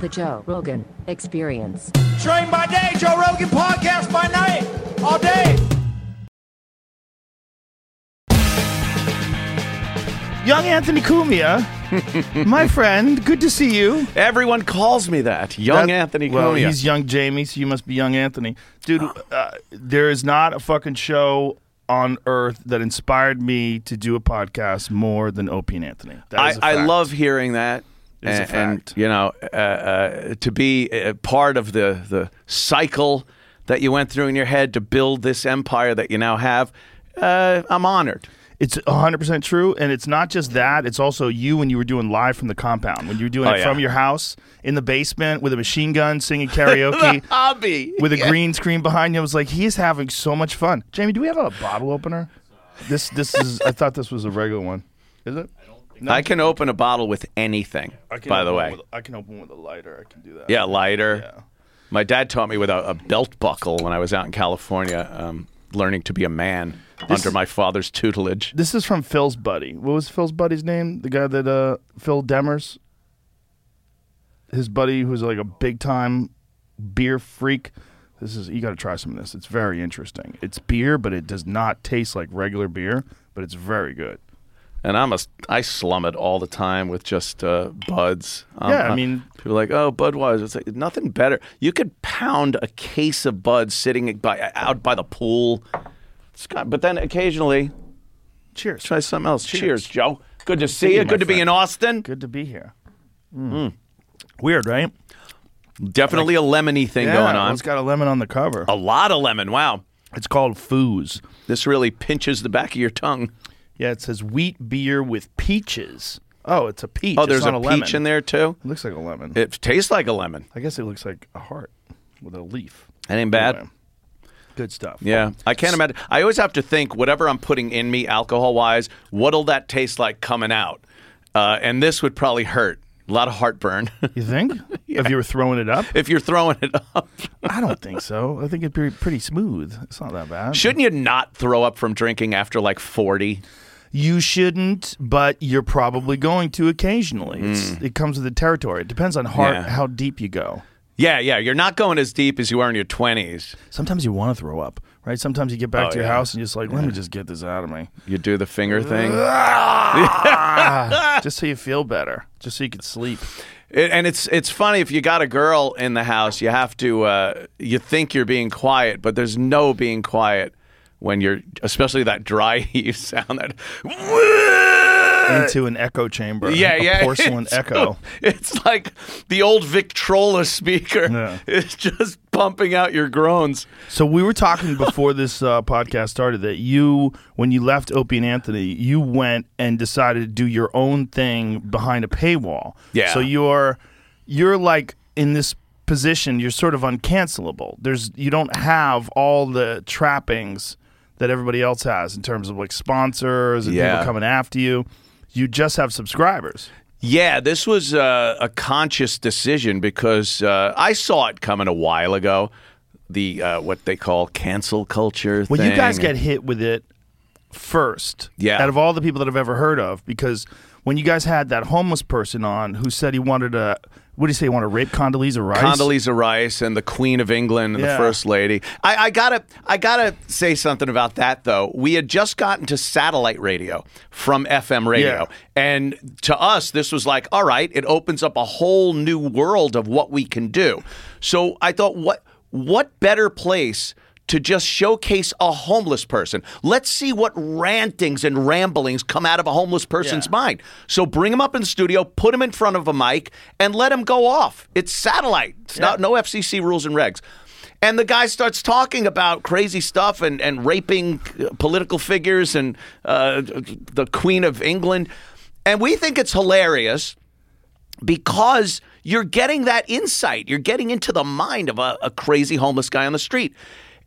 The Joe Rogan Experience. Train by day, Joe Rogan podcast by night, all day. Young Anthony Cumia, my friend, good to see you. Everyone calls me that. Young That- Anthony Well, Cumia. he's young Jamie, so you must be young Anthony. Dude, uh, there is not a fucking show on earth that inspired me to do a podcast more than Opie and Anthony. That I, is a I fact. love hearing that. It is a and, and, you know, uh, uh, to be a part of the, the cycle that you went through in your head to build this empire that you now have, uh, I'm honored. It's 100% true. And it's not just that, it's also you when you were doing live from the compound, when you were doing Oh, it yeah. from your house in the basement with a machine gun singing karaoke. Hobby. with a green screen behind you. I was like, he is having so much fun. Jamie, do we have a bottle opener? This this is. I thought this was a regular one. Is it? No. I can open a bottle with anything, I can by the way. with- I can open with a lighter. I can do that. yeah, lighter. Yeah. My dad taught me with a, a belt buckle when I was out in California, um, learning to be a man under my father's tutelage. This is from Phil's buddy. What was Phil's buddy's name? The guy that uh, Phil Demers. His buddy, who's like a big time beer freak. This is you got to try some of this. It's very interesting. It's beer, but it does not taste like regular beer, but it's very good. And I'm a, I slum it all the time with just uh, buds. Um, Yeah, I uh, mean- people are like, oh, Budweiser. It's like nothing better. You could pound a case of buds sitting by, out by the pool. Got, but then occasionally Cheers. try something else. Cheers, Cheers. Joe. Good to see you, you. Good to be in Austin. Good to be here. Mm. Weird, right? Definitely a lemony thing going on. It's got a lemon on the cover. A lot of lemon. Wow. It's called Foos. This really pinches the back of your tongue. Yeah, it says wheat beer with peaches. Oh, it's a peach. Oh, there's a, a peach in there too. It looks like a lemon. It tastes like a lemon. I guess it looks like a heart with a leaf. That ain't bad. Anyway, good stuff. Yeah, I can't imagine. I always have to think whatever I'm putting in me, alcohol wise, what'll that taste like coming out? Uh, and this would probably hurt. A lot of heartburn You think? If you were throwing it up? if you're throwing it up. I don't think so. I think it'd be pretty smooth. It's not that bad. Shouldn't you not throw up from drinking after like 40? You shouldn't, but you're probably going to occasionally. It's, Hmm. it comes with the territory. It depends on heart, Yeah. how deep you go. Yeah, yeah. You're not going as deep as you are in your 20s. Sometimes you want to throw up, right? Sometimes you get back Oh, to your yeah. house and you're just like, let me just get this out of me. You do the finger thing. just so you feel better, just so you can sleep. It, and it's it's funny if you got a girl in the house, you have to uh, you think you're being quiet, but there's no being quiet when you're especially that dry heave sound that Into an echo chamber. yeah, yeah, porcelain It's- echo. It's like the old Victrola speaker. Yeah. It's just pumping out your groans. So we were talking before this uh, podcast started that you, when you left Opie and Anthony, you went and decided to do your own thing behind a paywall. Yeah. So you're you're like in this position. You're sort of uncancelable. There's you don't have all the trappings that everybody else has in terms of like sponsors and Yeah. people coming after you. You just have subscribers. Yeah, this was uh, a conscious decision because uh, I saw it coming a while ago. The uh, what they call cancel culture. Well, you guys get hit with it first. Yeah. Out of all the people that I've ever heard of, because when you guys had that homeless person on who said he wanted to, what do you say, You want to rape Condoleezza Rice? Condoleezza Rice and the Queen of England and Yeah. the First Lady. I, I gotta, I gotta say something about that though. We had just gotten to satellite radio from FM radio, Yeah. and to us, this was like, all right, it opens up a whole new world of what we can do. So I thought, what, what better place? To just showcase a homeless person. Let's see what rantings and ramblings come out of a homeless person's Yeah. mind. So bring him up in the studio, put him in front of a mic, and let him go off. It's satellite. It's not no FCC rules and regs. And the guy starts talking about crazy stuff and, and raping political figures and uh, the Queen of England. And we think it's hilarious because you're getting that insight. You're getting into the mind of a, a crazy homeless guy on the street.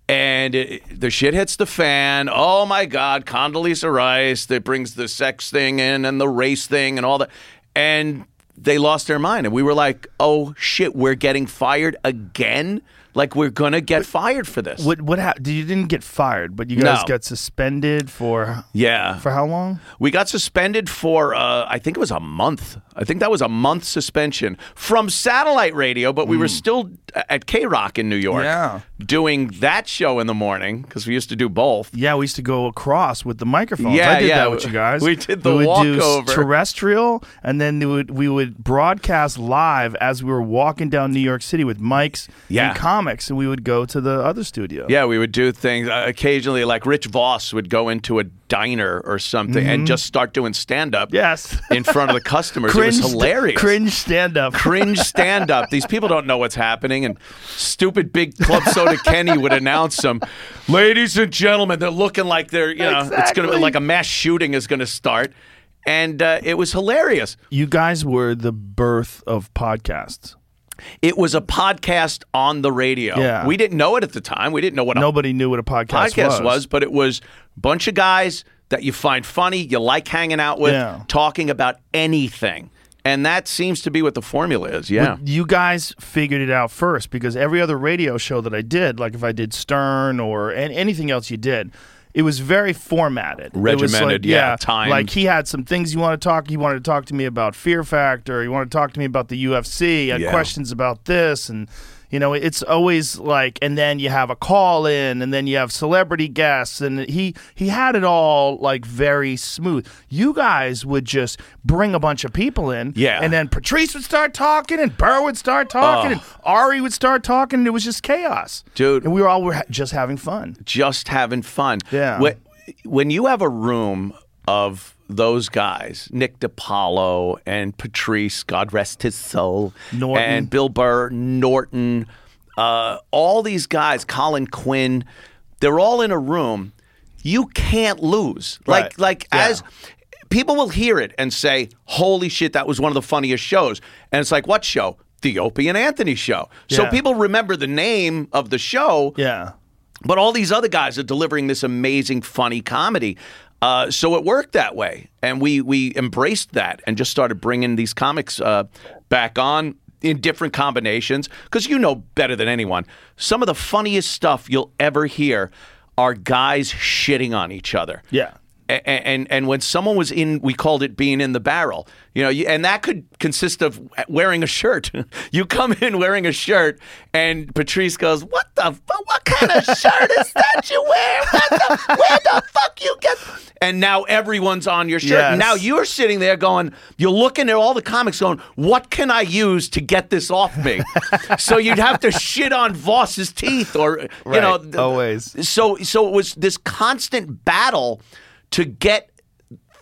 And it, the shit hits the fan. Oh my God, Condoleezza Rice that brings the sex thing in and the race thing and all that. And they lost their mind. And we were like, oh shit, we're getting fired again? Like we're gonna get fired for this. What what happened? You didn't get fired, but you guys No. got suspended for yeah. for how long? We got suspended for, uh, I think it was a month. I think that was a month suspension from satellite radio, but we were still at K Rock in New York. Hmm. Yeah. Doing that show in the morning because we used to do both. Yeah, we used to go across with the microphones. Yeah, I did yeah. that with you guys. We did the walkover. we would do walkover. terrestrial, and then we would, we would broadcast live as we were walking down New York City with mics Yeah. and comics, and we would go to the other studio. Yeah, we would do things uh, occasionally. Like Rich Voss would go into a diner or something and just start doing stand up. Mm-hmm. Yes. in front of the customers. cringe, it was hilarious. Cringe stand up. cringe stand up. These people don't know what's happening. And stupid big club soda Kenny would announce them. Ladies and gentlemen, they're looking like they're, you know, it's going to Exactly. like a mass shooting is going to start. And uh, it was hilarious. You guys were the birth of podcasts. It was a podcast on the radio. Yeah. We didn't know it at the time. We didn't know what a Nobody knew what a podcast, podcast was. but it was a bunch of guys that you find funny, you like hanging out with, Yeah. talking about anything. And that seems to be what the formula is. Yeah. But you guys figured it out first because every other radio show that I did, like if I did Stern or an- anything else you did, it was very formatted. Regimented, like, yeah, timed. Like he had some things you want to talk. He wanted to talk to me about Fear Factor. He wanted to talk to me about the UFC. He had Yeah. questions about this and. You know, it's always like, and then you have a call in, and then you have celebrity guests, and he he had it all like very smooth. You guys would just bring a bunch of people in, Yeah. and then Patrice would start talking, and Burr would start talking, and Ari would start talking, and it was just chaos, Dude. And we were all were ha- just having fun. just having fun. Yeah. When, when you have a room of those guys, Nick DiPaolo and Patrice, God rest his soul, Norton. and Bill Burr, Norton, uh, all these guys, Colin Quinn, they're all in a room. You can't lose. Like, Right. like Yeah. as people will hear it and say, "Holy shit, that was one of the funniest shows," and it's like, "What show?" The Opie and Anthony show. So people remember the name of the show, Yeah, but all these other guys are delivering this amazing, funny comedy. Uh, so it worked that way, and we we embraced that and just started bringing these comics uh, back on in different combinations. Because you know better than anyone, some of the funniest stuff you'll ever hear are guys shitting on each other. yeah. And and when someone was in, we called it being in the barrel. You know, and that could consist of wearing a shirt. you come in wearing a shirt, and Patrice goes, "What the fuck? What kind of shirt is that you wear? What the, where the fuck you get?" And now everyone's on your shirt. Yes. Now you're sitting there going, you're looking at all the comics, going, "What can I use to get this off me?" so you'd have to shit on Voss's teeth, or you Right, know, always. so so it was this constant battle to get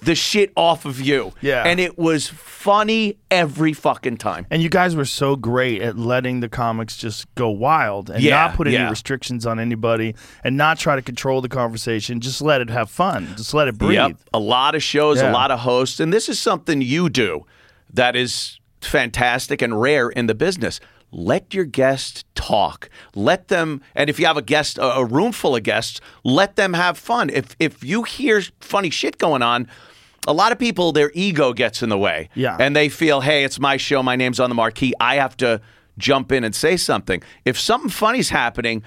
the shit off of you. Yeah. And it was funny every fucking time. And you guys were so great at letting the comics just go wild and Yeah, not put any yeah. restrictions on anybody and not try to control the conversation. Just let it have fun. Just let it breathe. Yep. A lot of shows, Yeah. a lot of hosts. And this is something you do that is fantastic and rare in the business. Let your guests talk. Let them, and if you have a guest, a a room full of guests, let them have fun. If if you hear funny shit going on, a lot of people their ego gets in the way. Yeah. and they feel, hey, it's my show, my name's on the marquee. I have to jump in and say something. If something funny's happening,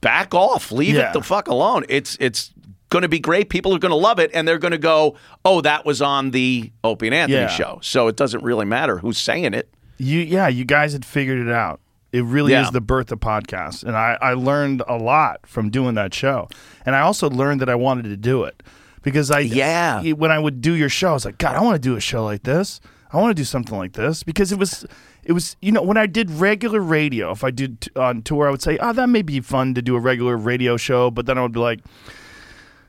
back off. Leave Yeah. it the fuck alone. It's it's going to be great. People are going to love it, and they're going to go, "Oh, that was on the Opie and Anthony Yeah. show." So it doesn't really matter who's saying it. You yeah, you guys had figured it out. It really Yeah. is the birth of podcasts. And I, I learned a lot from doing that show. And I also learned that I wanted to do it. Because I Yeah. when I would do your show, I was like, God, I want to do a show like this. I want to do something like this. Because it was it was you know, when I did regular radio, if I did t- on tour, I would say, Oh, that may be fun to do a regular radio show, but then I would be like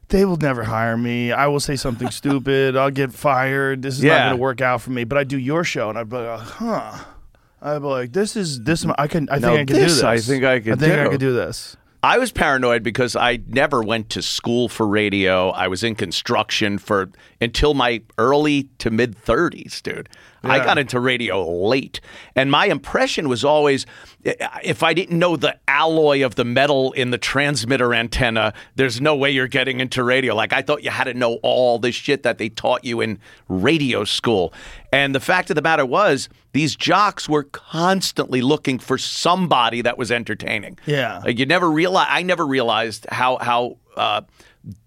they will never hire me. I will say something stupid. I'll get fired. This is not going to work out for me. But I do your show, and I'd be like, huh. I'd be like, this is this. I can. I think Now I can do this. I think I can. I think I do. could do this. I was paranoid because I never went to school for radio. I was in construction for until my early to mid 30s, dude. I got into radio late. And my impression was always if I didn't know the alloy of the metal in the transmitter antenna, there's no way you're getting into radio. Like I thought you had to know all this shit that they taught you in radio school. And the fact of the matter was, these jocks were constantly looking for somebody that was entertaining. Yeah. Like, you never realize. I never realized how how uh,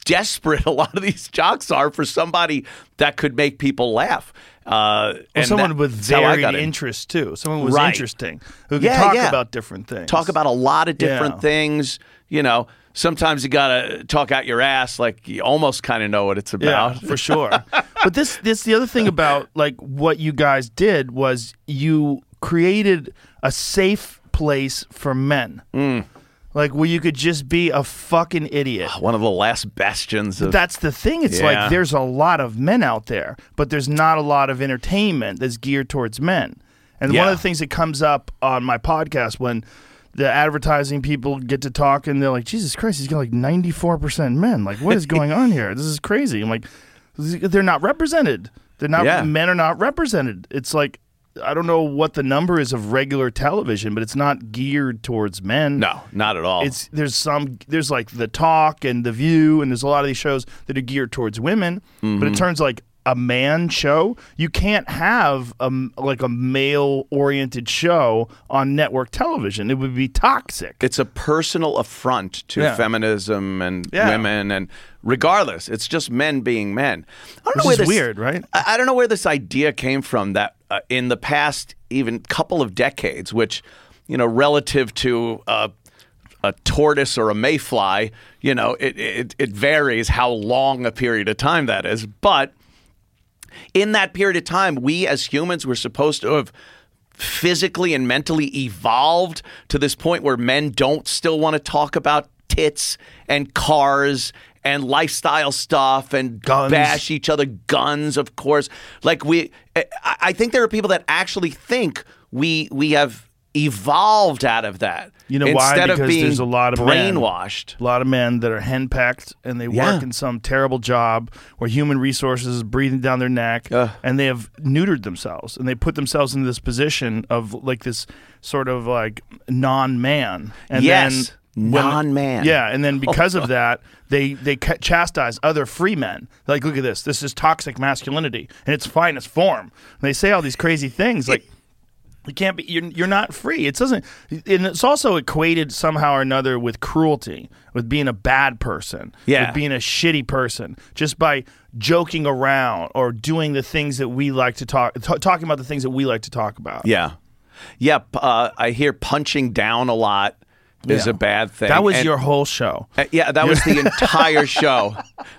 desperate a lot of these jocks are for somebody that could make people laugh. Uh, Well, someone that- with that's how I varied got in. interest too. Someone was Right. interesting who could Yeah, talk yeah. about different things. talk about a lot of different Yeah. things. You know, sometimes you gotta talk out your ass, like you almost kind of know what it's about. for sure. but this this the other thing about like what you guys did was you created a safe place for men. Mm. Like where you could just be a fucking idiot. One of the last bastions of That's the thing. It's Yeah. like there's a lot of men out there, but there's not a lot of entertainment that's geared towards men. And one of the things that comes up on my podcast when the advertising people get to talk and they're like, Jesus Christ, he's got like 94% men. Like, what is going on here? This is crazy. I'm like, they're not represented. They're not, Yeah. men are not represented. It's like, I don't know what the number is of regular television, but it's not geared towards men. no, not at all. It's there's some there's like the talk and the view and there's a lot of these shows that are geared towards women, but Mm-hmm. it turns like a man show. You can't have a like a male oriented show on network television. It would be toxic. it's a personal affront to Yeah. feminism and Yeah. women, and regardless, it's just men being men. I don't Which know where is this, weird, right? I, I don't know where this idea came from. That uh, in the past, even couple of decades, which you know, relative to uh, a tortoise or a mayfly, you know, it, it it varies how long a period of time that is, but in that period of time, we as humans were supposed to have physically and mentally evolved to this point where men don't still want to talk about tits and cars and lifestyle stuff and Guns. bash each other guns of course like we I, think there are people that actually think we we have evolved out of that You know why? instead Because of being there's a lot of men. brainwashed A lot of men that are henpecked and they Yeah. work in some terrible job where human resources is breathing down their neck Ugh. and they have neutered themselves and they put themselves into this position of like this sort of like non-man. And Yes. then Non-man. Yeah, and then because of that, they they chastise other free men. Like, look at this. This is toxic masculinity in its finest form. And they say all these crazy things like you can't be. You're, you're not free. It doesn't. And it's also equated somehow or another with cruelty, with being a bad person, Yeah. with being a shitty person, just by joking around or doing the things that we like to talk, t- talking about the things that we like to talk about. Yeah. Yep. Uh, I hear punching down a lot is Yeah. a bad thing. That was And- your whole show. Uh, yeah, that was the entire show.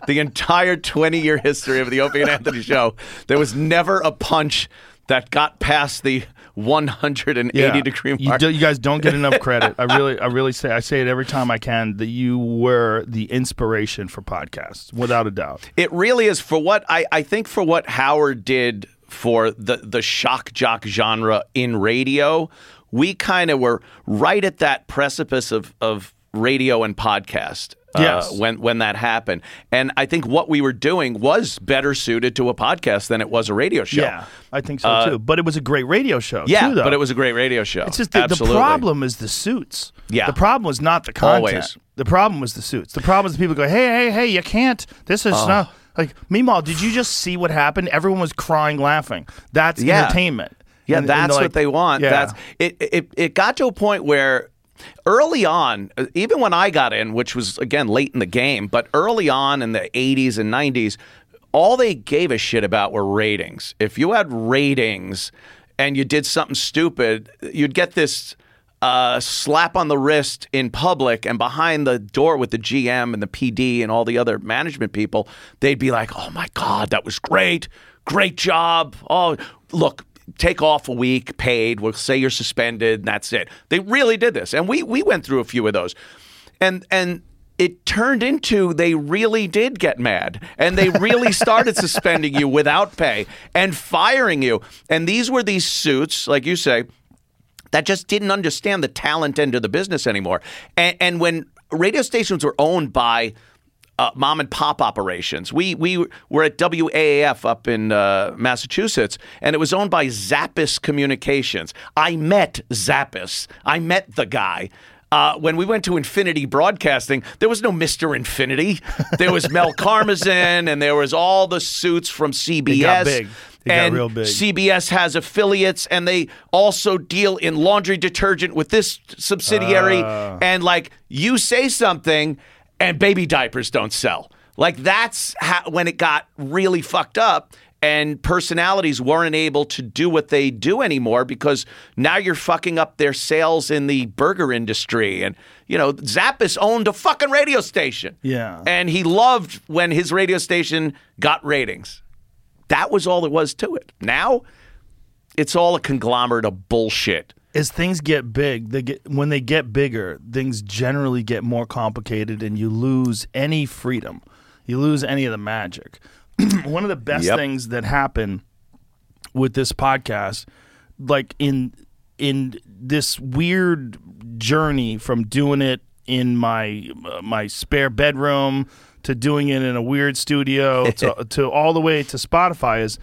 The entire 20 year history of the Opie and Anthony show. There was never a punch that got past the 180 degree You, mark. do, you guys don't get enough credit. I really, I really say, I say it every time I can that you were the inspiration for podcasts, without a doubt. It really is for what I, I think for what Howard did for the the shock jock genre in radio. We kind of were right at that precipice of of radio and podcast. uh, Yes. when when that happened, and I think what we were doing was better suited to a podcast than it was a radio show. Yeah, I think so too. But it was a great radio show. Uh, Yeah, too, though. but it was a great radio show. It's just the, the problem is the suits. Yeah. The problem was not the content. Always. The problem was the suits. The problem is the people go, hey, hey, hey, you can't. This is not like. Meanwhile, did you just see what happened? Everyone was crying, laughing. That's Yeah. entertainment. Yeah, And- and that's like- what they want. Yeah. That's it, it. It got to a point where early on, uh, even when I got in, which was again late in the game, but early on in the '80s and '90s, all they gave a shit about were ratings. If you had ratings and you did something stupid, you'd get this. Uh, slap on the wrist in public and behind the door with the GM and the PD and all the other management people, they'd be like, "Oh my God, that was great, great job." Oh, look, take off a week, paid. We'll say you're suspended, and that's it. They really did this, and we we went through a few of those, and and it turned into they really did get mad, and they really started suspending you without pay and firing you. And these were these suits, like you say, that just didn't understand the talent end of the business anymore. And, and when radio stations were owned by uh, mom and pop operations, we we were at WAAF up in uh, Massachusetts, and it was owned by Zapis Communications. I met Zapis. I met the guy. Uh, when we went to Infinity Broadcasting, there was no Mr. Infinity. There was Mel Karmazin, and there was all the suits from CBS. big. got and real big. CBS has affiliates, and they also deal in laundry detergent with this subsidiary. Ah. and like you say something, and baby diapers don't sell. Like that's how, when it got really fucked up. And personalities weren't able to do what they do anymore because now you're fucking up their sales in the burger industry. And, you know, Zapis owned a fucking radio station. Yeah. And he loved when his radio station got ratings. That was all there was to it. Now, it's all a conglomerate of bullshit. As things get big, they get when they get bigger, things generally get more complicated, and you lose any freedom. You lose any of the magic. One of the best Yep. things that happen with this podcast, like in in this weird journey from doing it in my uh, my spare bedroom to doing it in a weird studio to, to all the way to Spotify is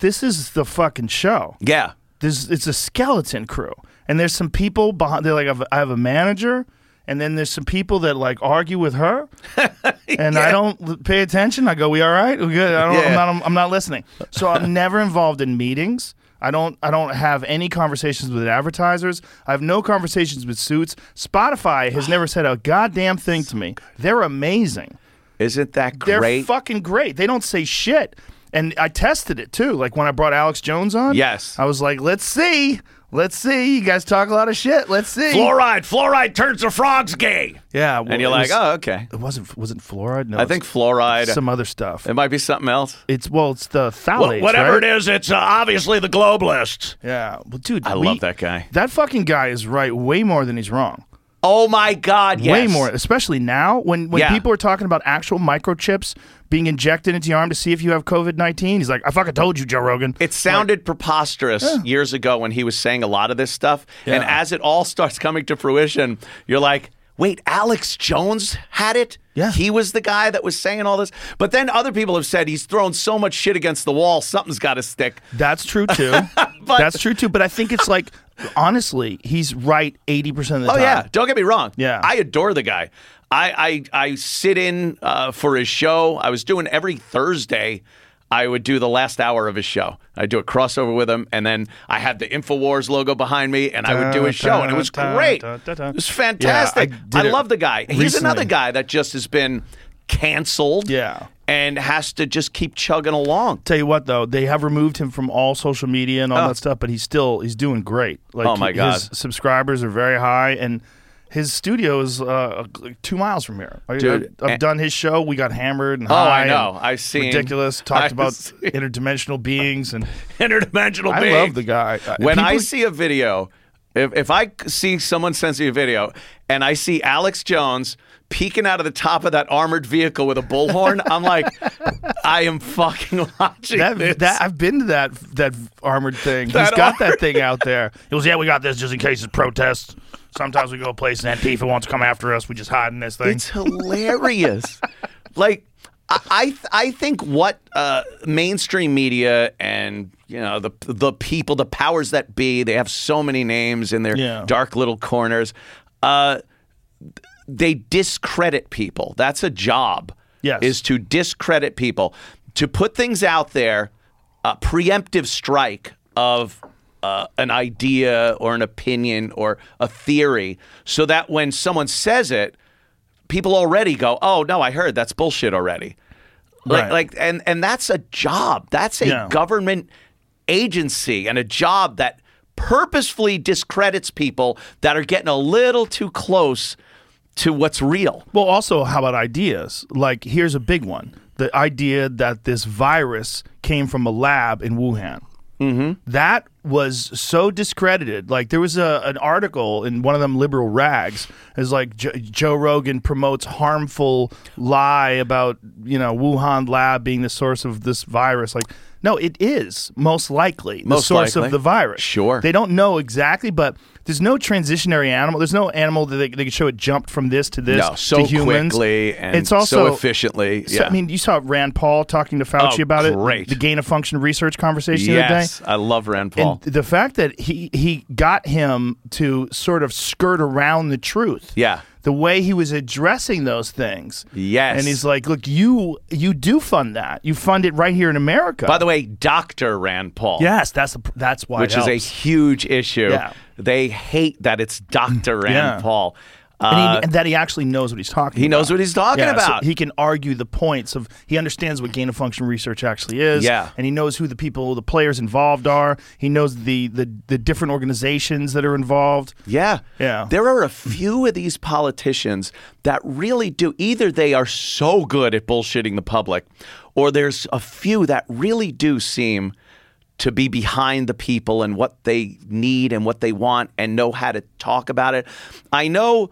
this is the fucking show Yeah. There's it's a skeleton crew, and there's some people behind. They're like, I have- I have a manager, and then there's some people that like argue with her, and I don't pay attention. I go, "We all right? We good?" I don't, Yeah. I'm not. I'm not listening. So I'm never involved in meetings. I don't. I don't have any conversations with advertisers. I have no conversations with suits. Spotify has never said a goddamn thing to me. They're amazing. Isn't that great They're great? fucking great. They don't say shit. And I tested it too. Like when I brought Alex Jones on. Yes. I was like, let's see. Let's see. You guys talk a lot of shit. Let's see. fluoride. Fluoride turns the frogs gay. Yeah. well, And you're like, was- oh, okay. It wasn't wasn't fluoride? No. I think fluoride. some other stuff. it might be something else. It's well, it's the phthalates. whatever right? it is, it's uh, obviously the globalists. Yeah. Well, dude, I we- love that guy. That fucking guy is right way more than he's wrong. Oh my God! Yes. Way more, especially now when when Yeah. people are talking about actual microchips being injected into your arm to see if you have COVID nineteen. He's like, I fucking told you, Joe Rogan. It sounded preposterous years ago when he was saying a lot of this stuff. And as it all starts coming to fruition, you're like, wait, Alex Jones had it? Yeah. He was the guy that was saying all this. But then other people have said he's thrown so much shit against the wall, something's got to stick. That's true too. That's true too. But I think it's like honestly, he's right eighty percent of the Oh time. yeah, don't get me wrong. Yeah. I adore the guy. I I, I sit in uh, for his show. I was doing every Thursday. I would do the last hour of his show. I'd do a crossover with him, and then I had the Infowars logo behind me, and I would do his show, and it was great. It was fantastic. Yeah, I I, love the guy. He's another guy that just has been canceled. Yeah. and has to just keep chugging along. Tell you what though, they have removed him from all social media and all Oh. that stuff, but he's still he's doing great. Like Oh, my God. his subscribers are very high and his studio is uh, like two miles from here. I, Dude, I've, I've done his show. We got hammered and Oh, I high know. I've seen- ridiculous. Talked I've about seen- interdimensional beings and Interdimensional beings. I being. love the guy. Uh, when I see a video, if, if I see someone sends me a video and I see Alex Jones peeking out of the top of that armored vehicle with a bullhorn, I'm like, I am fucking watching that, this. that I've been to that that armored thing. That He's got that thing out there. He goes, "Yeah, we got this just in case it's protests. Sometimes we go a place and Antifa wants to come after us. We just hide in this thing." it's hilarious. like, I I, th- I think what uh, mainstream media and you know the the people, the powers that be, they have so many names in their Yeah. dark little corners. Uh, they discredit people. That's a job. Yes. Is to discredit people, to put things out there, a preemptive strike of uh, an idea or an opinion or a theory, so that when someone says it, people already go, "Oh no, I heard that's bullshit already." Like, Right. like, and and that's a job. That's a Yeah. government agency and a job that purposefully discredits people that are getting a little too close to what's real. Well, also, how about ideas? Like, here's a big one: the idea that this virus came from a lab in Wuhan. Mm-hmm. That was so discredited. Like, there was a an article in one of them liberal rags. Is like jo- Joe Rogan promotes harmful lie about you know Wuhan lab being the source of this virus. Like, no, it is most likely the Most source likely. of the virus. Sure. They don't know exactly, but there's no transitionary animal. There's no animal that they, they can show it jumped from this to this No, so to humans. quickly and it's also so efficiently. so, yeah. I mean, you saw Rand Paul talking to Fauci Oh, about great. it. The gain of function research conversation yes, the other day. I love Rand Paul. And the fact that he he got him to sort of skirt around the truth. Yeah. the way he was addressing those things. Yes. And he's like, "Look, you you do fund that. You fund it right here in America." By the way, Dr. Rand Paul. yes, that's a, that's why. Which is a huge issue. Yeah. They hate that it's Dr. Rand Yeah. Paul. and, Uh, he, and that he actually knows what he's talking. About. He about. knows what he's talking Yeah, so about. he can argue the points of. He understands what gain of function research actually is. Yeah. and he knows who the people, the players involved are. He knows the the the different organizations that are involved. Yeah. Yeah. There are a few of these politicians that really do either they are so good at bullshitting the public or there's a few that really do seem to be behind the people and what they need and what they want and know how to talk about it. I know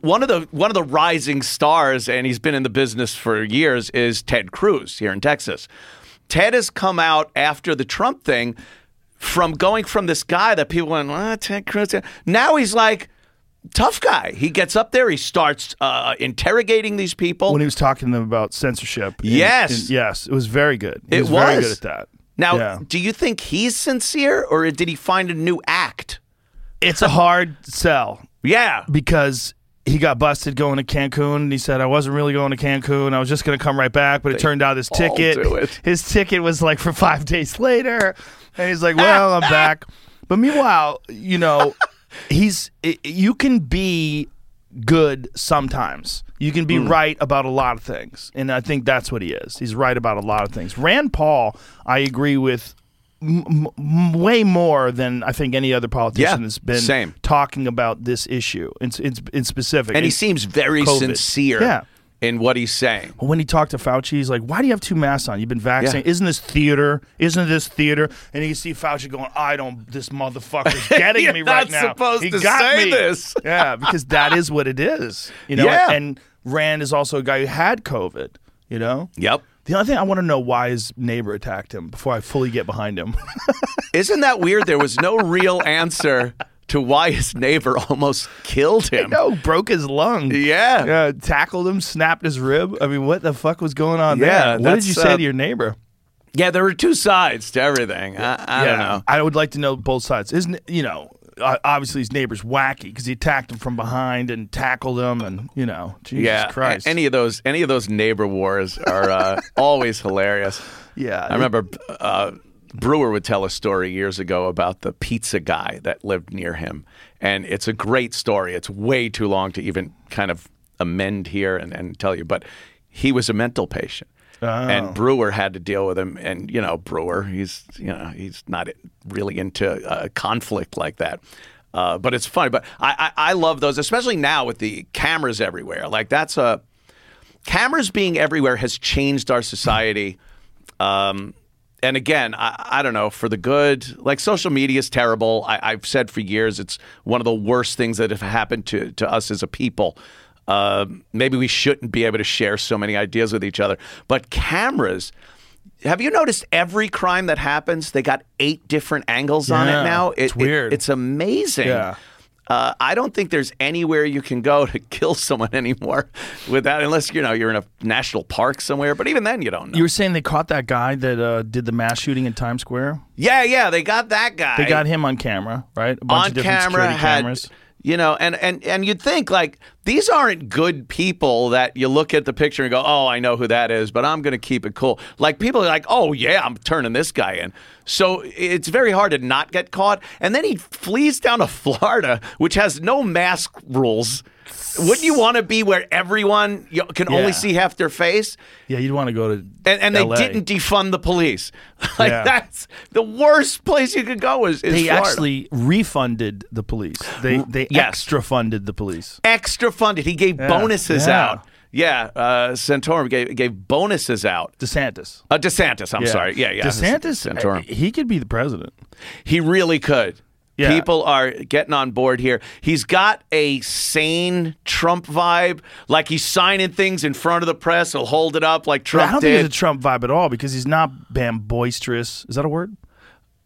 one of the one of the rising stars and he's been in the business for years is Ted Cruz here in Texas. Ted has come out after the Trump thing from going from this guy that people went, Ted Cruz. Now he's like tough guy. He gets up there, he starts uh, interrogating these people. When he was talking to them about censorship. Yes. and yes, it was very good. He It was, very good at that. Now, Yeah. do you think he's sincere or did he find a new act? it's a hard sell Yeah. because he got busted going to Cancun and he said I wasn't really going to Cancun. I was just going to come right back, but it turned out his ticket, his ticket was like for 5 days later. And he's like, "Well, I'm back." But meanwhile, you know, he's, you can be good sometimes. You can be hmm. right about a lot of things. And I think that's what he is. He's right about a lot of things. Rand Paul, I agree with m- m- way more than I think any other politician Yeah, has been same. talking about this issue in, in, in specific. And he seems very COVID. sincere Yeah. In what he's saying. when he talked to Fauci, he's like, "Why do you have two masks on? You've been vaccinated. Yeah. Isn't this theater? Isn't this theater?" And you can see Fauci going, "I don't. This motherfucker's getting me right not now. supposed he to got say me." this. yeah, because that is what it is. You know. Yeah. And Rand is also a guy who had COVID. You know. Yep. The only thing I want to know why his neighbor attacked him before I fully get behind him. Isn't that weird? There was no real answer to why his neighbor almost killed him. no, broke his lung. Yeah. Yeah, tackled him, snapped his rib. I mean, what the fuck was going on Yeah, there? What did you say uh, to your neighbor? Yeah, there were two sides to everything. I, I don't know. I would like to know both sides. Isn't you know? uh, Obviously, his neighbor's wacky because he attacked him from behind and tackled him, and you know, Jesus yeah, Christ. any of those any of those neighbor wars are uh, always hilarious. yeah, I remember uh, Breuer would tell a story years ago about the pizza guy that lived near him, and it's a great story. It's way too long to even kind of amend here and, and tell you, but he was a mental patient. Oh. And Breuer had to deal with him, and you know Breuer, he's you know he's not really into uh, conflict like that. Uh, but it's funny. But I, I I love those, especially now with the cameras everywhere. Like that's a cameras being everywhere has changed our society. Um, and again, I, I don't know for the good. Like social media is terrible. I, I've said for years it's one of the worst things that have happened to to us as a people. Uh, maybe we shouldn't be able to share so many ideas with each other. But cameras. Have you noticed every crime that happens, they got eight different angles on it now? it's weird. it's amazing. Yeah. Uh, I don't think there's anywhere you can go to kill someone anymore without, unless you know you're in a national park somewhere. But even then, you don't know. you were saying they caught that guy that uh, did the mass shooting in Times Square. yeah, yeah, they got that guy. They got him on camera, right? A bunch on of different camera. security Had cameras. You know, and and and you'd think like these aren't good people that you look at the picture and go, oh, I know who that is, but I'm going to keep it cool. Like people are like, oh yeah, I'm turning this guy in. So it's very hard to not get caught. And then he flees down to Florida, which has no mask rules. Wouldn't you want to be where everyone can Yeah. only see half their face? Yeah, you'd want to go to And, and they didn't defund the police. like Yeah. that's the worst place you could go. Is, is They Florida. actually refunded the police. They they yes. extra funded the police. extra funded. He gave Yeah. bonuses out. Yeah, uh, Santorum gave gave bonuses out. DeSantis. Uh, DeSantis, I'm sorry. Yeah, yeah. DeSantis, Santorum. uh, he could be the president. He really could. Yeah. People are getting on board here. He's got a sane Trump vibe, like he's signing things in front of the press. He'll hold it up like Trump I don't did. think it's a Trump vibe at all because he's not bam boisterous. Is that a word?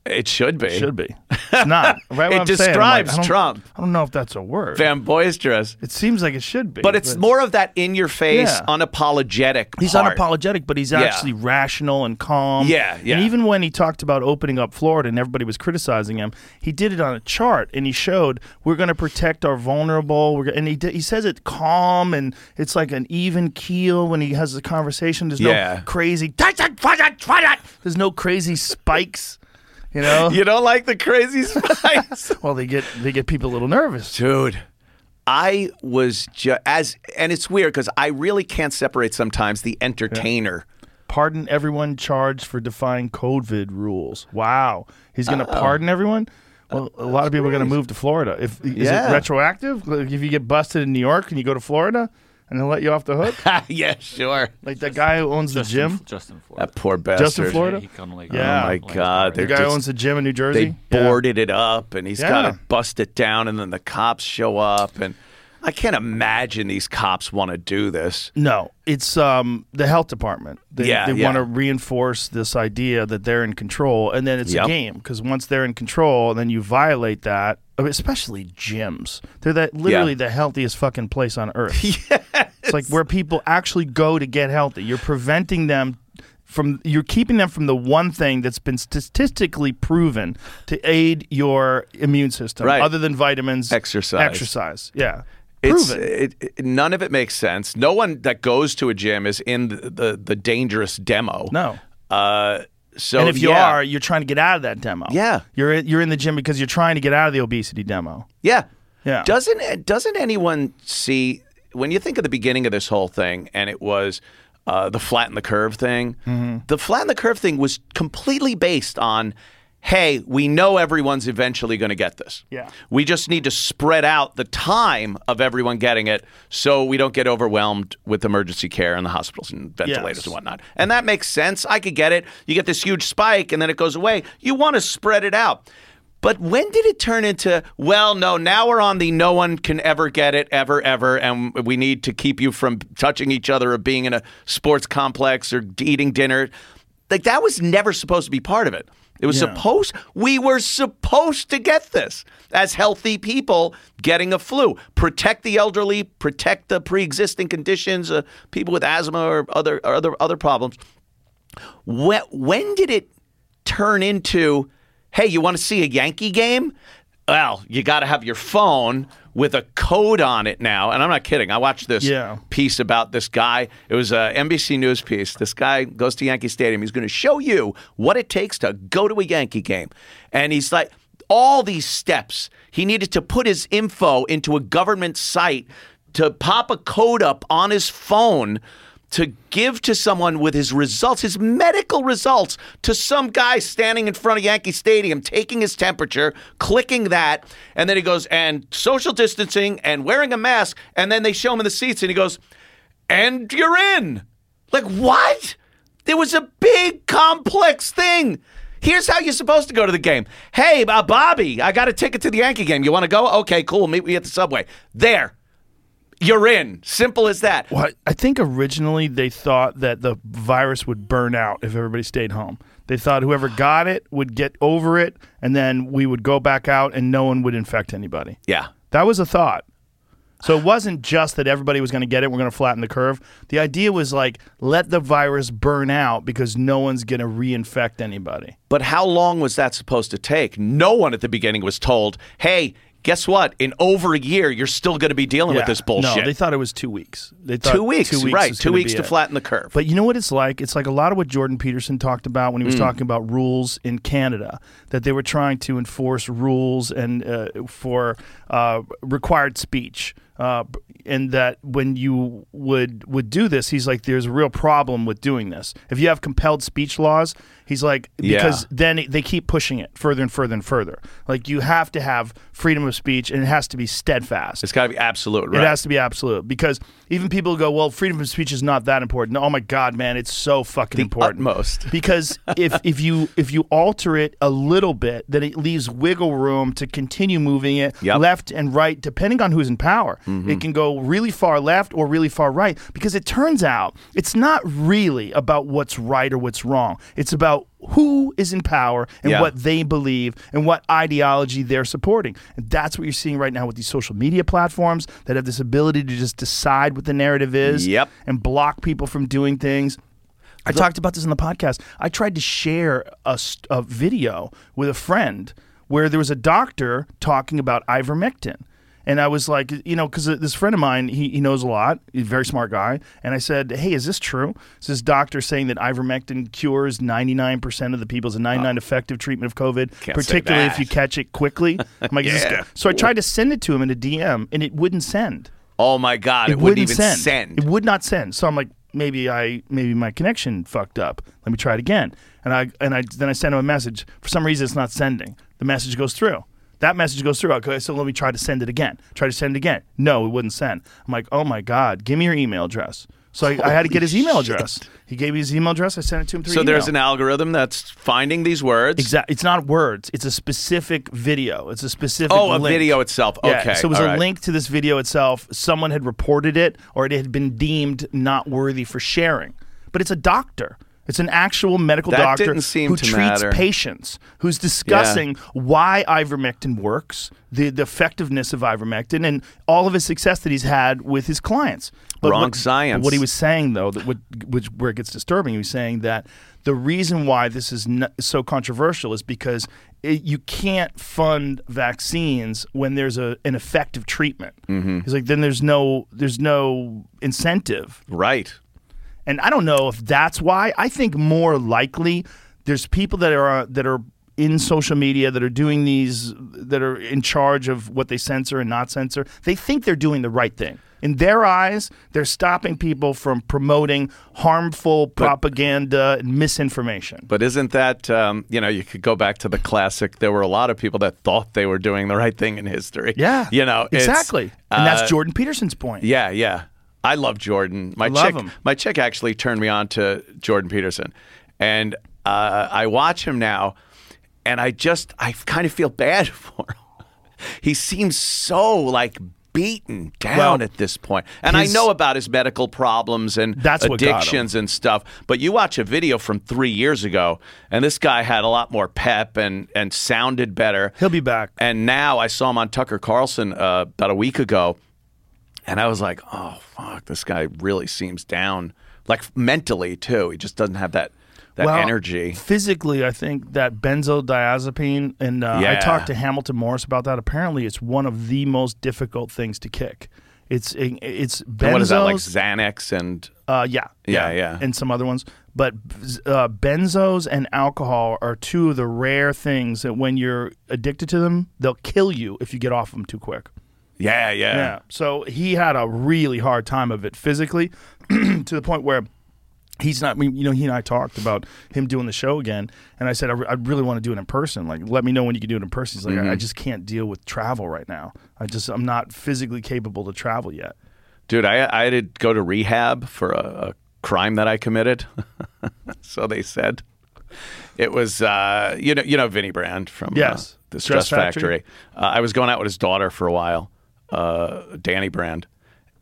It should be. It should be. It's not. Right? It I'm saying. Like, describes I Trump. I don't know if that's a word. Van boisterous. it seems like it should be. But it's more of that in your face, Yeah. unapologetic. He's part. unapologetic, but he's Yeah. actually rational and calm. Yeah, yeah. And even when he talked about opening up Florida and everybody was criticizing him, he did it on a chart and he showed we're going to protect our vulnerable. We're and he did, he says it calm and it's like an even keel when he has the conversation. There's Yeah. no crazy. There's no crazy spikes. You know. You don't like the crazy spice? Well, they get they get people a little nervous. Dude, I was just as, and it's weird because I really can't separate sometimes the entertainer. Pardon everyone charged for defying COVID rules. Wow, he's going to pardon everyone. Uh, well, a lot of people are going to move to Florida. If is Yeah. it retroactive? Like if you get busted in New York and you go to Florida, and they'll let you off the hook, yeah, sure. like that guy who owns the gym, Justin Florida. That poor bastard. Justin Florida? He kinda like, Yeah. Oh my God, the they're guy who just- owns the gym in New Jersey. They Yeah. boarded it up, and he's got to bust it down, and then the cops show up, and I can't imagine these cops want to do this. No, it's um the health department. They, Yeah, they yeah. want to reinforce this idea that they're in control, and then it's Yep. a game because once they're in control, then you violate that. Mean, Especially gyms, they're that literally the healthiest fucking place on earth. It's like where people actually go to get healthy. You're preventing them from. You're keeping them from the one thing that's been statistically proven to aid your immune system, Right. other than vitamins, Exercise. Exercise, yeah. It's, Proven. it, it- none of it makes sense. No one that goes to a gym is in the the, the dangerous demo. no. Uh, so and if you yeah. are, you're trying to get out of that demo. Yeah. you're in, you're in the gym because you're trying to get out of the obesity demo. Yeah. Yeah. Doesn't doesn't anyone see when you think of the beginning of this whole thing and it was uh, the flatten the curve thing? Mm-hmm. The flatten the curve thing was completely based on hey, we know everyone's eventually going to get this. Yeah. We just need to spread out the time of everyone getting it so we don't get overwhelmed with emergency care in the hospitals and ventilators Yes. and whatnot. And that makes sense. I could get it. You get this huge spike and then it goes away. You want to spread it out. But when did it turn into, well, no, now we're on the no one can ever get it, ever, ever, and we need to keep you from touching each other or being in a sports complex or eating dinner? Like, that was never supposed to be part of it. It was Yeah. supposed, we were supposed to get this as healthy people getting a flu. Protect the elderly, protect the pre existing conditions, uh, people with asthma or other, or other, other problems. When, when did it turn into, hey, you want to see a Yankee game? Well, you got to have your phone with a code on it now. And I'm not kidding. I watched this Yeah. piece about this guy. It was a NBC News piece. This guy goes to Yankee Stadium. He's going to show you what it takes to go to a Yankee game. And he's like, all these steps. He needed to put his info into a government site to pop a code up on his phone to give to someone with his results, his medical results, to some guy standing in front of Yankee Stadium, taking his temperature, clicking that, and then he goes, and social distancing and wearing a mask, and then they show him in the seats, and he goes, and you're in. Like, what? There was a big, complex thing. Here's how you're supposed to go to the game. Hey, uh, Bobby, I got a ticket to the Yankee game. You want to go? Okay, cool. Meet me at the subway. There. You're in. Simple as that. Well, I think originally they thought that the virus would burn out if everybody stayed home. They thought whoever got it would get over it, and then we would go back out and no one would infect anybody. Yeah. That was a thought. So it wasn't just that everybody was going to get it. We're going to flatten the curve. The idea was like let the virus burn out because no one's going to reinfect anybody. But how long was that supposed to take? No one at the beginning was told, hey, guess what? In over a year, you're still going to be dealing with this bullshit. No, they thought it was two weeks. They two weeks, Two weeks right? Two weeks to it. flatten the curve. But you know what it's like? It's like a lot of what Jordan Peterson talked about when he was Mm. talking about rules in Canada, that they were trying to enforce rules and uh, for uh, required speech. Uh, and that when you would would do this, he's like, "There's a real problem with doing this. If you have compelled speech laws, he's like, because Yeah. then they keep pushing it further and further and further. Like you have to have freedom of speech, and it has to be steadfast. it's got to be absolute, right? It has to be absolute because even people go, well, freedom of speech is not that important. Oh my God, man, it's so fucking The important. utmost. because if if you if you alter it a little bit, then it leaves wiggle room to continue moving it Yep. left and right, depending on who's in power. Mm-hmm. It can go really far left or really far right because it turns out it's not really about what's right or what's wrong. It's about who is in power and Yeah. what they believe and what ideology they're supporting. And that's what you're seeing right now with these social media platforms that have this ability to just decide what the narrative is Yep. and block people from doing things. I talked about this in the podcast. I tried to share a, a video with a friend where there was a doctor talking about ivermectin. And I was like, you know, because this friend of mine, he, he knows a lot. He's a very smart guy. And I said, hey, is this true? Is this doctor saying that ivermectin cures 99% of the people? It's a 99 uh, effective treatment of COVID, Can't say particularly if you catch it quickly. I'm like, is this Yeah. so I tried to send it to him in a DM, and it wouldn't send Oh my God! It, wouldn't even send. It would not send. So I'm like, maybe I maybe my connection fucked up. Let me try it again. And I and I then I send him a message. For some reason, it's not sending. The message goes through. That message goes through. Okay, so let me try to send it again. Try to send it again. No, it wouldn't send. I'm like, oh my god, give me your email address. So I, I had to get his email address. He gave me his email address. I sent it to him through so there's an algorithm that's finding these words. Exactly. It's not words. It's a specific video. It's a specific. Oh, a video itself. Yeah, Okay, So it was all a right. link to this video itself. Someone had reported it, or it had been deemed not worthy for sharing. But it's a doctor. It's an actual medical That doctor who treats matter. patients, who's discussing why ivermectin works, the, the effectiveness of ivermectin, and all of his success that he's had with his clients. But Wrong what, science. What he was saying, though, that what, which where it gets disturbing, he was saying that the reason why this is n- so controversial is because it, you can't fund vaccines when there's a an effective treatment. Mm-hmm. He's like, then there's no there's no incentive, Right. And I don't know if that's why. I think more likely there's people that are that are in social media that are doing these that are in charge of what they censor and not censor. They think they're doing the right thing. In their eyes, they're stopping people from promoting harmful propaganda and misinformation. But isn't that, um, you know, you could go back to the classic. There were a lot of people that thought they were doing the right thing in history. Yeah. You know, it's, exactly. and that's uh, Jordan Peterson's point. Yeah, yeah. I love Jordan. My love chick, him. my chick actually turned me on to Jordan Peterson, and uh, I watch him now, and I just I kind of feel bad for him. He seems so like beaten down Well, at this point, and his- I know about his medical problems and That's what got him. addictions and stuff. But you watch a video from three years ago, and this guy had a lot more pep and and sounded better. He'll be back. And now I saw him on Tucker Carlson uh, about a week ago, and I was like, "Oh fuck, this guy really seems down, like mentally too. He just doesn't have that that well, energy." Physically, I think that benzodiazepine, and uh, I talked to Hamilton Morris about that. Apparently, it's one of the most difficult things to kick. It's it's benzos. And what is that like Xanax and Uh, yeah, Yeah, yeah. and some other ones. But uh, benzos and alcohol are two of the rare things that when you're addicted to them, they'll kill you if you get off them too quick. Yeah, yeah, Yeah. So he had a really hard time of it physically, to the point where he's not. I mean, you know, he and I talked about him doing the show again, and I said I, re- I really want to do it in person. Like, let me know when you can do it in person. He's like, Mm-hmm. I, I just can't deal with travel right now. I just I'm not physically capable to travel yet. Dude, I I had to go to rehab for a, a crime that I committed. so they said. It was uh, you know you know Vinny Brand from uh, Yes. the Stress Stress, Factory. Factory. Uh, I was going out with his daughter for a while, uh, Dani Brand,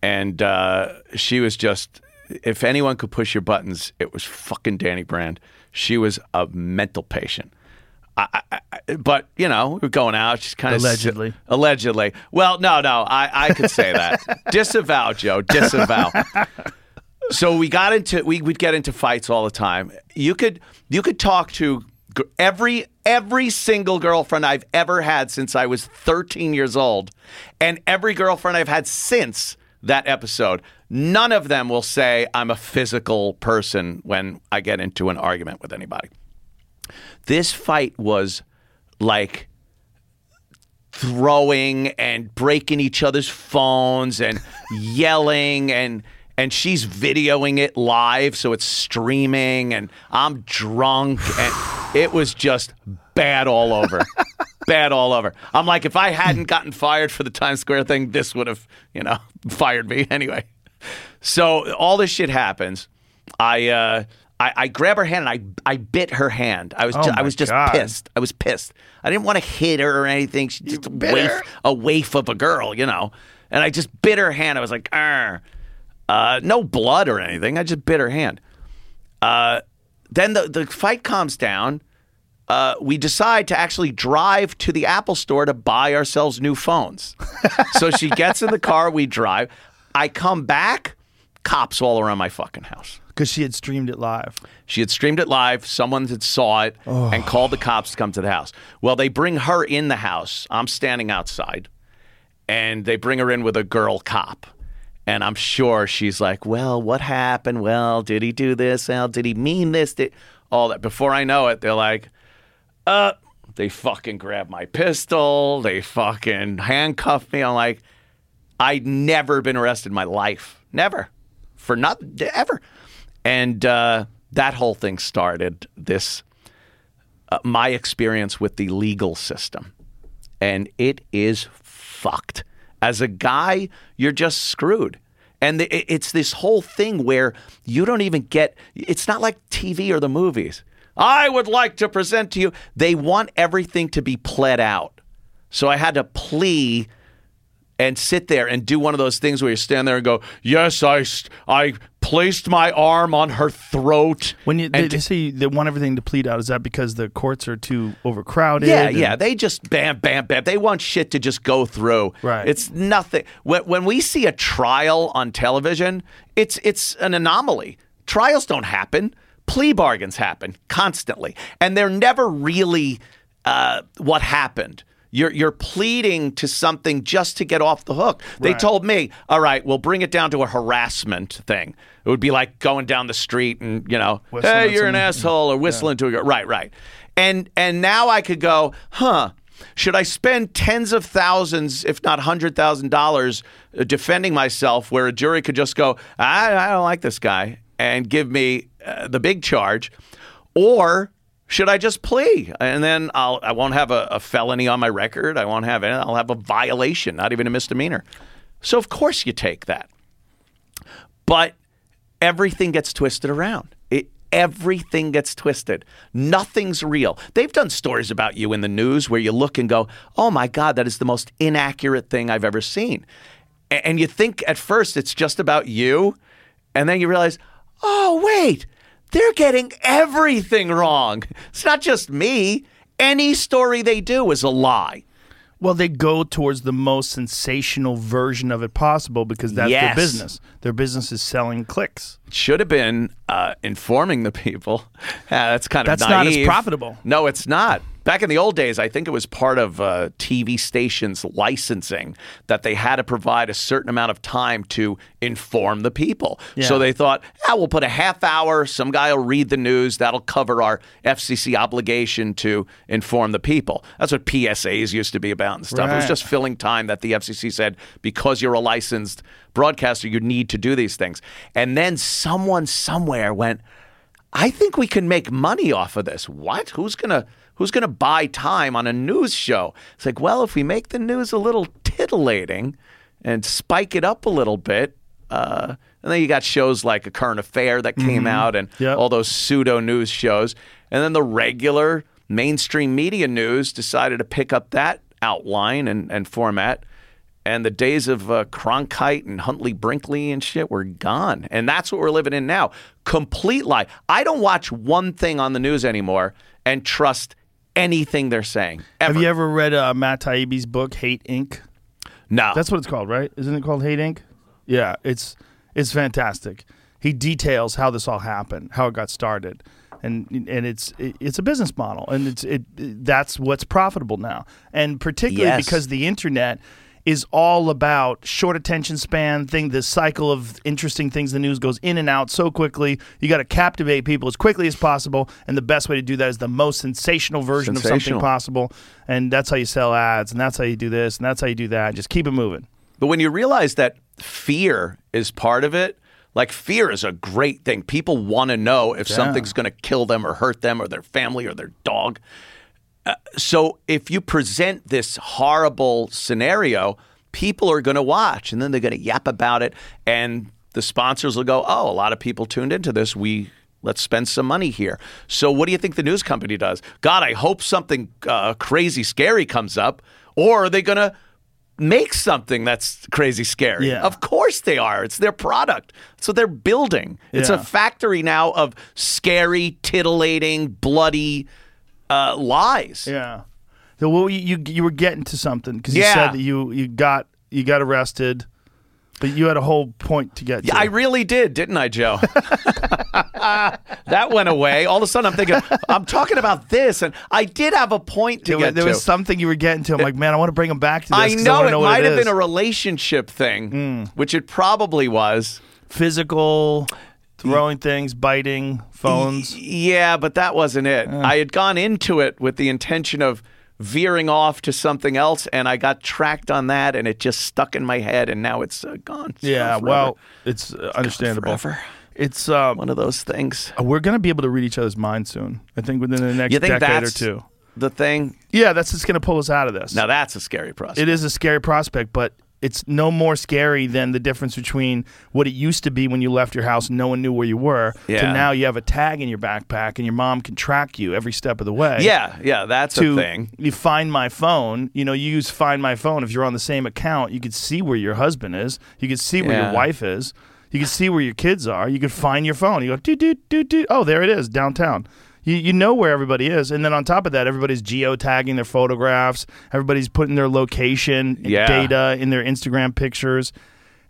and uh, she was just if anyone could push your buttons, it was fucking Dani Brand. She was a mental patient. I, I, I, but you know, we were going out. She's kind of Allegedly. allegedly. Well, no, no, I, I could say that. disavow, Joe. Disavow. so we got into we would get into fights all the time. You could you could talk to every every single girlfriend I've ever had since I was 13 years old, and every girlfriend I've had since that episode. None of them will say I'm a physical person when I get into an argument with anybody. This fight was like throwing and breaking each other's phones and yelling and and she's videoing it live so it's streaming and I'm drunk and it was just bad all over. bad all over. I'm like if I hadn't gotten fired for the Times Square thing this would have, you know, fired me anyway. So all this shit happens. I uh I, I grab her hand and I I bit her hand. I was Oh ju- I was just God. pissed. I was pissed. I didn't want to hit her or anything. She's just a waif, a waif of a girl, you know. and I just bit her hand. I was like, "Arr." Uh, no blood or anything. I just bit her hand. Uh, then the, the fight calms down. Uh, we decide to actually drive to the Apple store to buy ourselves new phones. so she gets in the car, we drive. I come back, cops all around my fucking house. Because she had streamed it live. She had streamed it live. Someone had saw it and called the cops to come to the house. Well, they bring her in the house. I'm standing outside, and they bring her in with a girl cop. And I'm sure she's like, "Well, what happened? Well, did he do this? Well, did he mean this? Did all that?" Before I know it, they're like, "Uh." They fucking grab my pistol. They fucking handcuff me. I'm like, I'd never been arrested in my life. Never. For not ever. And uh, that whole thing started this uh, my experience with the legal system. And it is fucked. As a guy, you're just screwed. And it's this whole thing where you don't even get it's not like TV or the movies. I would like to present to you. They want everything to be pled out. So I had to plea and sit there and do one of those things where you stand there and go, "Yes, I, I placed my arm on her throat." When you, they, they say they want everything to plead out, is that because the courts are too overcrowded? yeah, and- yeah. They just bam, bam, bam. They want shit to just go through. Right. It's nothing. When, when we see a trial on television, it's it's an anomaly. Trials don't happen. Plea bargains happen constantly, and they're never really uh, what happened. You're you're pleading to something just to get off the hook. They Right. told me, all right, we'll bring it down to a harassment thing. It would be like going down the street and you know, Whistling hey, you're an asshole, or whistling to a girl. Right, right. And and now I could go, huh? Should I spend tens of thousands, if not hundred thousand dollars, uh, defending myself, where a jury could just go, I, I don't like this guy, and give me uh, the big charge, or should I just plea and then I'll I won't have a, a felony on my record. I won't have any. I'll have a violation, not even a misdemeanor. So of course you take that but everything gets twisted around. It everything gets twisted. Nothing's real. They've done stories about you in the news where you look and go, "Oh my god, that is the most inaccurate thing I've ever seen." And you think at first it's just about you, and then you realize, "Oh, wait. They're getting everything wrong. It's not just me. Any story they do is a lie." Well, they go towards the most sensational version of it possible because that's Yes. their business. Their business is selling clicks. It should have been uh, informing the people. Uh, that's kind of That's not as naive. profitable. No, it's not. Back in the old days, I think it was part of uh, TV stations licensing that they had to provide a certain amount of time to inform the people. So they thought, ah, we'll put a half hour, some guy will read the news, that'll cover our FCC obligation to inform the people. That's what PSAs used to be about and stuff. It was just filling time that the FCC said, because you're a licensed broadcaster, you need to do these things. And then someone somewhere went, I think we can make money off of this. What? Who's gonna Who's gonna buy time on a news show? It's like, well, if we make the news a little titillating and spike it up a little bit, uh, and then you got shows like a current affair that came out and Yep. all those pseudo news shows, and then the regular mainstream media news decided to pick up that outline and, and format. And the days of uh, Cronkite and Huntley Brinkley and shit were gone. And that's what we're living in now. Complete lie. I don't watch one thing on the news anymore and trust anything they're saying. Ever. Have you ever read uh, Matt Taibbi's book Hate Inc? No. That's what it's called, right? Isn't it called Hate Inc? Yeah, it's it's fantastic. He details how this all happened, how it got started, and and it's it, it's a business model, and it's it that's what's profitable now, and particularly Yes. because the internet is all about short attention span thing this cycle of interesting things the news goes in and out so quickly. You got to captivate people as quickly as possible and the best way to do that is the most sensational version of something possible. And that's how you sell ads and that's how you do this and that's how you do that. Just keep it moving. But when you realize that fear is part of it, like fear is a great thing. People want to know if something's going to kill them or hurt them or their family or their dog. Uh, so if you present this horrible scenario, people are going to watch and then they're going to yap about it and the sponsors will go, "Oh, a lot of people tuned into this. We let's spend some money here." So what do you think the news company does? God, I hope something uh, crazy scary comes up or are they going to make something that's crazy scary. Yeah. Of course they are. It's their product. So they're building. It's Yeah. a factory now of scary, titillating, bloody uh, lies. Yeah. So what were you, you you were getting to something because you Yeah. said that you you got you got arrested, but you had a whole point to get to. Yeah, I really did, didn't I, Joe? that went away. All of a sudden, I'm thinking, I'm talking about this, and I did have a point to there, was, get there to. was something you were getting to. I'm like, man, I want to bring him back to this. I 'cause know wanna it know what might have is. been a relationship thing, which it probably was. physical, throwing things, biting, phones. Yeah, but that wasn't it. I had gone into it with the intention of veering off to something else, and I got tracked on that, and it just stuck in my head, and now it's uh, gone. It's Yeah, gone well, it's uh, understandable. forever. It's um, one of those things. we're gonna be able to read each other's minds soon. I think within the next You think decade that's or two. the thing? Yeah, that's just gonna pull us out of this. Now that's a scary process. it is a scary prospect, but it's no more scary than the difference between what it used to be when you left your house and no one knew where you were to now you have a tag in your backpack and your mom can track you every step of the way. Yeah, yeah, that's To a thing. you find my phone, you know, you use find my phone. If you're on the same account, you could see where your husband is. You could see where Yeah. your wife is. You can see where your kids are. You could find your phone. You go do do do do. Oh, there it is downtown. You you know where everybody is, and then on top of that, everybody's geotagging their photographs. Everybody's putting their location Yeah. data in their Instagram pictures.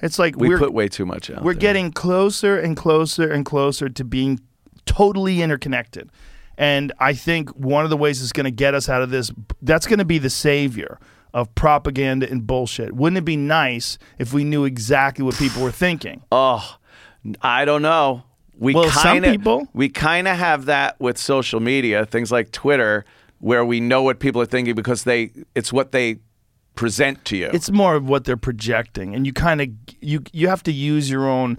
It's like We put way too much out. we're there. getting closer and closer and closer to being totally interconnected. And I think one of the ways it's going to get us out of this, that's going to be the savior of propaganda and bullshit. Wouldn't it be nice if we knew exactly what people were thinking? Oh, I don't know. We Well, kind of we kind of have that with social media, things like Twitter, where we know what people are thinking because they it's what they present to you. It's more of what they're projecting, and you kind of you you have to use your own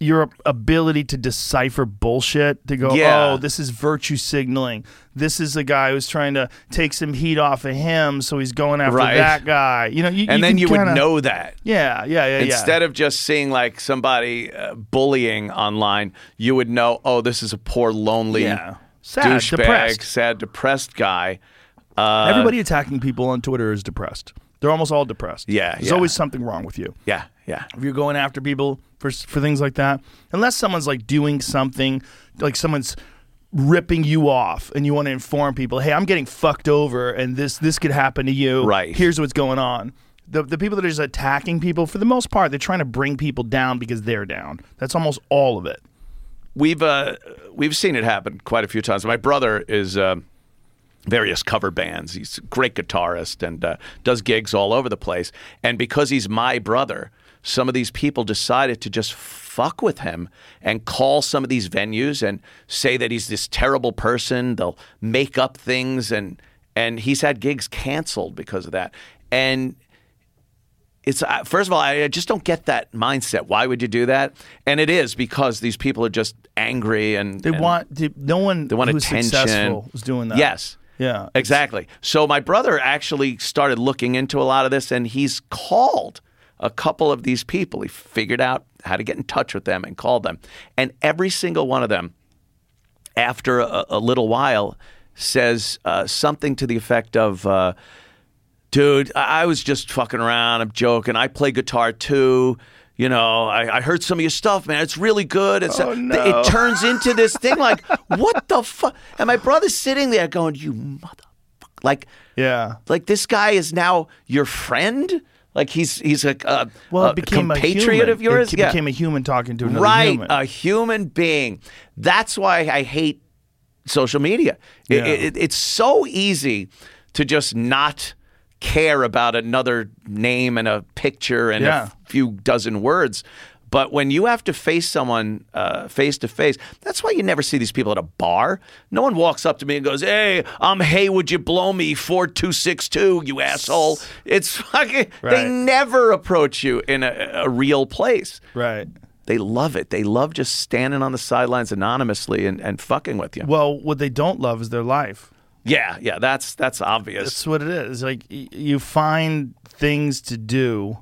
your ability to decipher bullshit to go, Yeah. oh, this is virtue signaling. This is a guy who's trying to take some heat off of him, so he's going after Right. that guy. You know, you, and then can you kinda- would know that. Yeah, yeah, yeah, yeah. Instead of just seeing like somebody uh, bullying online, you would know, oh, this is a poor, lonely, Yeah. Sad, douchebag, depressed. sad, depressed guy. Uh, Everybody attacking people on Twitter is depressed. They're almost all depressed. Yeah, there's yeah. always something wrong with you. Yeah, yeah. if you're going after people for for things like that, unless someone's like doing something, like someone's ripping you off, and you want to inform people, hey, I'm getting fucked over, and this this could happen to you. Right. Here's what's going on. The, the people that are just attacking people, for the most part, they're trying to bring people down because they're down. That's almost all of it. We've uh, we've seen it happen quite a few times. My brother is uh, various cover bands. He's a great guitarist and uh, does gigs all over the place. And because he's my brother, some of these people decided to just fuck with him and call some of these venues and say that he's this terrible person. They'll make up things and and he's had gigs canceled because of that. And it's first of all, I just don't get that mindset. Why would you do that? And it is because these people are just angry and They and want no one they want who's attention. successful is doing that. Yes. Yeah. Exactly. So my brother actually started looking into a lot of this, and he's called a couple of these people. He figured out how to get in touch with them and called them, and every single one of them, after a, a little while, says uh, something to the effect of. Uh, dude, I I was just fucking around. I'm joking. I play guitar too. You know, I, I heard some of your stuff, man. It's really good. It's Oh, no. it turns into this thing like, what the fuck? And my brother's sitting there going, you motherfucker. Like, Yeah. like this guy is now your friend? Like he's he's a, a, uh, Well, a became a compatriot human. of yours? It Yeah. became a human talking to another right, human. a human being. That's why I hate social media. It- it- it's so easy to just not care about another name and a picture and Yeah. a few dozen words. But when you have to face someone uh, face to face, that's why you never see these people at a bar. No one walks up to me and goes, "Hey, I'm Hey, would you blow me four two six two, you asshole?" It's fucking. They never approach you in a, a real place. right. They love it. They love just standing on the sidelines anonymously and, and fucking with you. Well, what they don't love is their life. yeah, yeah, that's that's obvious. That's what it is. Like y- you find things to do,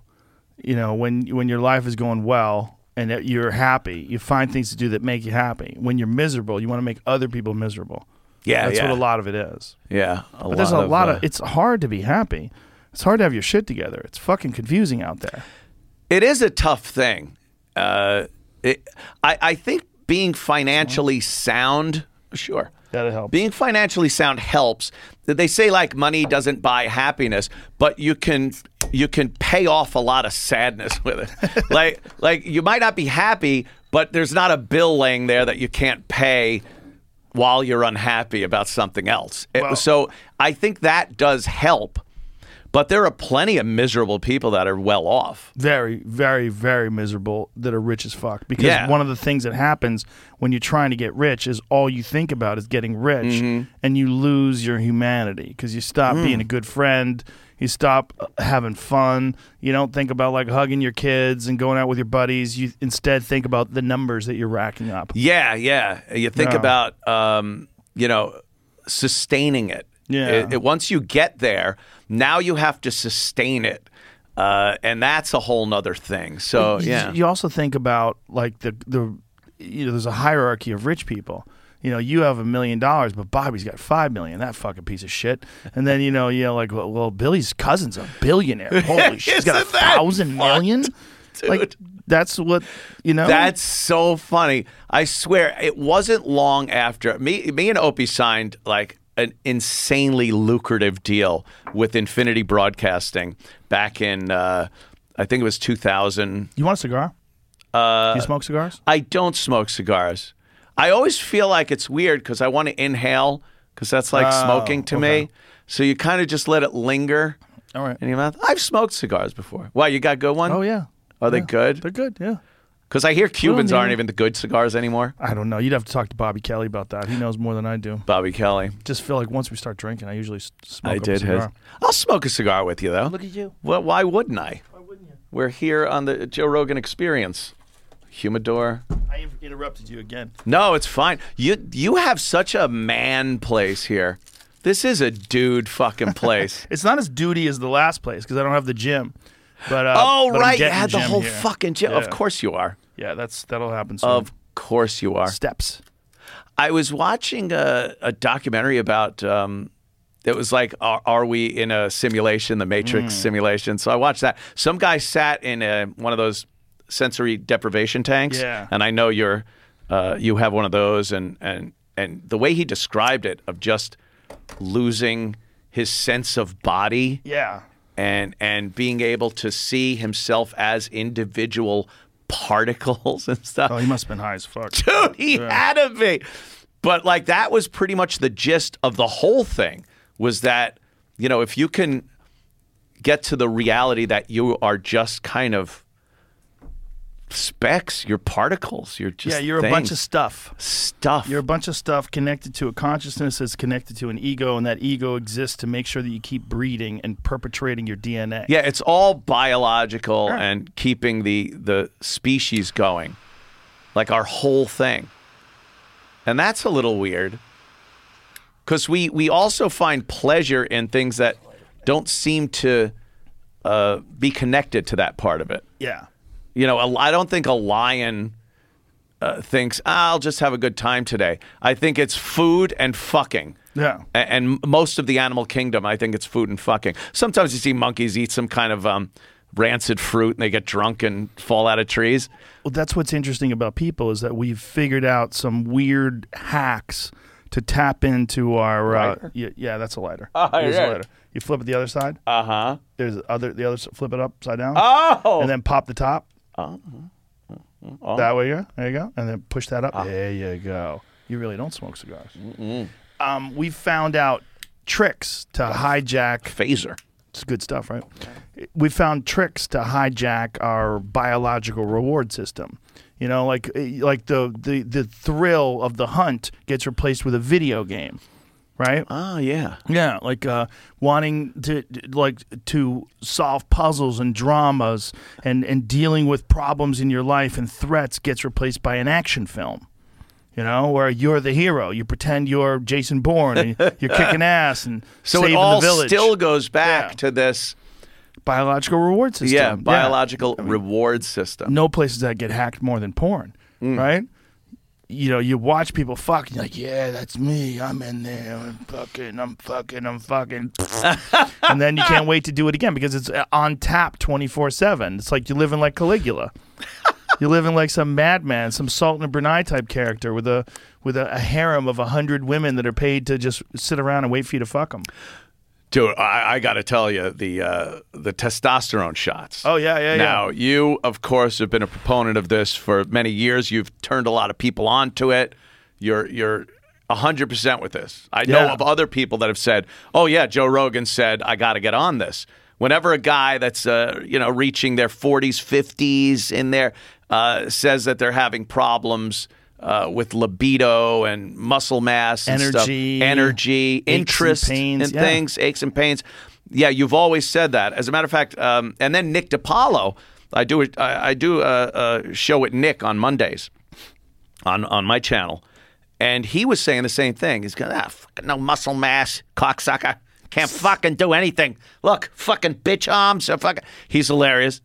you know, when when your life is going well and that you're happy. You find things to do that make you happy. When you're miserable, you want to make other people miserable. Yeah, that's yeah. what a lot of it is. yeah, a But there's a of, lot of. It's hard to be happy. It's hard to have your shit together. It's fucking confusing out there. It is a tough thing. Uh, it, I, I think being financially sound, sure. That helps. Being financially sound helps. They say like money doesn't buy happiness, but you can you can pay off a lot of sadness with it. like like you might not be happy, but there's not a bill laying there that you can't pay while you're unhappy about something else. It- so I think that does help. But there are plenty of miserable people that are well off. very, very, very miserable that are rich as fuck. Because Yeah. one of the things that happens when you're trying to get rich is all you think about is getting rich, Mm-hmm. and you lose your humanity because you stop Mm. being a good friend. You stop uh, having fun. You don't think about like hugging your kids and going out with your buddies. You instead think about the numbers that you're racking up. Yeah, yeah. You think Yeah. about, um, you know, sustaining it. Yeah. It- it- once you get there, now you have to sustain it. Uh, and that's a whole nother thing. So, You- yeah. You also think about like the the you know there's a hierarchy of rich people. You know, you have a million dollars, but Bobby's got five million. That fucking piece of shit. And then you know, you know, like well, well Billy's cousin's a billionaire. Holy shit, he's got a thousand million. Like that's what you know. That's so funny. I swear, it wasn't long after me. Me and Opie signed like an insanely lucrative deal with Infinity Broadcasting back in, uh, I think it was 2000. you want a cigar? Uh, Do you smoke cigars? I don't smoke cigars. I always feel like it's weird because I want to inhale because that's like Oh, smoking to me. okay. So you kind of just let it linger All right. in your mouth. I've smoked cigars before. Wow, you got good one? Oh yeah. Are they good? They're good. Yeah. Because I hear Cubans aren't even the good cigars anymore. I don't know. You'd have to talk to Bobby Kelly about that. He knows more than I do. Bobby Kelly. Just feel like once we start drinking, I usually s- smoke I up a did his. cigar. I'll smoke a cigar with you though. Look at you. Well, why wouldn't I? Why wouldn't you? We're here on the Joe Rogan Experience. Humidor. I interrupted you again. No, it's fine. You you have such a man place here. This is a dude fucking place. It's not as duty as the last place because I don't have the gym. But uh, oh but right, you had the whole here. fucking gym. Of course you are. Yeah, that's that'll happen soon. Of course you are. steps. I was watching a, a documentary about. Um, it was like, are, are we in a simulation, the Matrix Mm. simulation? So I watched that. Some guy sat in a, one of those sensory deprivation tanks, Yeah. and I know you're, uh, you have one of those, and and and the way he described it of just losing his sense of body Yeah. and and being able to see himself as individual particles and stuff Oh, he must have been high as fuck. dude, he had to be. But like that was pretty much the gist of the whole thing was that, you know, if you can get to the reality that you are just kind of specks, you're particles, you're just yeah, you're a bunch of stuff. stuff. You're a bunch of stuff connected to a consciousness that's connected to an ego, and that ego exists to make sure that you keep breeding and perpetrating your DNA. yeah, it's all biological Right. and keeping the the species going. Like our whole thing. And that's a little weird. Cuz we we also find pleasure in things that don't seem to uh, be connected to that part of it. Yeah. You know, a, I don't think a lion uh, thinks "Ah, I'll just have a good time today. I think it's food and fucking. Yeah. A- And most of the animal kingdom, I think it's food and fucking. Sometimes you see monkeys eat some kind of um, rancid fruit and they get drunk and fall out of trees. Well, that's what's interesting about people is that we've figured out some weird hacks to tap into our. Uh, yeah, yeah, that's a lighter. Oh, Here's a yeah. lighter. You flip it the other side. Uh huh. There's the other the other s- flip it upside down. Oh. And then pop the top. Oh. That way, yeah. There you go. And then push that up. Ah. There you go. You really don't smoke cigars. Um, we found out tricks to hijack. Phaser. It's good stuff, right? We found tricks to hijack our biological reward system. You know, like eh, like the the the thrill of the hunt gets replaced with a video game, right? Oh yeah. Yeah, like uh, wanting to like to solve puzzles and dramas and and dealing with problems in your life and threats gets replaced by an action film. You know, where you're the hero. You pretend you're Jason Bourne and you're kicking ass and So saving it all the village. still goes back Yeah. to this, biological reward system. yeah, biological reward system. No places that get hacked more than porn, Mm. right? You know, you watch people fuck, and you're like, yeah, that's me. I'm in there. I'm fucking, I'm fucking, I'm fucking. and then you can't wait to do it again because it's uh, on tap 24 7. It's like you're living like Caligula. You're living like some madman, some Sultan of Brunei type character with a with a, a harem of a hundred women that are paid to just sit around and wait for you to fuck them. Dude, I, I got to tell you the uh, the testosterone shots. Oh yeah, yeah, yeah. Now, you, of course, have been a proponent of this for many years. You've turned a lot of people onto it. You're you're hundred percent with this. I know Yeah. of other people that have said, "Oh yeah, Joe Rogan said I got to get on this." Whenever a guy that's uh, you know reaching their forties, fifties in there uh, says that they're having problems. Uh, with libido and muscle mass, and stuff, Energy, energy, and interest pains, in yeah. things, aches and pains. Yeah, you've always said that. As a matter of fact, um, and then Nick DiPaolo, I do a- I, I do a, a show with Nick on Mondays on on my channel, and he was saying the same thing. He's going, ah, fucking no muscle mass, cocksucker, can't fucking do anything. Look, fucking bitch arms, uh, fucking. He's hilarious,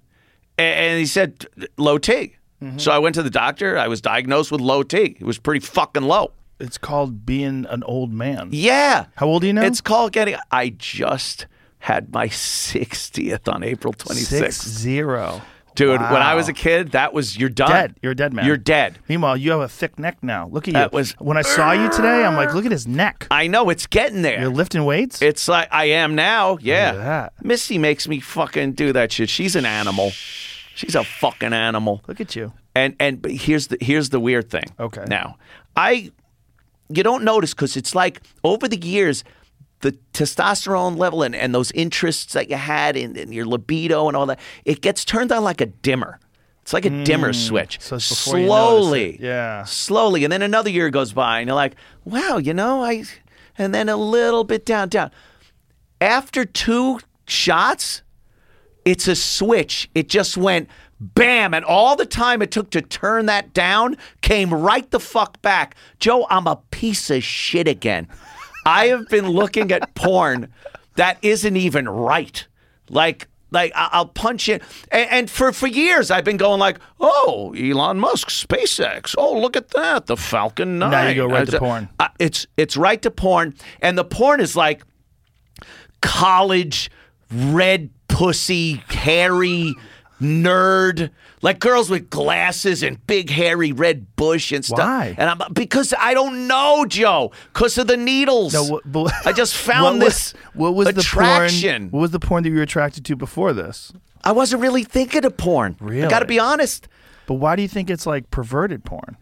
A- and he said low T. So I went to the doctor. I was diagnosed with low T. It was pretty fucking low. It's called being an old man. Yeah. How old are you now? It's called getting. I just had my 60th on April 26th. Six zero. Dude, when I was a kid, that was you're done. dead. You're a dead man. You're dead. Meanwhile, you have a thick neck now. Look at you. That was- when I saw you today. I'm like, look at his neck. I know it's getting there. You're lifting weights. It's like I am now. Yeah. at that. Missy makes me fucking do that shit. She's an animal. She's a fucking animal. look at you. And and but here's the here's the weird thing. Okay. Now, I you don't notice because it's like over the years, the testosterone level and, and those interests that you had in, in your libido and all that, it gets turned on like a dimmer. It's like a dimmer switch. Mm. so it's before you slowly. Yeah. slowly, and then another year goes by, and you're like, "Wow, you know, I," and then a little bit down, down. After two shots, it's a switch. It just went bam, and all the time it took to turn that down came right the fuck back. Joe, I'm a piece of shit again. I have been looking at porn that isn't even right. Like, like I'll punch it, and, and for for years I've been going like, oh, Elon Musk, SpaceX. Oh, look at that, the Falcon Nine. Now you go right to uh, porn. I- it's it's right to porn, and the porn is like college red pussy hairy nerd like girls with glasses and big hairy red bush and stuff Why? and i'm because i don't know joe because of the needles No, what, but, i just found what this Was, what was attraction the porn? What was the porn that you were attracted to before this? i wasn't really thinking of porn Really? i gotta be honest But why do you think it's like perverted porn?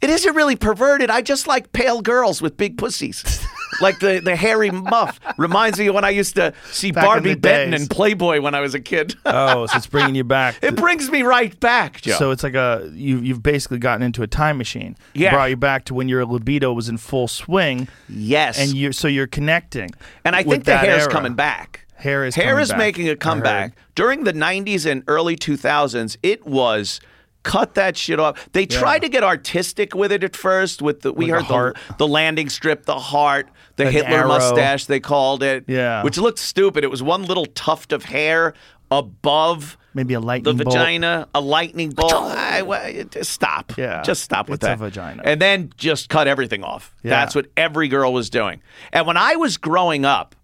it isn't really perverted i just like pale girls with big pussies like the, the hairy muff reminds me of when i used to see Back Barbi the benton days. and playboy when i was a kid Oh, so it's bringing you back. It brings me right back, Joe. So it's like a you you've basically gotten into a time machine. Yeah. Brought you back to when your libido was in full swing, yes, and you so you're connecting. and I with think the hair is coming back. Hair is hair coming is back. making a comeback. During the '90s and early 2000s, it was cut that shit off. They tried to get artistic with it at first. With the we With heard the, heart. the landing strip, the heart, the Hitler arrow. mustache. They called it. Yeah. which looked stupid. It was one little tuft of hair above. Maybe a The lightning bolt. vagina, a lightning bolt. I, well, just stop. Yeah. just stop with It's a that. vagina. And then just cut everything off. Yeah. That's what every girl was doing. And when I was growing up,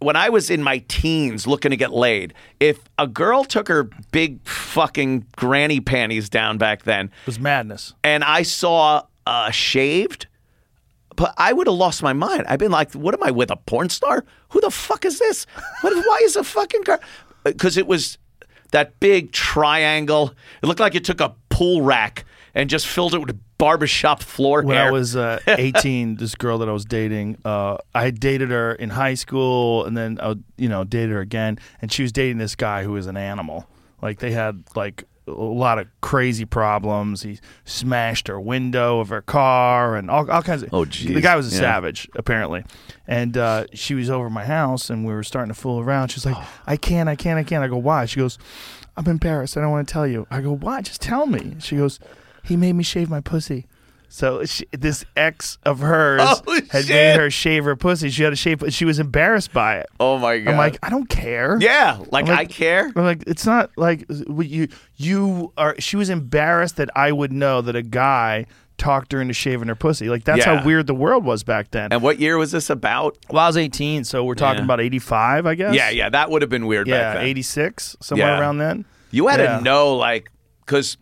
when I was in my teens looking to get laid, if a girl took her big fucking granny panties down back then It was madness. and I saw uh, shaved, but I would have lost my mind. I've been like, what am I with a porn star? Who the fuck is this? What, why is a fucking girl? Because it was that big triangle. It looked like you took a pool rack and just filled it with barbershop floor When hair. I was uh, 18, this girl that I was dating, uh, I had dated her in high school, and then I, would, you know, dated her again, and she was dating this guy who was an animal. Like they had like a lot of crazy problems. He smashed her window of her car and all, all kinds of. Oh, geez. The guy was a Yeah. savage apparently, and uh, she was over at my house, and we were starting to fool around. She's like, Oh. "I can't, I can't, I can't." I go, "Why?" She goes, "I'm embarrassed. I don't want to tell you." I go, "Why? Just tell me." She goes, "He made me shave my pussy." So she, this ex of hers Oh, had shit. made her shave her pussy. She had to shave, she was embarrassed by it. Oh my god. I'm like, I don't care. yeah, like, like- I care. I'm like, it's not like you you are. She was embarrassed that I would know that a guy talked her into shaving her pussy. Like that's Yeah. how weird the world was back then. And what year was this about? well, I was 18, so we're talking Yeah. about 85, I guess. Yeah, yeah, that would have been weird yeah, back then. 86, somewhere Yeah. around then. You had to know, like, because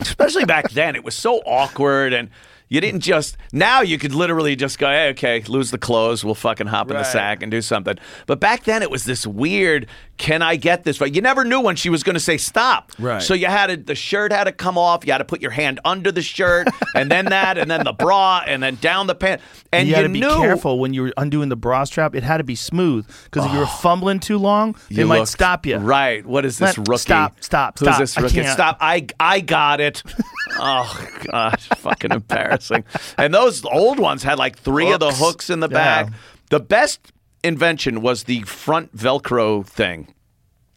especially back then, it was so awkward, and you didn't just. Now you could literally just go, hey, okay, lose the clothes, we'll fucking hop in the sack and do something. But back then, it was this weird. Can I get this? Right? You never knew when she was going to say stop. Right. So you had to, the shirt had to come off. You had to put your hand under the shirt, and then that, and then the bra, and then down the pant. And you you, had to be knew, careful when you were undoing the bra strap. It had to be smooth because if you were oh. fumbling too long, they You might looked- stop you. Right. What is this Let- rookie? stop, stop, Who's stop. this I rookie? can't. Stop. I I got it. oh gosh, fucking embarrassing. And those old ones had like three of the Hooks. hooks in the Yeah. back. The best invention was the front Velcro thing.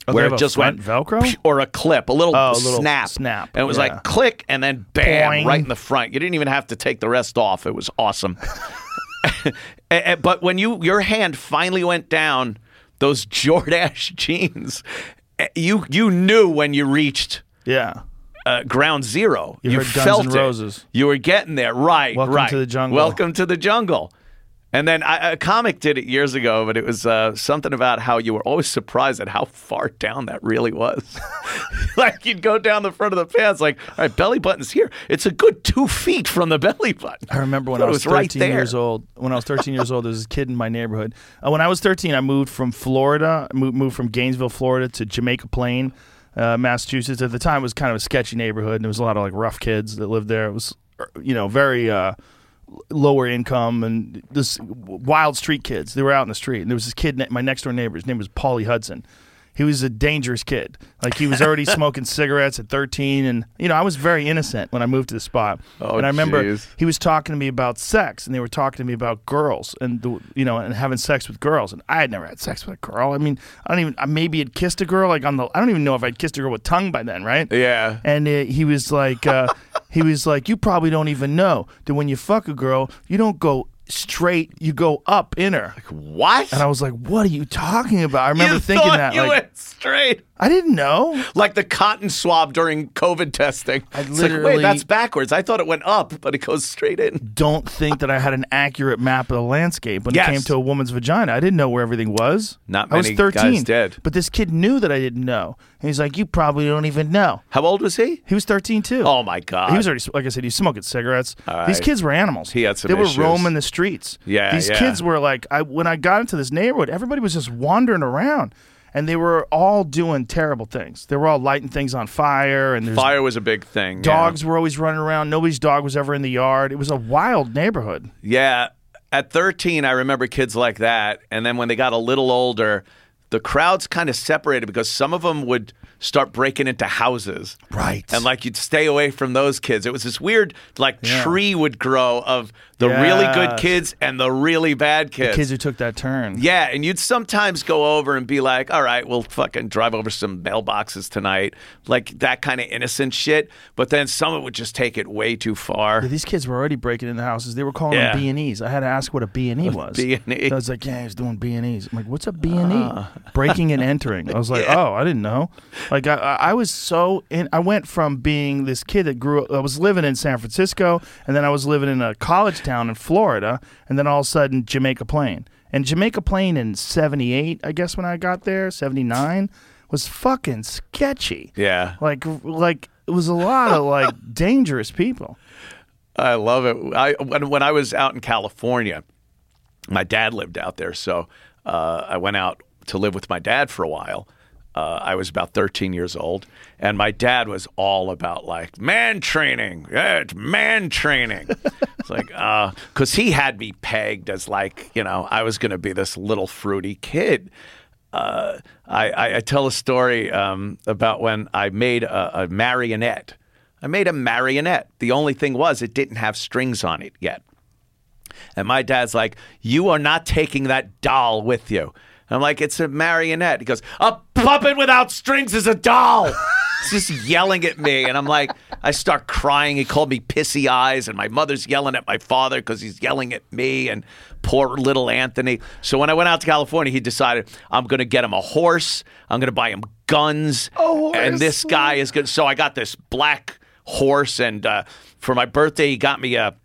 Oh, where it just went Velcro? or a clip, a little, Oh, a little snap, snap, and it was yeah. like click and then bam, Boing. right in the front. You didn't even have to take the rest off. It was awesome. But when you your hand finally went down those Jordache jeans, you you knew when you reached Yeah. uh, ground zero. You Guns felt it. Roses. You were getting there, right? Welcome right. to the jungle. Welcome to the jungle. And then I, a comic did it years ago, but it was uh, something about how you were always surprised at how far down that really was. like you'd go down the front of the pants, like, all right, belly button's here. It's a good two feet from the belly button. I remember when I was, right 13 there. years old. When I was 13 years old, there was a kid in my neighborhood. Uh, when I was 13, I moved from Florida, moved, moved from Gainesville, Florida to Jamaica Plain, uh, Massachusetts. At the time, it was kind of a sketchy neighborhood, and there was a lot of like rough kids that lived there. It was, er, you know, very uh, lower income and this wild street kids. They were out in the street, and there was this kid, my next door neighbor. His name was Paulie Hudson. He was a dangerous kid. Like he was already smoking cigarettes at 13, and you know I was very innocent when I moved to the spot. Oh, and I remember jeez. he was talking to me about sex, and they were talking to me about girls, and the, you know, and having sex with girls. And I had never had sex with a girl. I mean, I don't even. I maybe had kissed a girl like on the. I don't even know if I'd kissed a girl with tongue by then, right? Yeah. And uh, he was like, uh, he was like, you probably don't even know that when you fuck a girl, you don't go straight, you go up in her. What? And I was like, what are you talking about? I remember you thinking that. you Like, went straight. I didn't know. Like the cotton swab during COVID testing. I It's like, wait, that's backwards. I thought it went up, but it goes straight in. Don't think that I had an accurate map of the landscape when Yes. it came to a woman's vagina. I didn't know where everything was. Not I was many 13. guys did. But this kid knew that I didn't know. And he's like, you probably don't even know. How old was he? He was 13 too. Oh my god. He was already, like I said, he was smoking cigarettes. These kids were animals. He had some They were roaming the streets. Yeah, These yeah. kids were like, I when I got into this neighborhood, everybody was just wandering around, and they were all doing terrible things. They were all lighting things on fire, and Fire was a big thing. yeah. dogs were always running around. Nobody's dog was ever in the yard. It was a wild neighborhood. Yeah. At 13, I remember kids like that. And then when they got a little older, the crowds kind of separated because some of them would start breaking into houses. Right. And like you'd stay away from those kids. It was this weird, like, Yeah. tree would grow of the really good kids and the really bad kids. The kids who took that turn. Yeah, and you'd sometimes go over and be like, all right, we'll fucking drive over some mailboxes tonight. Like that kind of innocent shit. But then someone would just take it way too far. Yeah, these kids were already breaking into houses. They were calling Yeah. them B and E's. I had to ask what a B and E was. B&E. I was like, yeah, he's doing B and E's. I'm like, what's a B and E? Uh. Breaking and entering. I was like, oh, I didn't know. Like, I, I I was so in. I went from being this kid that grew. up I was living in San Francisco, and then I was living in a college town in Florida, and then all of a sudden Jamaica Plain. And Jamaica Plain in '78, I guess when I got there, '79 was fucking sketchy. Yeah. Like, like it was a lot of like dangerous people. I love it. I when, when I was out in California, my dad lived out there, so uh, I went out to live with my dad for a while. Uh, I was about 13 years old, and my dad was all about like man training. Yeah, it's man training. it's like because he had me pegged as like you know I was going to be this little fruity kid. Uh, I, I, I tell a story um, about when I made a, a marionette. I made a marionette. The only thing was it didn't have strings on it yet. And my dad's like, You are not taking that doll with you. I'm like, It's a marionette. He goes, A puppet without strings is a doll. He's just yelling at me, and I'm like, I start crying. He called me pissy eyes, and my mother's yelling at my father because he's yelling at me, and poor little Anthony. So when I went out to California, he decided I'm going to get him a horse. I'm going to buy him guns, and this guy is good. So I got this black horse, and uh, for my birthday, he got me a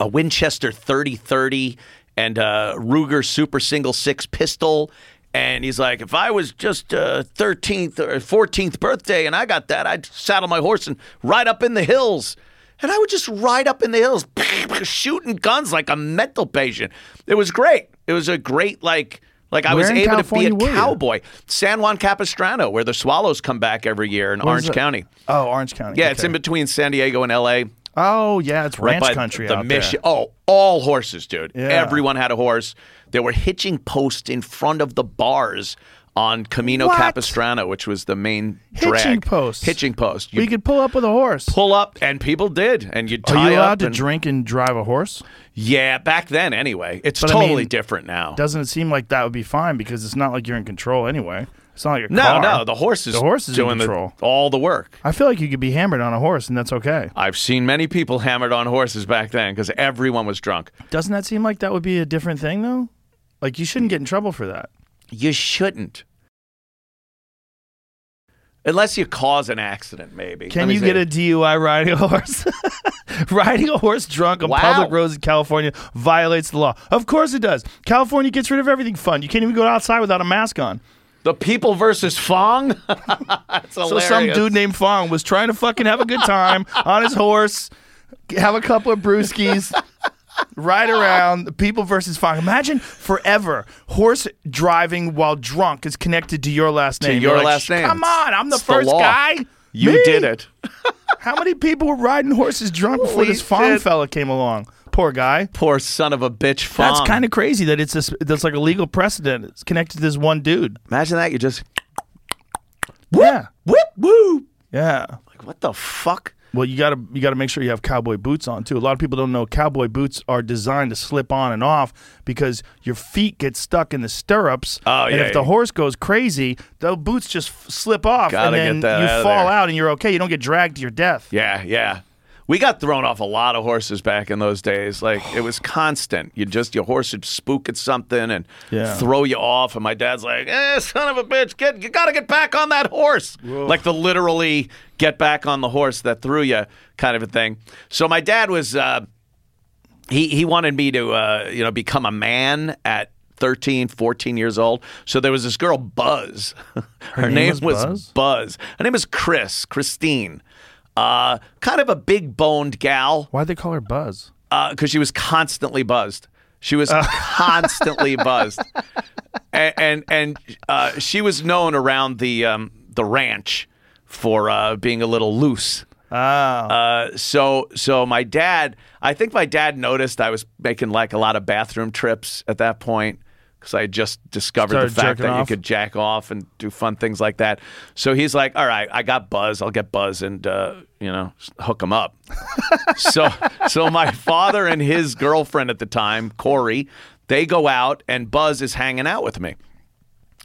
a Winchester 3030 and a Ruger Super Single Six pistol. And he's like, if I was just uh, 13th or 14th birthday and I got that, I'd saddle my horse and ride up in the hills. And I would just ride up in the hills, shooting guns like a mental patient. It was great. It was a great, like, like I Where was able California to be a you? cowboy. San Juan Capistrano, where the Swallows come back every year in Orange? County. Oh, Orange County. Yeah, it's in between San Diego and LA Oh, yeah, it's ranch by country the out mission. there. Oh, all horses, dude. Yeah. Everyone had a horse. There were hitching posts in front of the bars on Camino What? Capistrano, which was the main Hitching drag. Hitching post. We You could pull up with a horse. pull up, and people did, and you Are tie you up. allowed to and- drink and drive a horse? Yeah, back then, anyway. It's But I totally mean, different now. Doesn't it seem like that would be fine because it's not like you're in control anyway? It's not like a No, car. no, the horse is The horse is in doing the- all the work. I feel like you could be hammered on a horse and that's okay. I've seen many people hammered on horses back then because everyone was drunk. Doesn't that seem like that would be a different thing though? Like you shouldn't get in trouble for that. You shouldn't. Unless you cause an accident, maybe. Can Let me you get a DUI riding a horse? riding a horse drunk on Wow. public roads in California violates the law. Of course it does. California gets rid of everything fun. You can't even go outside without a mask on. The people versus Fong? That's So some dude named Fong was trying to fucking have a good time on his horse, have a couple of brewskis, ride around. The people versus Fong. Imagine forever horse driving while drunk is connected to your last name. your You're like, last name. Come on, I'm the It's first law. guy. You Me? did it. How many people were riding horses drunk before Holy this Fong shit. fella came along? Poor guy. Poor son of a bitch, Fong. That's kind of crazy that it's this, that's like a legal precedent. It's connected to this one dude. Imagine that. You just Yeah, whoop woo. yeah. Like what the fuck? Well, you gotta you gotta make sure you have cowboy boots on too. A lot of people don't know cowboy boots are designed to slip on and off because your feet get stuck in the stirrups. Oh, and yeah, if the yeah. horse goes crazy, the boots just f- slip off, Gotta and then get that you out of fall there. out and you're okay. You don't get dragged to your death. Yeah, yeah. We got thrown off a lot of horses back in those days. Like it was constant. You just your horse would spook at something and Yeah. throw you off. And my dad's like, "Eh, son of a bitch, get you got to get back on that horse." Like the literally get back on the horse that threw you kind of a thing. So my dad was uh, he he wanted me to uh, you know become a man at 13 14 years old so there was this girl buzz her, name name, was was Buzz? buzz her name was chris christine uh, kind of a big boned gal. Why'd they call her Buzz? because she was constantly buzzed. She was constantly buzzed. And and, and uh, she was known around the um, the ranch for uh, being a little loose. Ah, uh, so so my dad, I think my dad noticed I was making like a lot of bathroom trips at that point because I had just discovered Started the fact that you could jack off and do fun things like that. So he's like, "All right, I got Buzz. I'll get Buzz and uh, you know hook him up." so so my father and his girlfriend at the time, Corey, they go out and Buzz is hanging out with me.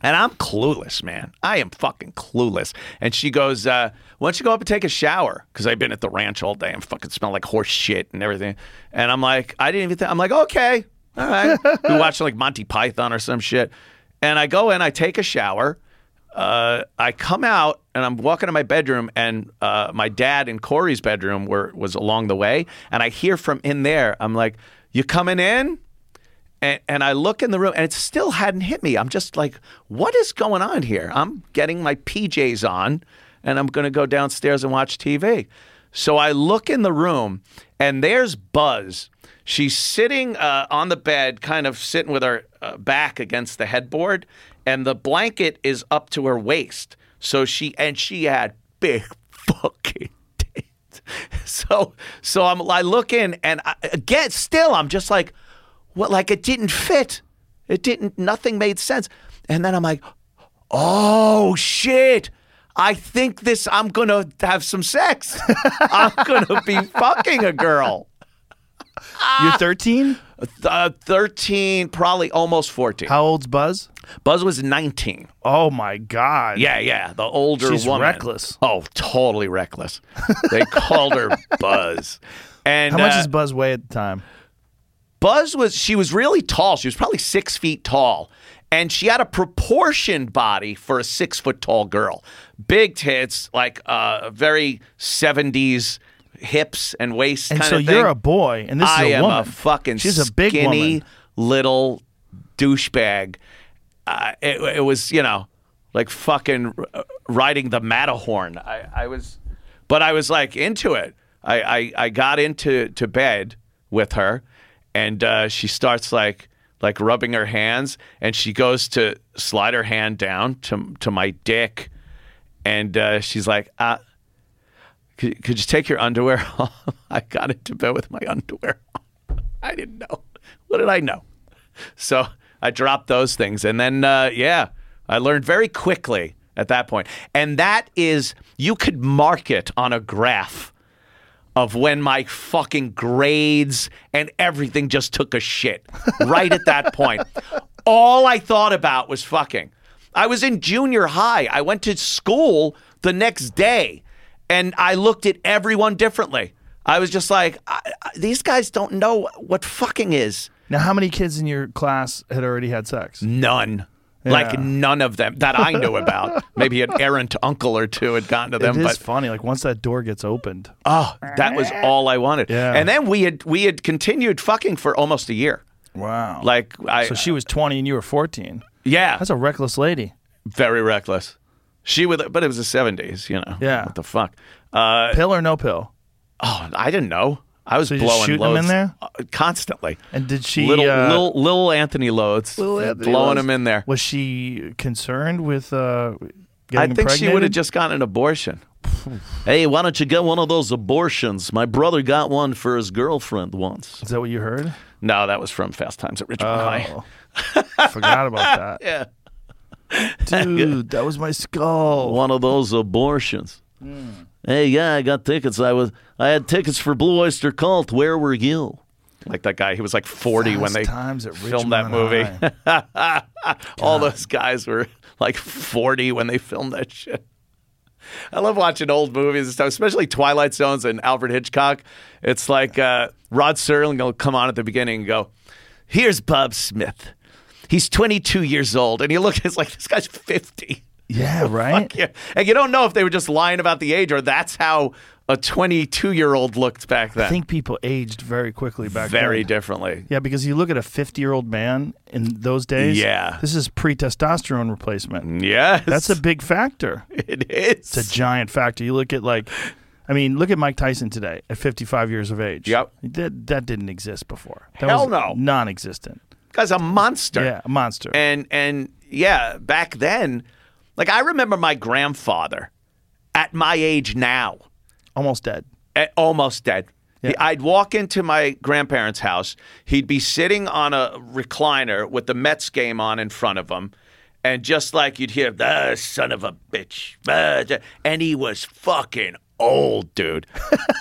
And I'm clueless, man. I am fucking clueless. And she goes, uh, why don't you go up and take a shower? Because I've been at the ranch all day and fucking smell like horse shit and everything. And I'm like, I didn't even think, I'm like, okay, all right. we watched like Monty Python or some shit. And I go in, I take a shower. Uh, I come out and I'm walking to my bedroom, and uh, my dad and Corey's bedroom were was along the way, and I hear from in there. I'm like, "You coming in?" and, and I look in the room and it still hadn't hit me. I'm just like, what is going on here? I'm getting my PJs on and I'm going to go downstairs and watch TV. So I look in the room and there's Buzz. She's sitting uh, on the bed, kind of sitting with her uh, back against the headboard, and the blanket is up to her waist. So she and she had big fucking tits. So so I'm I look in and I, again still I'm just like what like it didn't fit. It didn't nothing made sense. And then I'm like, "Oh shit. I think this I'm going to have some sex. I'm going to be fucking a girl." You're 13. Uh, 13, probably almost 14. How old's Buzz? Buzz was 19. Oh my God. Yeah, yeah, the older She's woman. reckless. Oh, totally reckless. They called her Buzz. And How much uh, does Buzz weigh at the time? Buzz was she was really tall. She was probably six feet tall. And she had a proportioned body for a six foot tall girl. Big tits, like uh very seventies hips and waist And kind so of thing. you're a boy, and this is I a am woman. a fucking She's a big skinny woman. little douchebag. Uh, it, it was, you know, like fucking uh, riding the Matterhorn. I, I was, but I was like into it. I, I, I got into to bed with her, and uh, she starts like like rubbing her hands, and she goes to slide her hand down to to my dick, and uh, she's like, uh, could, could you take your underwear off? I got into bed with my underwear on. I didn't know. What did I know? So I dropped those things. And then, uh, yeah, I learned very quickly at that point. And that is, you could mark it on a graph of when my fucking grades and everything just took a shit right at that point. All I thought about was fucking. I was in junior high. I went to school the next day and I looked at everyone differently. I was just like, I, I, these guys don't know what fucking is. Now, how many kids in your class had already had sex? None. Like none of them that I knew about. Maybe an errant uncle or two had gotten to them, is but funny. Like once that door gets opened, oh, that was all I wanted. Yeah. And then we had we had continued fucking for almost a year. wow. Like I, so she was 20 and you were 14. yeah, That's a reckless lady. very reckless. She would, but it was the seventies, you know. Yeah. what the fuck? Uh, Pill or no pill? oh, I didn't know. I was So you're just blowing shooting 'em in loads there? uh, constantly. And did she little, uh, little little Anthony loads, blowing them in there. Was she concerned with uh, I getting think she would have impregnated? just gotten an abortion. hey, why don't you get one of those abortions? My brother got one for his girlfriend once. Is that what you heard? No, that was from Fast Times at Ridgemont High. Oh, forgot about that. Yeah, Dude, that was my skull. one of those abortions. Hey, yeah, I got tickets. I was, I had tickets for Blue Oyster Cult. Where were you? Like that guy, he was like forty when they Times at filmed that movie. All those guys were like forty when they filmed that shit. I love watching old movies and stuff, especially Twilight Zones and Alfred Hitchcock. It's like uh, Rod Serling will come on at the beginning and go, "Here's Bob Smith. He's 22 years old," and you look, it's like this guy's 50. Yeah, right. Yeah, and you don't know if they were just lying about the age or that's how a 22 year old looked back then. I think people aged very quickly back very then. Very differently. Yeah, because you look at a 50 year old man in those days. Yeah. This is pre testosterone replacement. Yes, That's a big factor. it is. It's a giant factor. You look at like, I mean, look at Mike Tyson today at 55 years of age. Yep. That, that didn't exist before. That Hell was no. Non existent. Guy's a monster. Yeah, a monster. And and yeah, back then, like I remember my grandfather at my age now, Almost dead. eh, almost dead. Yeah. I'd walk into my grandparents' house. He'd be sitting on a recliner with the Mets game on in front of him. And just like you'd hear, the son of a bitch. And he was fucking old, dude.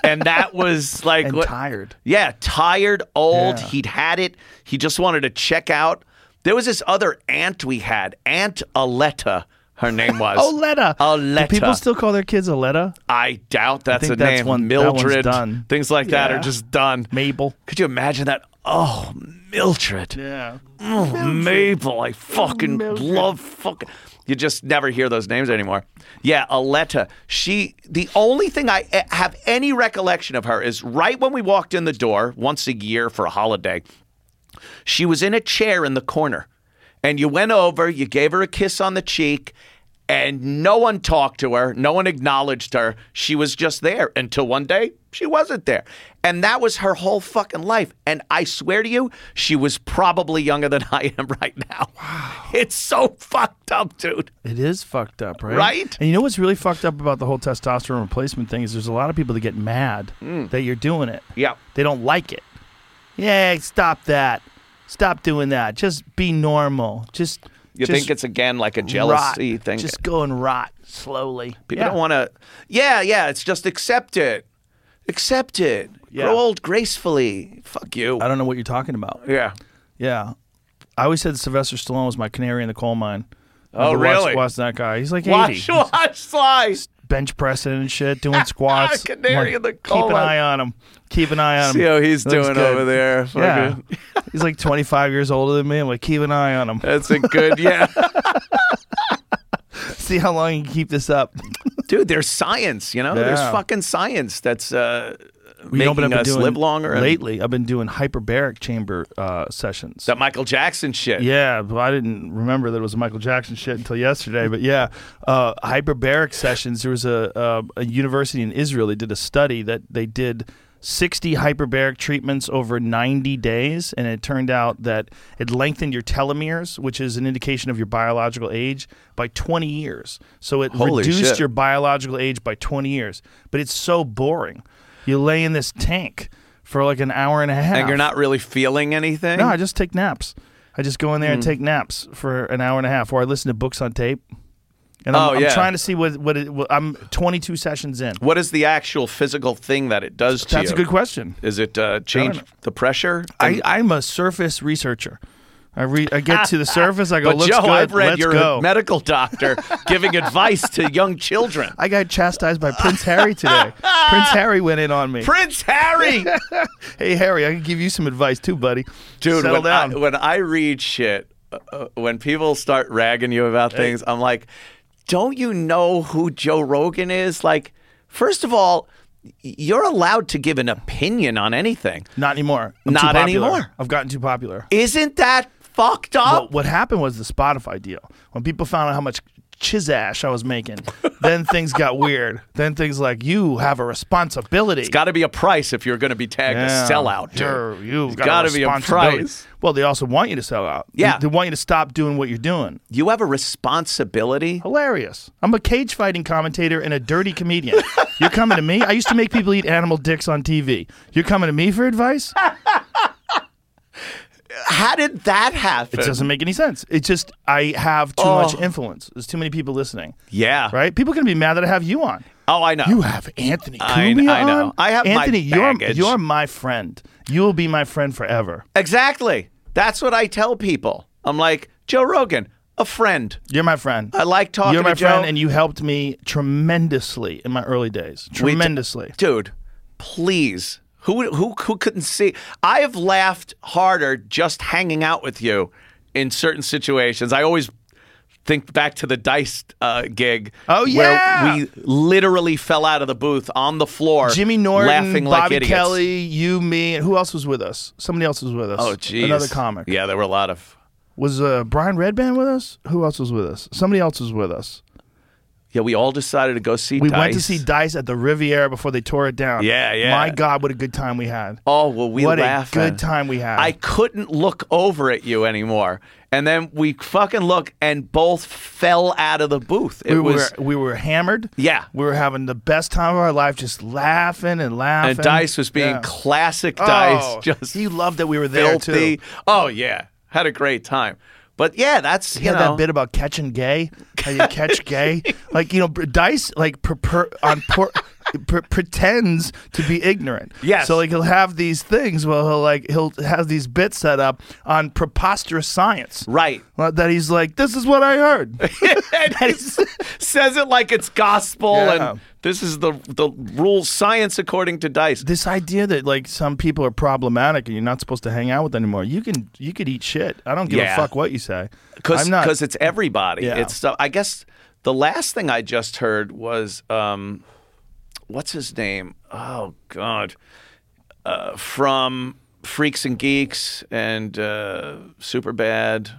and that was like And what- tired. Yeah, tired, old. Yeah. He'd had it. He just wanted to check out. There was this other aunt we had, Aunt Aletta. Her name was Oletta. Aletta. Do people still call their kids Oletta? I doubt that's think a that's name. one- that Mildred, done. things like that are just done. Mabel. Could you imagine that? Oh, Mildred. Yeah. Oh, Mabel. I fucking love fucking. You just never hear those names anymore. Yeah, Aletta. She. The only thing I eh, have any recollection of her is right when we walked in the door once a year for a holiday. She was in a chair in the corner, and you went over, you gave her a kiss on the cheek, and no one talked to her, no one acknowledged her. She was just there until one day she wasn't there. And that was her whole fucking life. And I swear to you, she was probably younger than I am right now. Wow. It's so fucked up, dude. It is fucked up, right? Right? And you know what's really fucked up about the whole testosterone replacement thing is there's a lot of people that get mad Mm. that you're doing it. Yeah. They don't like it. Yeah, stop that. Stop doing that. Just be normal. Just You just think it's again like a rot. jealousy thing? Just go and rot slowly. People Yeah. don't want to. Yeah, yeah. It's just accept it. Accept it. Yeah. Grow old gracefully. Fuck you. I don't know what you're talking about. Yeah. Yeah. I always said Sylvester Stallone was my canary in the coal mine. Oh, to watch- really? Watch, that guy. He's like 80. Watch, watch, Sly. bench pressing and shit, doing squats. Canary in the coal Keep an eye on him. Keep an eye on him. See how he's doing good. over there. Yeah. He's like 25 years older than me. I'm like, keep an eye on him. That's a good, yeah. See how long you can keep this up. Dude, there's science, you know? There's fucking science that's uh, You know making us doing live longer. and- Lately, I've been doing hyperbaric chamber uh, sessions. That Michael Jackson shit. Yeah, but I didn't remember that it was a Michael Jackson shit until yesterday. But yeah, uh, hyperbaric sessions. There was a, a a university in Israel. They did a study that they did. 60 hyperbaric treatments over 90 days, and it turned out that it lengthened your telomeres, which is an indication of your biological age, by 20 years. So it Holy reduced shit. your biological age by 20 years. But it's so boring. You lay in this tank for like an hour and a half. And you're not really feeling anything? No, I just take naps. I just go in Hmm. there and take naps for an hour and a half, or I listen to books on tape. And I'm, Oh, I'm yeah. trying to see what what, it, what I'm 22 sessions in. What is the actual physical thing that it does to you? That's you? a good question. Is it uh, change the pressure? I, I'm a surface researcher. I re, I get to the surface. I go, but looks Joe, good. I've read Let's you're go. a medical doctor giving advice to young children. I got chastised by Prince Harry today. Prince Harry went in on me. Prince Harry, hey Harry, I can give you some advice too, buddy. dude. settle When I, down. when I read shit, uh, uh, when people start ragging you about things, I'm like, don't you know who Joe Rogan is? Like, first of all, you're allowed to give an opinion on anything. Not anymore. I'm Not too anymore. I've gotten too popular. Isn't that fucked Well, up? what happened was the Spotify deal. When people found out how much chizash I was making, then things got weird. Then things like you have a responsibility. It's got to be a price if you're going to be tagged Yeah. a sellout. dude. You've It's got gotta be a responsibility. price. Well, they also want you to sell out. They- Yeah. They, want you to stop doing what you're doing. You have a responsibility. Hilarious. I'm a cage fighting commentator and a dirty comedian. You're coming to me? I used to make people eat animal dicks on TV. You're coming to me for advice? How did that happen? It doesn't make any sense. It's just I have too Oh. much influence. There's too many people listening. yeah. Right? People are going to be mad that I have you on. Oh, I know. You have Anthony I- Cumia I know. on? I have Anthony. you're you're my friend. You will be my friend forever. exactly. That's what I tell people. I'm like Joe Rogan, a friend. You're my friend. I like talking You're my friend, and you helped me tremendously in my early days. Tremendously. dude. Please, who who who couldn't see? I have laughed harder just hanging out with you in certain situations. I always think back to the dice uh, gig. Oh, yeah! where we literally fell out of the booth on the floor, Jimmy Norton, laughing like Bobby idiots. Kelly, you, me, and who else was with us? Somebody else was with us. Oh, geez. Another comic. Yeah, there were a lot of. Was uh, Brian Redban with us? Who else was with us? Somebody else was with us. Yeah, we all decided to go see. We Dice. went to see Dice at the Riviera before they tore it down. Yeah, yeah. My God, what a good time we had. Oh well, we what laughed. a good time we had. I couldn't look over at you anymore, and then we fucking look and both fell out of the booth. It we was were we were hammered. Yeah. we were having the best time of our life, just laughing and laughing. and Dice was being Yeah. classic Oh, Dice, just he loved that we were there filthy. too. Oh yeah, had a great time. But yeah, that's He you had know that bit about catching gay. How you catch gay? Like you know, Dice like per, per, on por, pre- pretends to be ignorant. Yes. So like he'll have these things. Well, he'll like he'll have these bits set up on preposterous science. right. Well, That he's like, this is what I heard. and he says it like it's gospel, Yeah. and this is the the rules, science according to Dice. this idea that like some people are problematic and you're not supposed to hang out with anymore. You can you could eat shit. I don't give Yeah. a fuck what you say. because because it's everybody. Yeah. It's stuff. I guess the last thing I just heard was um, what's his name? Oh God, uh, from Freaks and Geeks and uh, Super Bad.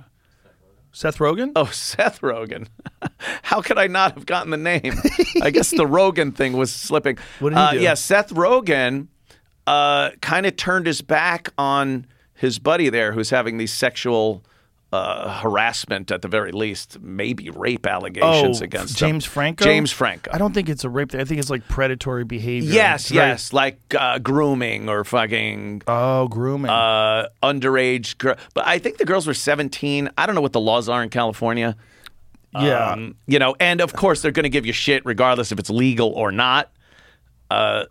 Seth Rogen. Oh, Seth Rogen. How could I not have gotten the name? I guess the Rogan thing was slipping. What did he uh, do? Yeah, Seth Rogen uh, kind of turned his back on his buddy there who's having these sexual uh, harassment at the very least, maybe rape allegations Oh, against him. James Franco. James Franco. I don't think it's a rape. I think it's like predatory behavior. Yes, very- yes, like uh, grooming or fucking Oh, grooming. uh, underage girl. But I think the girls were 17. I don't know what the laws are in California. yeah. Um, you know, and of course they're going to give you shit regardless if it's legal or not. Uh,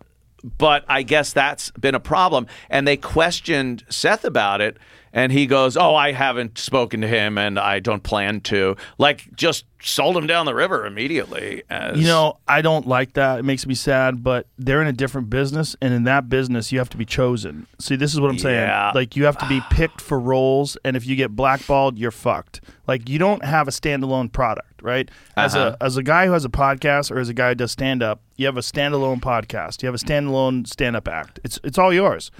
but I guess that's been a problem. And they questioned Seth about it, and he goes, "Oh, I haven't spoken to him, and I don't plan to." Like, just sold him down the river immediately. As, You know, I don't like that. It makes me sad, but they're in a different business, and in that business, you have to be chosen. See, this is what I'm saying. Like, you have to be picked for roles, and if you get blackballed, you're fucked. Like, you don't have a standalone product, right? As Uh-huh. a as a guy who has a podcast or as a guy who does stand up, you have a standalone podcast. You have a standalone stand up act. It's it's all yours.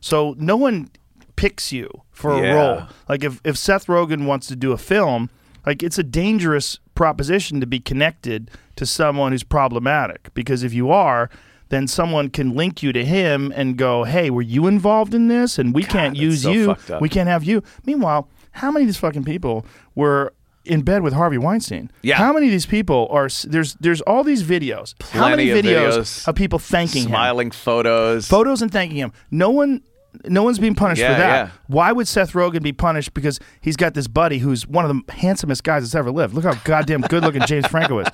So no one picks you for Yeah. a role. Like if, if Seth Rogen wants to do a film, like it's a dangerous proposition to be connected to someone who's problematic because if you are, then someone can link you to him and go, "Hey, were you involved in this?" And we can't use so you. We can't have you. Meanwhile, how many of these fucking people were in bed with Harvey Weinstein? Yeah. How many of these people are? There's there's all these videos. how many Plenty of videos, videos. of people thanking him? smiling photos. photos and thanking him. No one, no one's being punished Yeah, for that. yeah. Why would Seth Rogen be punished because he's got this buddy who's one of the handsomest guys that's ever lived? Look how goddamn good looking James Franco is.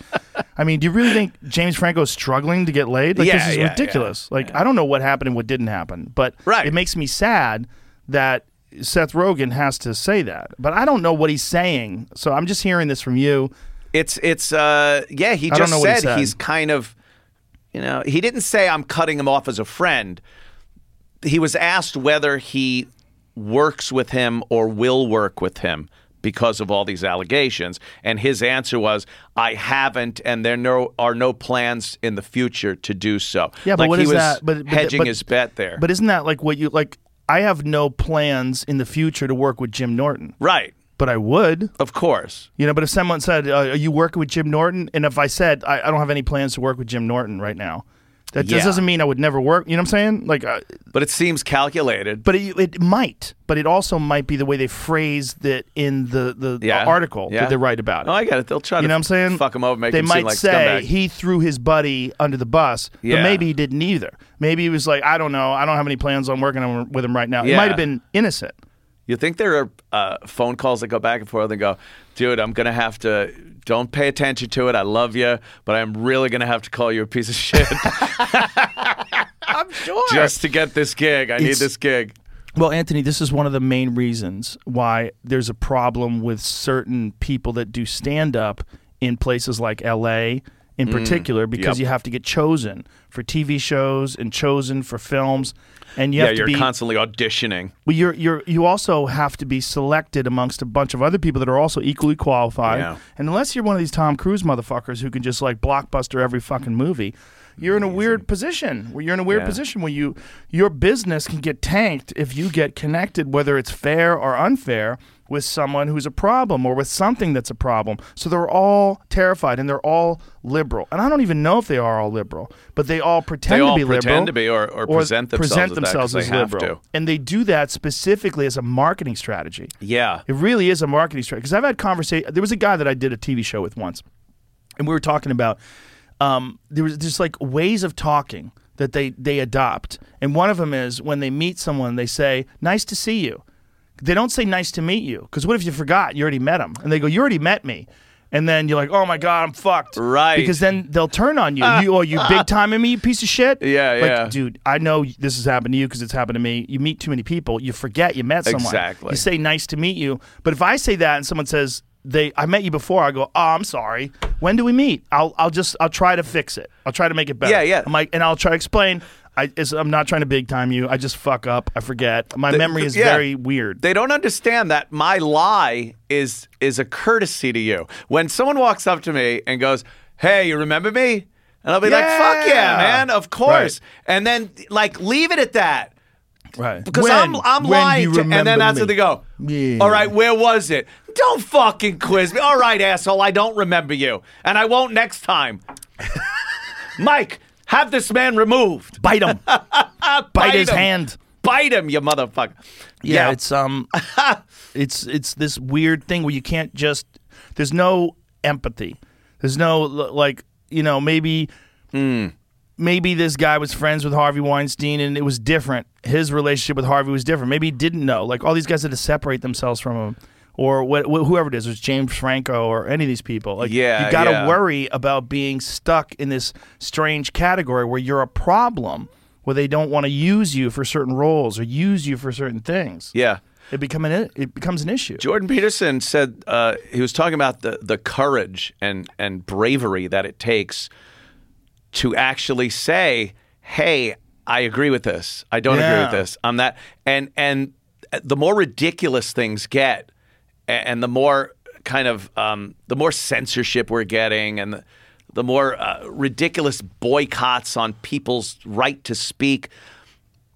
I mean, do you really think James Franco is struggling to get laid? Like Yeah, this is ridiculous. Like I don't know what happened and what didn't happen, but Right. it makes me sad that. Seth Rogen has to say that, but I don't know what he's saying. So I'm just hearing this from you. It's it's uh yeah, he just what he said, said. he's kind of you know, he didn't say I'm cutting him off as a friend. He was asked whether he works with him or will work with him because of all these allegations and his answer was I haven't and there no are no plans in the future to do so. Yeah, but like what he is was that? But, but hedging but- his bet there. But isn't that like what you like? I have no plans in the future to work with Jim Norton, right. but I would. Of course. You know, but if someone said, uh, "Are you working with Jim Norton?" and if I said, I, "I don't have any plans to work with Jim Norton right now," that Yeah. just doesn't mean I would never work. You know what I'm saying? Like, uh, But it seems calculated. but it, it might. But it also might be the way they phrased it in the the, the article Yeah. that they write about it. Oh, I get it. They'll try to you know what I'm saying? fuck him over, make they might like say scumbag. he threw his buddy under the bus, Yeah. but maybe he didn't either. Maybe he was like, I don't know, I don't have any plans on working with him right now. He Yeah. might have been innocent. You think there are uh, phone calls that go back and forth and go, dude, I'm going to have to, don't pay attention to it. I love you, but I'm really going to have to call you a piece of shit I'm sure. just to get this gig. I need It's- this gig. Well, Anthony, this is one of the main reasons why there's a problem with certain people that do stand up in places like LA in particular because Mm, yep. you have to get chosen for TV shows and chosen for films and you Yeah, have to you're be constantly auditioning. well, you're you're you also have to be selected amongst a bunch of other people that are also equally qualified. Yeah. And unless you're one of these Tom Cruise motherfuckers who can just like blockbuster every fucking movie, you're in a weird position where you're in a weird Yeah. position where you your business can get tanked if you get connected, whether it's fair or unfair, with someone who's a problem or with something that's a problem. So they're all terrified and they're all liberal. And I don't even know if they are all liberal, but they all pretend They to all be pretend liberal to be or- or present themselves present as that 'cause themselves as liberal. to. And they do that specifically as a marketing strategy. Yeah. It really is a marketing strategy. Because I've had conversation. There was a guy that I did a TV show with once, and we were talking about um, there was just like ways of talking that they they adopt. And one of them is when they meet someone, they say, "Nice to see you." They don't say "Nice to meet you" because what if you forgot you already met them? And they go, "You already met me." And then you're like, "Oh my god, I'm fucked." Right. Because then they'll turn on you. you oh, you big time in me, you piece of shit. Yeah, like, yeah. Dude, I know this has happened to you because it's happened to me. You meet too many people, you forget you met someone. Exactly. You say nice to meet you, but if I say that and someone says they I met you before, I go, oh, I'm sorry. When do we meet? I'll I'll just I'll try to fix it. I'll try to make it better. Yeah, yeah. I'm like, and I'll try to explain. I, it's, I'm not trying to big time you. I just fuck up. I forget. My memory is yeah. very weird. They don't understand that my lie is is a courtesy to you. When someone walks up to me and goes, "Hey, you remember me?" And I'll be like, "Fuck yeah, Yeah. man, of course." And then like leave it at that. right. Because When- I'm I'm lying, you to, and then that's me? what they go. Yeah. All right, where was it? Don't fucking quiz me. All right, asshole, I don't remember you, and I won't next time. Mike, have this man removed. Bite him. Bite, his him. hand. Bite him, you motherfucker. Yeah, it's um, it's it's this weird thing where you can't just. There's no empathy. There's no like you know maybe. Maybe this guy was friends with Harvey Weinstein and it was different. His relationship with Harvey was different. Maybe he didn't know. Like all these guys had to separate themselves from him, or wh- wh- whoever it is, it was James Franco or any of these people. Like Yeah, you got to yeah. worry about being stuck in this strange category where you're a problem where they don't want to use you for certain roles or use you for certain things. Yeah. It become an it becomes an issue. Jordan Peterson said uh, he was talking about the the courage and and bravery that it takes to actually say, "Hey, I agree with this. I don't agree with this. I'm that." And and the more ridiculous things get, and the more kind of um, the more censorship we're getting, and the, the more uh, ridiculous boycotts on people's right to speak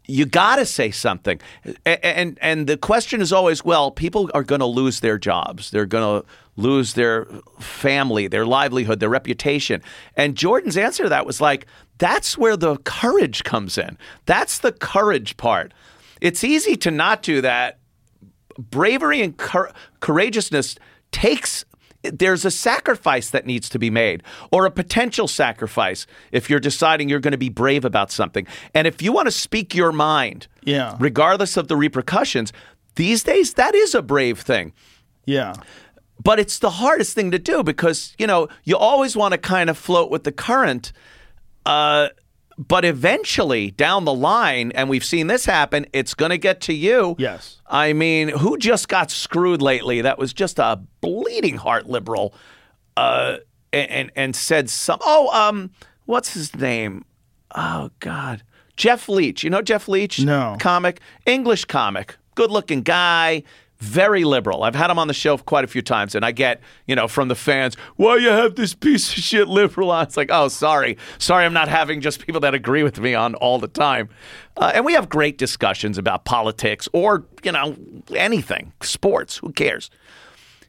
you got to say something. A- And and the question is always, well, people are going to lose their jobs. They're going to lose their family, their livelihood, their reputation. And Jordan's answer to that was like, that's where the courage comes in. That's the courage part. It's easy to not do that. Bravery and cour- courageousness takes there's a sacrifice that needs to be made or a potential sacrifice if you're deciding you're going to be brave about something. And if you want to speak your mind, Yeah. regardless of the repercussions, these days that is a brave thing. Yeah. But it's the hardest thing to do because, you know, you always want to kind of float with the current. Uh, but eventually down the line, and we've seen this happen, it's going to get to you. Yes. I mean, who just got screwed lately? That was just a bleeding heart liberal, uh, and and said some. Oh, um, what's his name? Oh God, Jeff Leach. You know Jeff Leach? No. Comic, English comic, good looking guy. Very liberal. I've had him on the show quite a few times, and I get, you know, from the fans, why you have this piece of shit liberal on? It's like, oh, sorry. Sorry, I'm not having just people that agree with me on all the time. Uh, and we have great discussions about politics or, you know, anything, sports, who cares?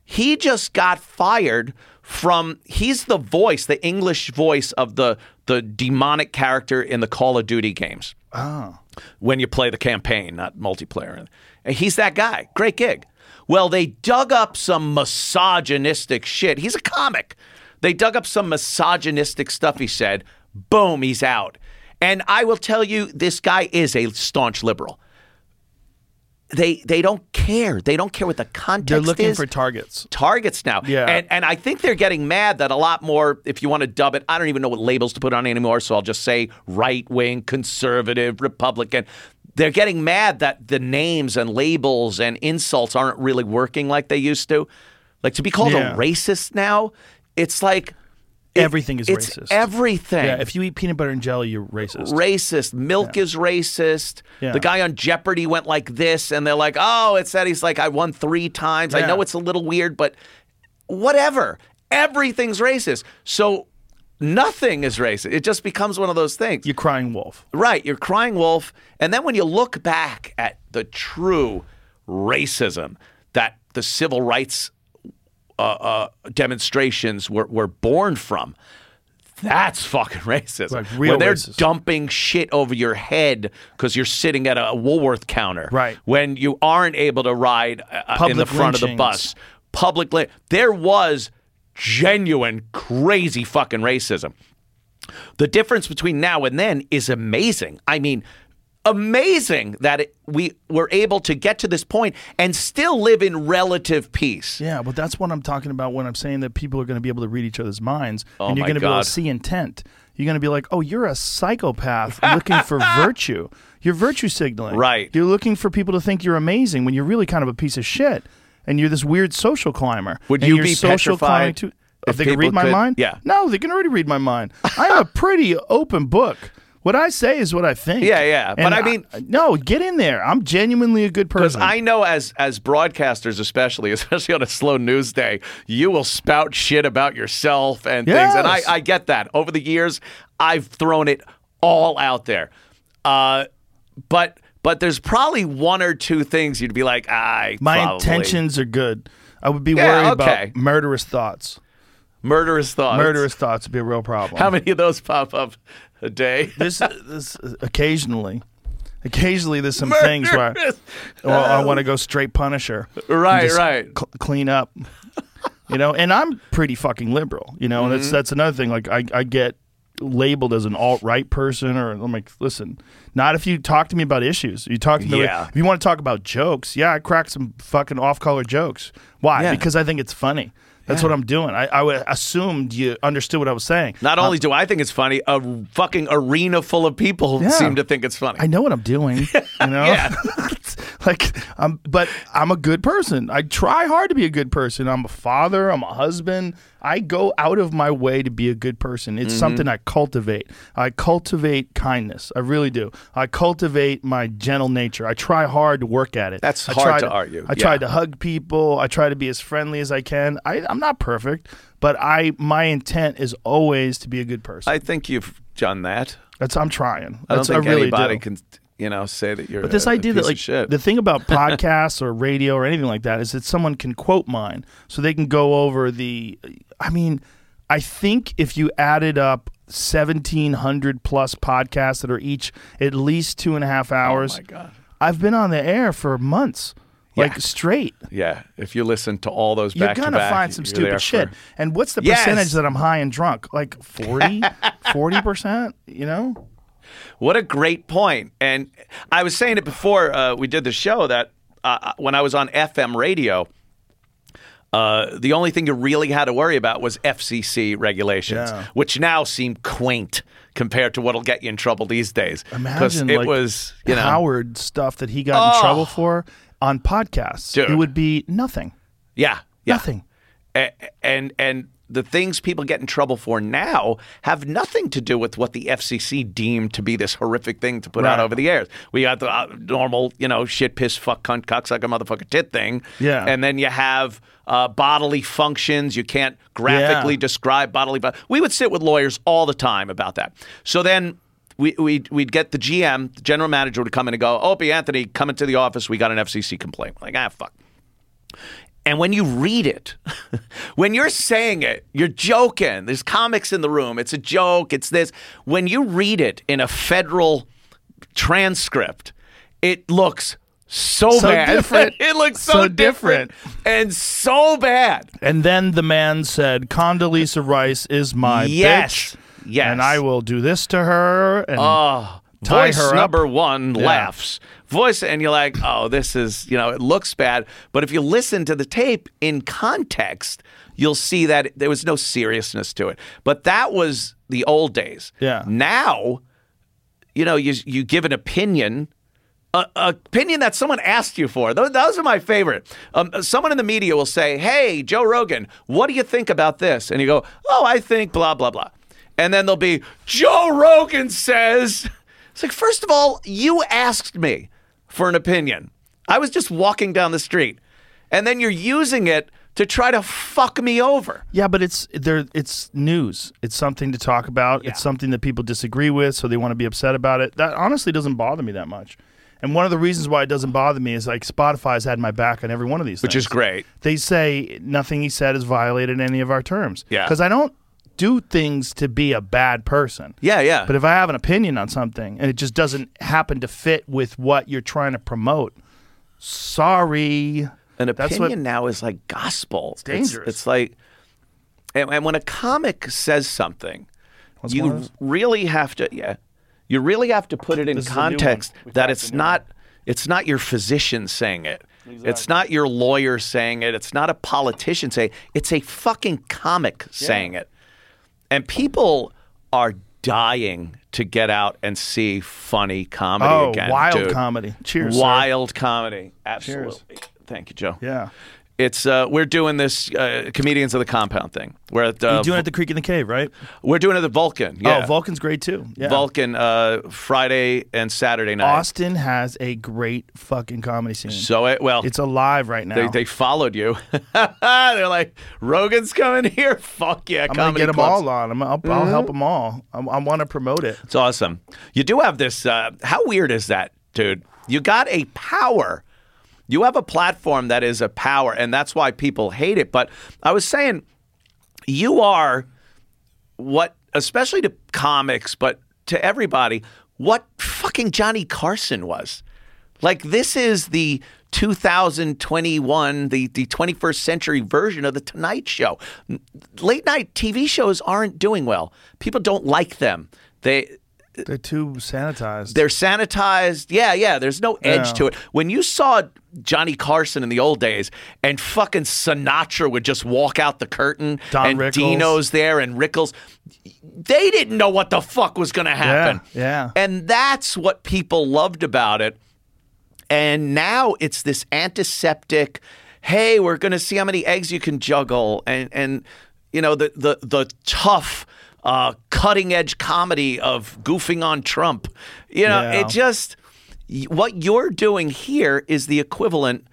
He just got fired from he's the voice, the English voice of the the demonic character in the Call of Duty games. Oh. When you play the campaign, not multiplayer. And he's that guy. Great gig. Well, they dug up some misogynistic shit. He's a comic. They dug up some misogynistic stuff he said. Boom, he's out. And I will tell you, this guy is a staunch liberal. They they don't care. They don't care what the context is. They're looking is for targets. targets now. Yeah. And and I think they're getting mad that a lot more, if you want to dub it, I don't even know what labels to put on anymore, so I'll just say right wing, conservative, Republican. They're getting mad that the names and labels and insults aren't really working like they used to. Like to be called Yeah. a racist now, it's like Everything is it's racist. Everything. Yeah, if you eat peanut butter and jelly, you're racist. Racist. Milk is racist. Yeah. The guy on Jeopardy went like this, and they're like, oh, it said he's like, I won three times. I know it's a little weird, but whatever. Everything's racist. So nothing is racist. It just becomes one of those things. You're crying wolf. Right, you're crying wolf. And then when you look back at the true racism that the civil rights uh, uh, demonstrations were, were born from, that's fucking racist. Like, when they're racist. dumping shit over your head because you're sitting at a Woolworth counter. Right. When you aren't able to ride uh, in the front of the bus. Public, li- there was genuine, crazy fucking racism. The difference between now and then is amazing. I mean, amazing that it, we were able to get to this point and still live in relative peace. Yeah, but that's what I'm talking about when I'm saying that people are going to be able to read each other's minds, Oh and you're going to be able to see intent. You're going to be like, "Oh, you're a psychopath looking for virtue. You're virtue signaling. Right. You're looking for people to think you're amazing when you're really kind of a piece of shit, and you're this weird social climber. Would and you you're be social climbing petrified too? If if they can read my could- mind? yeah. No, they can already read my mind. I'm a pretty open book. What I say is what I think. Yeah, yeah. But I mean- no, get in there. I'm genuinely a good person. Because. I know as as broadcasters, especially especially on a slow news day, you will spout shit about yourself and things, and I, I get that. Over the years, I've thrown it all out there, uh, but but there's probably one or two things you'd be like, I My probably- intentions are good. I would be Yeah, worried okay. about murderous thoughts. murderous thoughts. Murderous thoughts would be a real problem. How many of those pop up a day? This, this occasionally, occasionally there's some things where I, well, I want to go straight Punisher. Right, right. cl- clean up. You know, and I'm pretty fucking liberal. You know, and Mm-hmm. that's that's another thing. Like I, I get labeled as an alt right person, or I'm like, listen, not if you talk to me about issues. You talk to me. Yeah. if you want to talk about jokes, yeah, I crack some fucking off color jokes. Why? Yeah. Because I think it's funny. That's what I'm doing. I, I would assumed you understood what I was saying. Not uh, only do I think it's funny, a fucking arena full of people Yeah. seem to think it's funny. I know what I'm doing. You know, like I'm, but I'm a good person. I try hard to be a good person. I'm a father. I'm a husband. I go out of my way to be a good person. Mm-hmm. It's something I cultivate. I cultivate kindness. I really do. I cultivate my gentle nature. I try hard to work at it. That's I hard try to argue. I try to hug people. I try to be as friendly as I can. I, I'm not perfect, but I my intent is always to be a good person. I think you've done that. That's I'm trying. I don't That's, think really anybody do. can, you know, say that you're. But this a, a idea piece that like shit. the thing about podcasts or radio or anything like that is that someone can quote mine, so they can go over the. I mean, I think if you added up seventeen hundred plus podcasts that are each at least two and a half oh, hours, Oh my God. I've been on the air for months, like Yeah. straight. yeah, if you listen to all those You're gonna back, find some stupid shit. for- And what's the Yes. percentage that I'm high and drunk? Like 40 percent. You know. What a great point. And I was saying it before uh, we did the show that uh, when I was on FM radio, uh, the only thing you really had to worry about was FCC regulations, Yeah. which now seem quaint compared to what'll get you in trouble these days. Imagine it like, was, you know, Howard stuff that he got in Oh. trouble for on podcasts. Dude. It would be nothing. yeah, yeah. Nothing. A- and and the things people get in trouble for now have nothing to do with what the FCC deemed to be this horrific thing to put out over the air. We got the uh, normal, you know, shit, piss, fuck, cunt, cocksucker, motherfucker, tit thing. Yeah. And then you have uh, bodily functions. You can't graphically Yeah. describe bodily. But We would sit with lawyers all the time about that. So then. We, we'd, we'd get the GM, the general manager would come in and go, Opie, Anthony, come into the office. We got an FCC complaint. Like, ah, fuck. And when you read it, when you're saying it, you're joking. There's comics in the room. It's a joke. It's this. When you read it in a federal transcript, it looks so, So bad. different. it looks so, So different. and so bad. And then the man said, Condoleezza Rice is my Yes. bitch. Yes. And I will do this to her. And Oh, Tie voice her up. number one Yeah. laughs. Voice, and you're like, oh, this is, you know, it looks bad. But if you listen to the tape in context, you'll see that there was no seriousness to it. But that was the old days. Yeah. Now, you know, you you give an opinion. A, a opinion that someone asked you for. Those, those are my favorite. Um, someone in the media will say, "Hey, Joe Rogan, what do you think about this?" And you go, "Oh, I think blah blah blah," and then there'll be Joe Rogan says. It's like, first of all, you asked me for an opinion. I was just walking down the street, and then you're using it to try to fuck me over. yeah, but it's there. It's news. It's something to talk about. It's something that people disagree with, so they want to be upset about it. That honestly doesn't bother me that much. And one of the reasons why it doesn't bother me is like Spotify's had my back on every one of these Which things. is great. They say nothing he said has violated any of our terms. Yeah. Because I don't do things to be a bad person. Yeah, yeah. But if I have an opinion on something and it just doesn't happen to fit with what you're trying to promote, sorry. An opinion what- now is like gospel. It's dangerous. It's, like, and, and when a comic says something, What's you really have to, yeah, you really have to put it in This is a new one. context that it's not, it's not your physician saying it. It's not your lawyer saying it. It's not a politician saying it. It's a fucking comic saying it. And people are dying to get out and see funny comedy Oh, again. wild dude. comedy. Cheers, sir. Wild comedy. Absolutely. Thank you, Joe. Yeah. It's uh, we're doing this uh, comedians of the compound thing. We're at uh, You're doing it at the Creek and the Cave, right? we're doing it at the Vulcan. Yeah. Oh, Vulcan's great too. Yeah. Vulcan uh, Friday and Saturday night. Austin has a great fucking comedy scene. So it, well, it's alive right now. they, they followed you. They're like Rogan's coming here. Fuck yeah, I'm gonna comedy get them clubs. all on. I'm, I'll, I'll help them all. I, I want to promote it. It's awesome. You do have this. Uh, how weird is that, dude? You got a power. You have a platform that is a power, and that's why people hate it. But I was saying, you are what, especially to comics, but to everybody, what fucking Johnny Carson was. Like, this is the 2021, the, the 21st century version of The Tonight Show. Late night TV shows aren't doing well. People don't like them. They They're too sanitized. they're sanitized. Yeah, yeah. There's no edge Yeah. to it. When you saw Johnny Carson in the old days, and fucking Sinatra would just walk out the curtain, Don and Rickles. Dino's there, and Rickles, they didn't know what the fuck was going to happen. yeah. And that's what people loved about it. And now it's this antiseptic. Hey, we're going to see how many eggs you can juggle, and and you know the the the tough, uh, cutting edge comedy of goofing on Trump. You know, Yeah. it just what you're doing here is the equivalent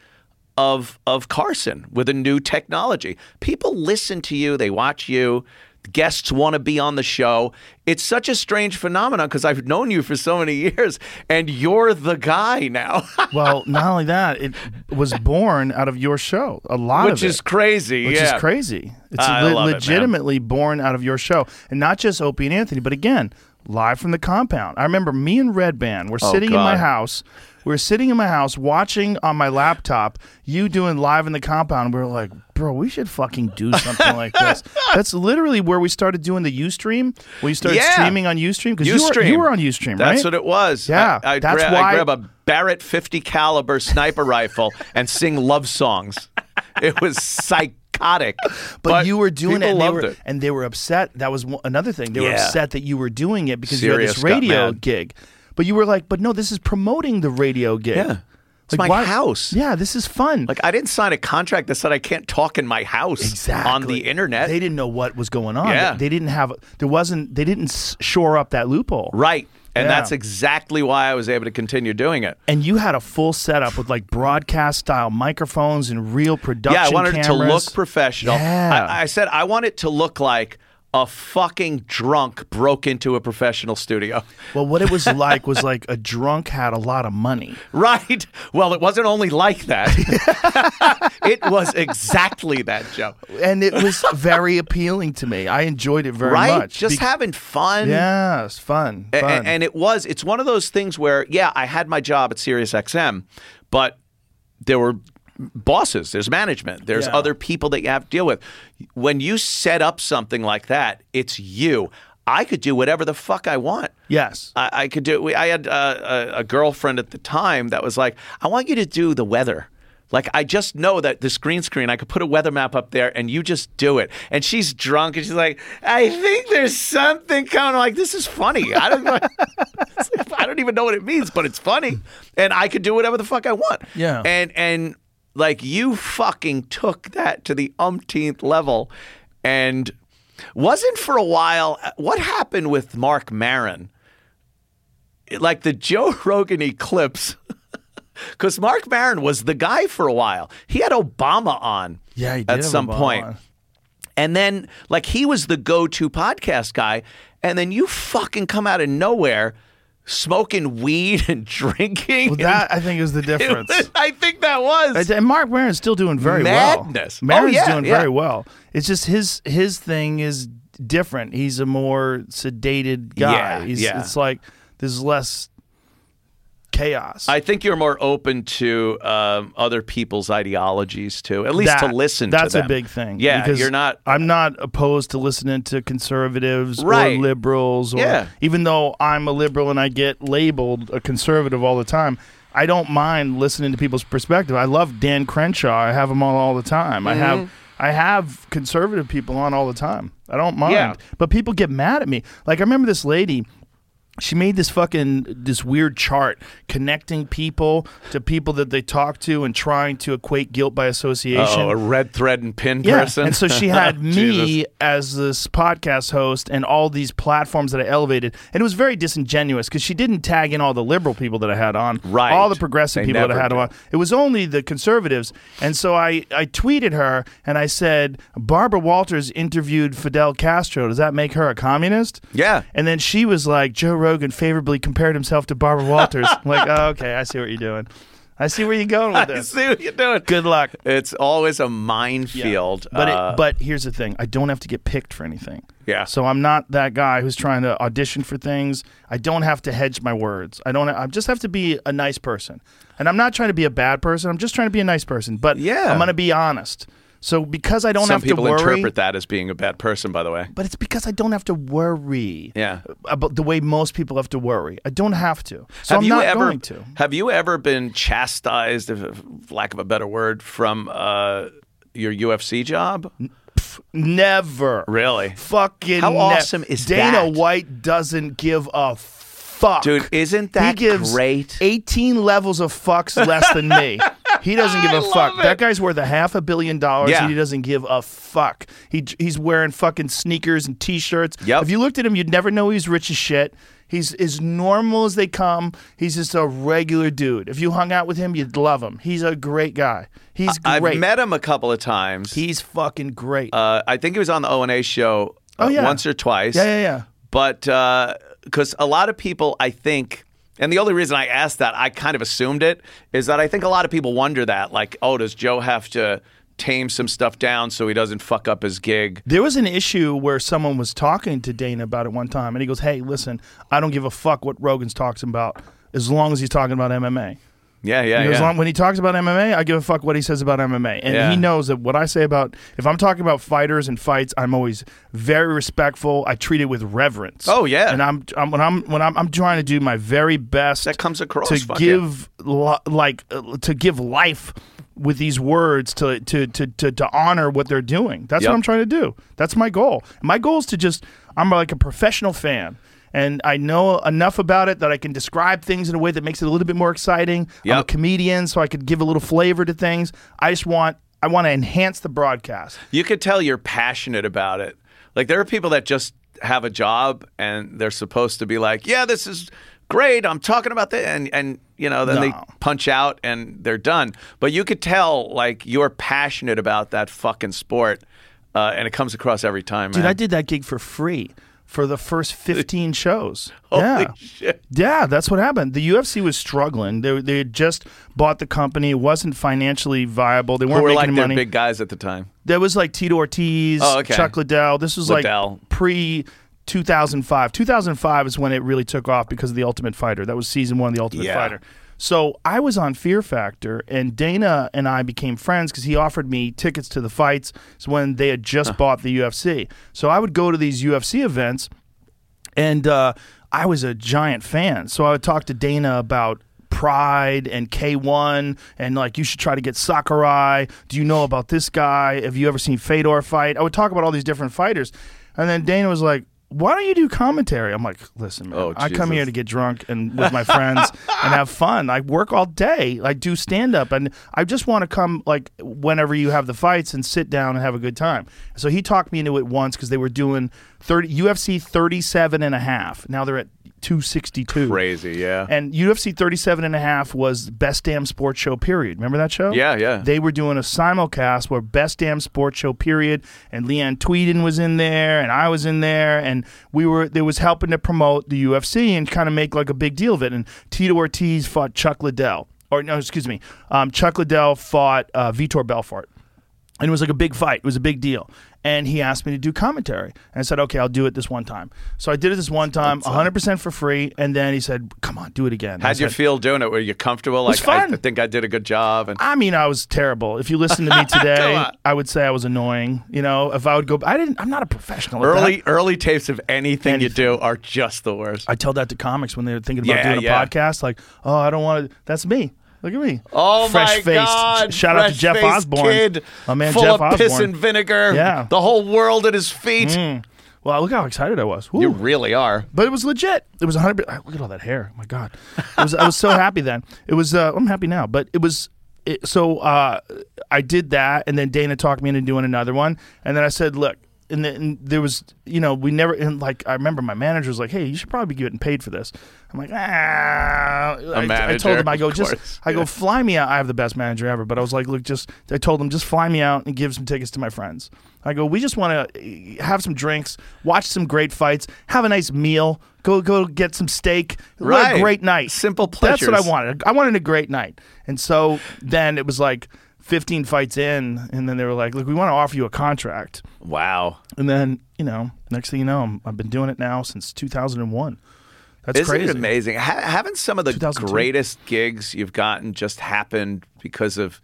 of of Carson with a new technology. People listen to you, they watch you. Guests want to be on the show. It's such a strange phenomenon because I've known you for so many years, and you're the guy now, well, not only that, it was born out of your show. A lot which of it. is crazy. which yeah. is crazy. It's le- love it, legitimately born out of your show, and not just Opie and Anthony, but again, live from the compound. I remember me and Redban were oh, sitting in my Oh, house. We were sitting in my house watching on my laptop you doing live in the compound. We were like, bro, we should fucking do something like this. That's literally where we started doing the UStream. We started Yeah. streaming on UStream because you were, you were on UStream, right? That's what it was. Yeah, I, I'd, that's gra- why- I'd grab a Barrett 50 caliber sniper rifle and sing love songs. It was psychotic. But, you were doing it and, they were, it. and they were upset. That was one, another thing. They were upset that you were doing it because you had this radio gig. But you were like, but no, this is promoting the radio gig. Yeah. It's my house. Yeah, this is fun. Like I didn't sign a contract that said I can't talk in my house exactly on the internet. They didn't know what was going on. Yeah. They didn't have. There wasn't. They didn't shore up that loophole. right. And Yeah. that's exactly why I was able to continue doing it. And you had a full setup with like broadcast style microphones and real production. yeah, I wanted it to look professional. Yeah. I, I said I want it to look like a fucking drunk broke into a professional studio. Well, what it was like was like a drunk had a lot of money. Right. Well, it wasn't only like that. it was exactly that, Joe. and it was very appealing to me. I enjoyed it very right? much. Just Be- having fun. yeah, it's fun. Fun. a- And it was, it's one of those things where, yeah, I had my job at Sirius XM, but there were bosses, there's management, there's Yeah. other people that you have to deal with. When you set up something like that, it's you. I could do whatever the fuck I want. yes, I, I could do. I had uh, a, a girlfriend at the time that was like, "I want you to do the weather." Like I just know that this green screen, I could put a weather map up there, and you just do it. And she's drunk, and she's like, "I think there's something coming." I'm like, this is funny. I don't like, I don't even know what it means, but it's funny, and I could do whatever the fuck I want. Yeah. And and like you fucking took that to the umpteenth level, and wasn't for a while. What happened with Marc Maron? like the Joe Rogan eclipse. Because Marc Maron was the guy for a while. He had Obama on yeah, he did at some Obama point. And then, like, he was the go to podcast guy. And then you fucking come out of nowhere smoking weed and drinking. Well, that I think is the difference. was- I think that was. And Marc Maron's still doing very Madness. Oh, well. Maron's yeah, doing yeah. very well. It's just his his thing is different. He's a more sedated guy. Yeah, He's, yeah. It's like there's less chaos. I think you're more open to um, other people's ideologies too, at least That- to listen That's to them. a big thing. Yeah, because you're not. I'm not opposed to listening to conservatives Right. or liberals, or Yeah. even though I'm a liberal and I get labeled a conservative all the time. I don't mind listening to people's perspective. I love Dan Crenshaw. I have him on all the time. I Mm-hmm. have I have conservative people on all the time. I don't mind. Yeah. But people get mad at me. Like I remember this lady she made this fucking this weird chart connecting people to people that they talk to and trying to equate guilt by association. Oh, a red thread and pin Yeah, person. and so she had me as this podcast host and all these platforms that I elevated, and it was very disingenuous because she didn't tag in all the liberal people that I had on, Right. All the progressive They people that I had do. on. It was only the conservatives, and so I I tweeted her and I said Barbara Walters interviewed Fidel Castro. Does that make her a communist? Yeah. And then she was like, Joe Rogan favorably compared himself to Barbara Walters. I'm like, oh, okay, I see what you're doing. I see where you're going with I this. see what you're doing. Good luck. It's always a Yeah. minefield. But uh, it, but here's the thing: I don't have to get picked for anything. Yeah. So I'm not that guy who's trying to audition for things. I don't have to hedge my words. I don't. I just have to be a nice person, and I'm not trying to be a bad person. I'm just trying to be a nice person. But Yeah. I'm going to be honest. So because I don't Some have to worry. Some people interpret that as being a bad person, by the way. but it's because I don't have to worry. Yeah. About the way most people have to worry. I don't have to. So have I'm you not ever going to. have you ever been chastised, if, for lack of a better word, from uh, your UFC job? Never. Really? Fucking How ne- awesome is Dana that? White doesn't give a fuck. Dude, isn't that he gives great? 18 levels of fucks less than me. He doesn't give a fuck. That guy's worth a half a billion dollars Yeah. and he doesn't give a fuck. He he's wearing fucking sneakers and t-shirts. Yep. If you looked at him, you'd never know he's rich as shit. He's as normal as they come. He's just a regular dude. If you hung out with him, you'd love him. He's a great guy. He's great. I've met him a couple of times. He's fucking great. uh, I think he was on the O and A show uh, Oh, yeah. once or twice. yeah, yeah, yeah. But because a lot of people, I think, and the only reason I asked that, I kind of assumed it, is that I think a lot of people wonder that, like, oh, does Joe have to tame some stuff down so he doesn't fuck up his gig? There was an issue where someone was talking to Dana about it one time, and he goes, "Hey, listen, I don't give a fuck what Rogan's talking about as long as he's talking about MMA. Yeah, yeah, yeah. "Long- when he talks about MMA, I give a fuck what he says about MMA, and Yeah. he knows that what I say about if I'm talking about fighters and fights, I'm always very respectful. I treat it with reverence. Oh, yeah. and I'm, I'm when I'm when I'm, I'm trying to do my very best That comes across, to give li- like uh, to give life with these words to to to to, to honor what they're doing. That's Yep. what I'm trying to do. That's my goal. My goal is to just I'm like a professional fan. And I know enough about it that I can describe things in a way that makes it a little bit more exciting. I'm a comedian, so I could give a little flavor to things. I just want I want to enhance the broadcast. You could tell you're passionate about it. Like there are people that just have a job and they're supposed to be like, "Yeah, this is great. I'm talking about that," and and you know, then they punch out and they're done. But you could tell like you're passionate about that fucking sport, uh, and it comes across every time, man. Dude, I did that gig for free for the first 15 shows. Holy yeah. shit. Yeah, that's what happened. The UFC was struggling. They, they had just bought the company. It wasn't financially viable. They weren't were making like money. big guys at the time. There was like Tito Ortiz, Oh, okay. Chuck Liddell. This was Liddell. like pre 2005. 2005 is when it really took off because of the Ultimate Fighter. That was season one of the Ultimate Yeah. Fighter. So I was on Fear Factor, and Dana and I became friends because he offered me tickets to the fights. When they had just bought the UFC, so I would go to these UFC events, and uh, I was a giant fan. So I would talk to Dana about Pride and K1 and like you should try to get Sakurai. Do you know about this guy? Have you ever seen Fedor fight? I would talk about all these different fighters. And then Dana was like, why don't you do commentary? I'm like, listen, man, Oh, I come here to get drunk and with my friends and have fun. I work all day. I do stand up and I just want to come like whenever you have the fights and sit down and have a good time. So he talked me into it once because they were doing 30 UFC 37 and a half. Now they're at 262. Crazy, yeah. And UFC 37 and a half was best damn sports show period. Remember that show? Yeah, yeah. They were doing a simulcast where best damn sports show period and Leanne Tweeden was in there and I was in there and we were they was helping to promote the UFC and kind of make like a big deal of it and Tito Ortiz fought Chuck Liddell or no excuse me um, Chuck Liddell fought uh, Vitor Belfort and it was like a big fight. It was a big deal. And he asked me to do commentary. And I said, okay, I'll do it this one time. So I did it this one time, 100% uh, for free. And then he said, come on, do it again. And I How'd you said, feel doing it? Were you comfortable? was Like I, fun. I think I did a good job. And I mean, I was terrible. If you listen to me today, on. I would say I was annoying. You know, if I would go, I didn't. I'm not a professional. at that. early early tapes of anything, you do are just the worst. I tell that to comics when they're thinking about Yeah, doing a yeah. podcast. Like, oh, I don't want to. That's me. Look at me. Oh Fresh my faced. God! Shout out to Jeff Osborne, kid, my man full Jeff of piss and vinegar. Yeah. the whole world at his feet. Well, look how excited I was. You really are. But it was legit. It was 100. Look at all that hair. Oh my God. It was, I was so happy then. It was. Uh, I'm happy now. But it was. It, so uh, I did that, and then Dana talked me into doing another one, and then I said, "Look." And then there was, you know, we never, and like, I remember my manager was like, "Hey, you should probably be getting paid for this." I'm like, ah. I- I, told him, I go, just, course. I go, fly me out. I have the best manager ever, but I was like, look, just, I told him, just fly me out and give some tickets to my friends. I go, we just want to have some drinks, watch some great fights, have a nice meal, go go get some steak. What Right. a great night. Simple pleasures. That's what I wanted. I wanted a great night. And so then it was like 15 fights in, and then they were like, look, we want to offer you a contract. Wow. And then, you know, next thing you know, I'm, I've been doing it now since 2001. That's Isn't crazy. it amazing? Ha- haven't some of the greatest gigs you've gotten just happened because of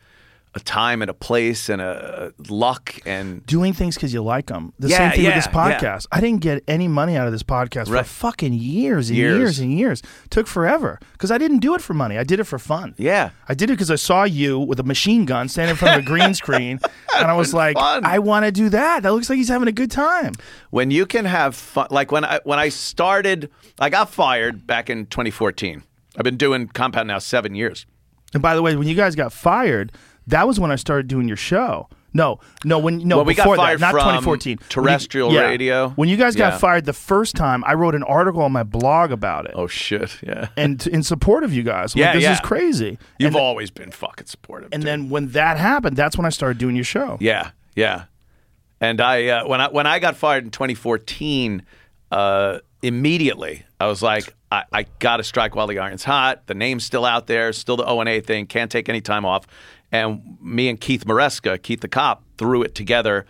a time and a place and a luck and Doing things because you like them. The Yeah, same thing yeah, with this yeah. podcast. I didn't get any money out of this podcast Right. for fucking years and Years. years. and years. Took forever because I didn't do it for money. I did it for fun. Yeah. I did it because I saw you with a machine gun standing in front of a green screen, and I was like, fun. I want to do that. That looks like he's having a good time. when you can have fun like when I when I started I got fired back in 2014. I've been doing compound now 7 years. And by the way, when you guys got fired, that was when I started doing your show. No, no, when no Well, we got before fired that, not from 2014. When you- terrestrial yeah. radio. When you guys got Yeah. fired the first time, I wrote an article on my blog about it. Oh shit, yeah. And t- in support of you guys, I'm Yeah, like, this yeah. is crazy. You've and, always been fucking supportive. and dude. then when that happened, that's when I started doing your show. Yeah, yeah. And I uh, when I when I got fired in 2014, uh, immediately I was like, I, I got to strike while the iron's hot. The name's still out there, still the O and A thing. Can't take any time off. And me and Keith Maresca, Keith the cop, threw it together.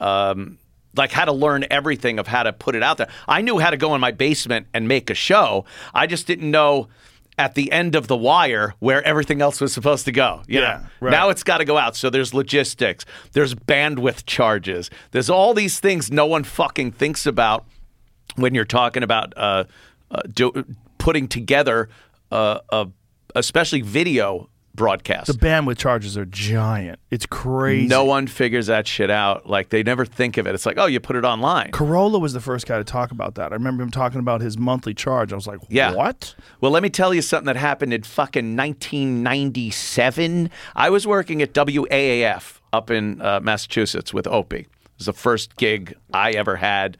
Um, like how to learn everything of how to put it out there. I knew how to go in my basement and make a show. I just didn't know at the end of the wire where everything else was supposed to go. You Yeah, know? right. Now it's got to go out. So there's logistics, there's bandwidth charges, there's all these things no one fucking thinks about when you're talking about uh, uh, do, putting together, uh, a, especially video broadcast. The bandwidth charges are giant. It's crazy. no one figures that shit out. Like they never think of it. It's like, oh, you put it online. Carolla was the first guy to talk about that. I remember him talking about his monthly charge. I was like, Yeah. what? Well, let me tell you something that happened in fucking 1997. I was working at WAAF up in uh, Massachusetts with Opie. It was the first gig I ever had.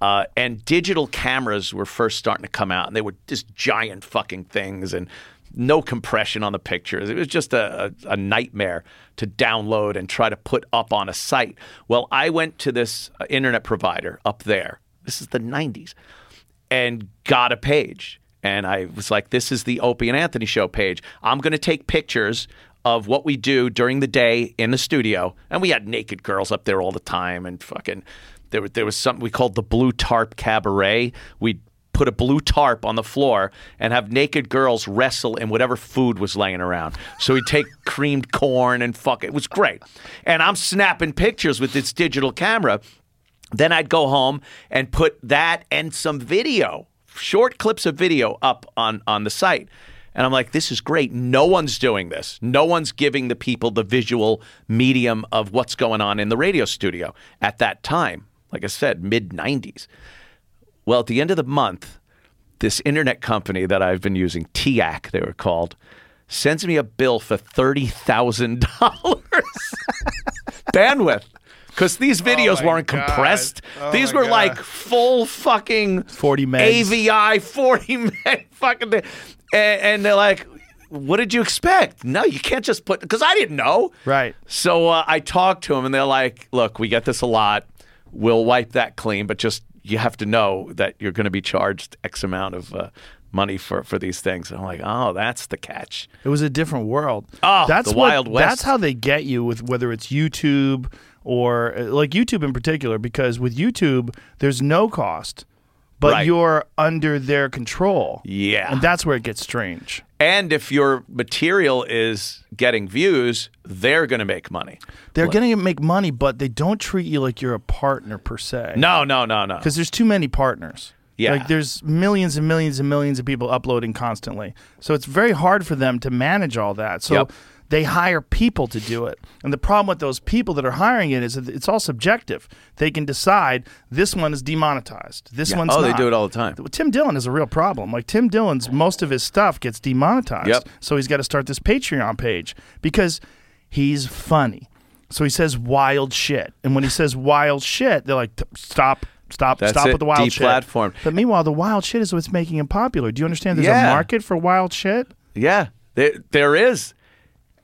Uh, and digital cameras were first starting to come out, and they were just giant fucking things and no compression on the pictures. It was just a, a, nightmare to download and try to put up on a site. Well, I went to this uh, internet provider up there. This is the 90s and got a page. And I was like, this is the Opie and Anthony show page. I'm going to take pictures of what we do during the day in the studio. And we had naked girls up there all the time and fucking there, was- there was something we called the Blue Tarp Cabaret. We'd put a blue tarp on the floor and have naked girls wrestle in whatever food was laying around. So we'd take creamed corn and fuck it. It was great. And I'm snapping pictures with this digital camera. Then I'd go home and put that and some video, short clips of video up on, on the site. And I'm like, this is great. No one's doing this. No one's giving the people the visual medium of what's going on in the radio studio at that time. Like I said, mid 90s. Well, at the end of the month, this internet company that I've been using, TIAC, they were called, sends me a bill for $30,000 bandwidth. Because these videos my weren't God. compressed. Oh these were God. like full fucking 40 megs. AVI 40 meg fucking thing. And, and they're like, what did you expect? No, you can't just put, because I didn't know. Right. So uh, I talked to them, and they're like, "Look, we get this a lot. We'll wipe that clean, but just you have to know that you're going to be charged X amount of uh, money for for these things." And I'm like, "Oh, that's the catch." It was a different world. Oh, that's the what- Wild West. That's how they get you with whether it's YouTube or uh, like YouTube in particular, because with YouTube there's no cost, but Right. you're under their control. Yeah. and that's where it gets strange. And if your material is getting views, they're going to make money. They're going to make money, but they don't treat you like you're a partner per se. No, no, no, no. because there's too many partners. Yeah. Like there's millions and millions and millions of people uploading constantly. So it's very hard for them to manage all that. So Yep. They hire people to do it. And the problem with those people that are hiring it is that it's all subjective. They can decide this one is demonetized. This Yeah. one's Oh, they do it all the time. Tim Dillon is a real problem. Like Tim Dillon's most of his stuff gets demonetized. Yep. So he's got to start this Patreon page because he's funny. So he says wild shit. And when he says wild shit, they're like, stop, stop, That's stop it. with the wild shit. Deplatformed. But meanwhile, the wild shit is what's making him popular. Do you understand there's Yeah. a market for wild shit? Yeah, there, there is.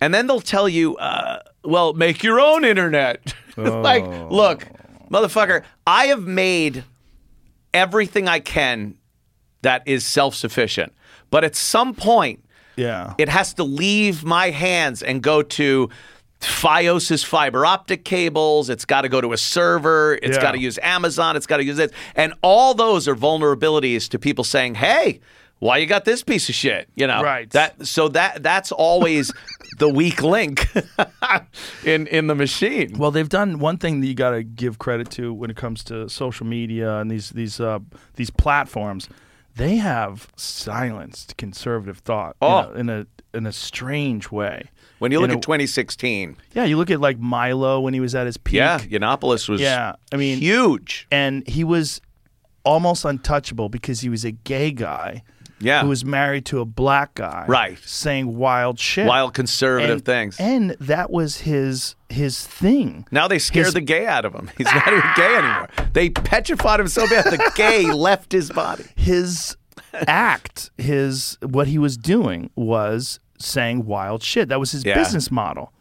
And then they'll tell you, uh, well, make your own internet. like, look, motherfucker, I have made everything I can that is self sufficient. But at some point, Yeah. it has to leave my hands and go to Fios's fiber optic cables. It's got to go to a server. It's Yeah. got to use Amazon. It's got to use this. And all those are vulnerabilities to people saying, hey, Why you got this piece of shit? You know, Right. That so that that's always the weak link in in the machine. Well, they've done one thing that you got to give credit to when it comes to social media and these these uh, these platforms. They have silenced conservative thought you Oh. know, in a in a strange way. When you look In at a- 2016, yeah, you look at like Milo when he was at his peak. yeah, Yiannopoulos was Yeah, I mean- huge. and he was almost untouchable because he was a gay guy Yeah, who was married to a black guy, Right. Saying wild shit, wild conservative and, things. and that was his his thing. now they scared his- the gay out of him. He's not even gay anymore. They petrified him so bad the gay left his body. his act, his what he was doing was saying wild shit. That was his Yeah. business model.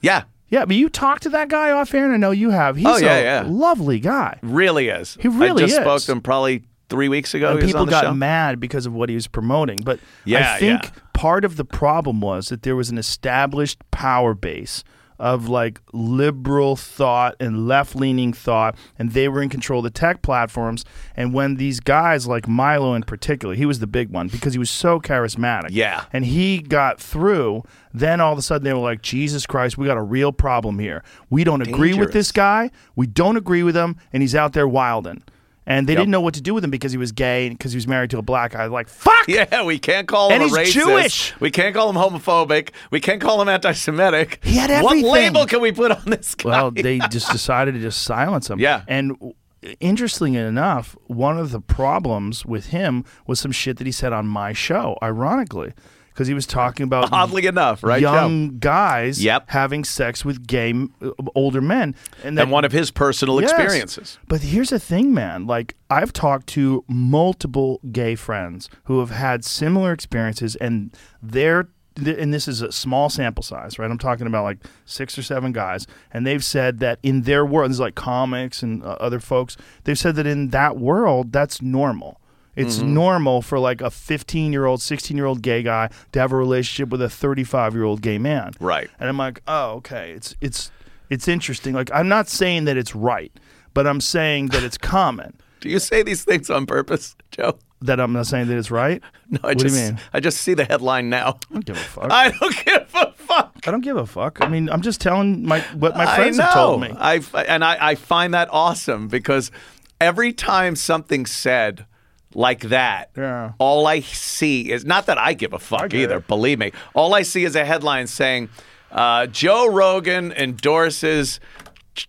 Yeah, Yeah, but you talked to that guy off air, and I know you have. He's Oh, yeah, a yeah. lovely guy. really is. He really I just is. spoke to him probably three weeks ago. and people got show. mad because of what he was promoting. But Yeah, I think yeah. part of the problem was that there was an established power base of like liberal thought and left leaning thought, and they were in control of the tech platforms. And when these guys, like Milo in particular, he was the big one because he was so charismatic. Yeah. And he got through, then all of a sudden they were like, Jesus Christ, we got a real problem here. We don't agree with this guy. We don't agree with him, and he's out there wilding. And they Yep. didn't know what to do with him because he was gay and because he was married to a black guy. Like, fuck! Yeah, we can't call him And a he's racist. Jewish. We can't call him homophobic. We can't call him anti-Semitic. He had everything. What label can we put on this guy? Well, they just decided to just silence him. Yeah. And interestingly enough, one of the problems with him was some shit that he said on my show, ironically, because he was talking about Oddly enough, right, young guys Yep. having sex with gay uh, older men. And, that, and one of his personal Yes. experiences. But here's the thing, man. Like I've talked to multiple gay friends who have had similar experiences, and they're and this is a small sample size, right? I'm talking about like six or seven guys, and they've said that in their world, this is like comics and uh, other folks, they've said that in that world, that's normal. It's Mm-hmm. normal for like a 15 year old, 16 year old gay guy to have a relationship with a 35 year old gay man. Right. And I'm like, oh, okay. It's it's it's interesting. Like I'm not saying that it's right, but I'm saying that it's common. Do you say these things on purpose, Joe? That I'm not saying that it's right. No, I what just do you mean? I just see the headline now. I don't give a fuck. I don't give a fuck. I don't give a fuck. I mean, I'm just telling my what my friends have told me. I and I, I find that awesome because every time something's said like that, Yeah. all I see is not that I give a fuck either. it. Believe me, all I see is a headline saying uh, Joe Rogan endorses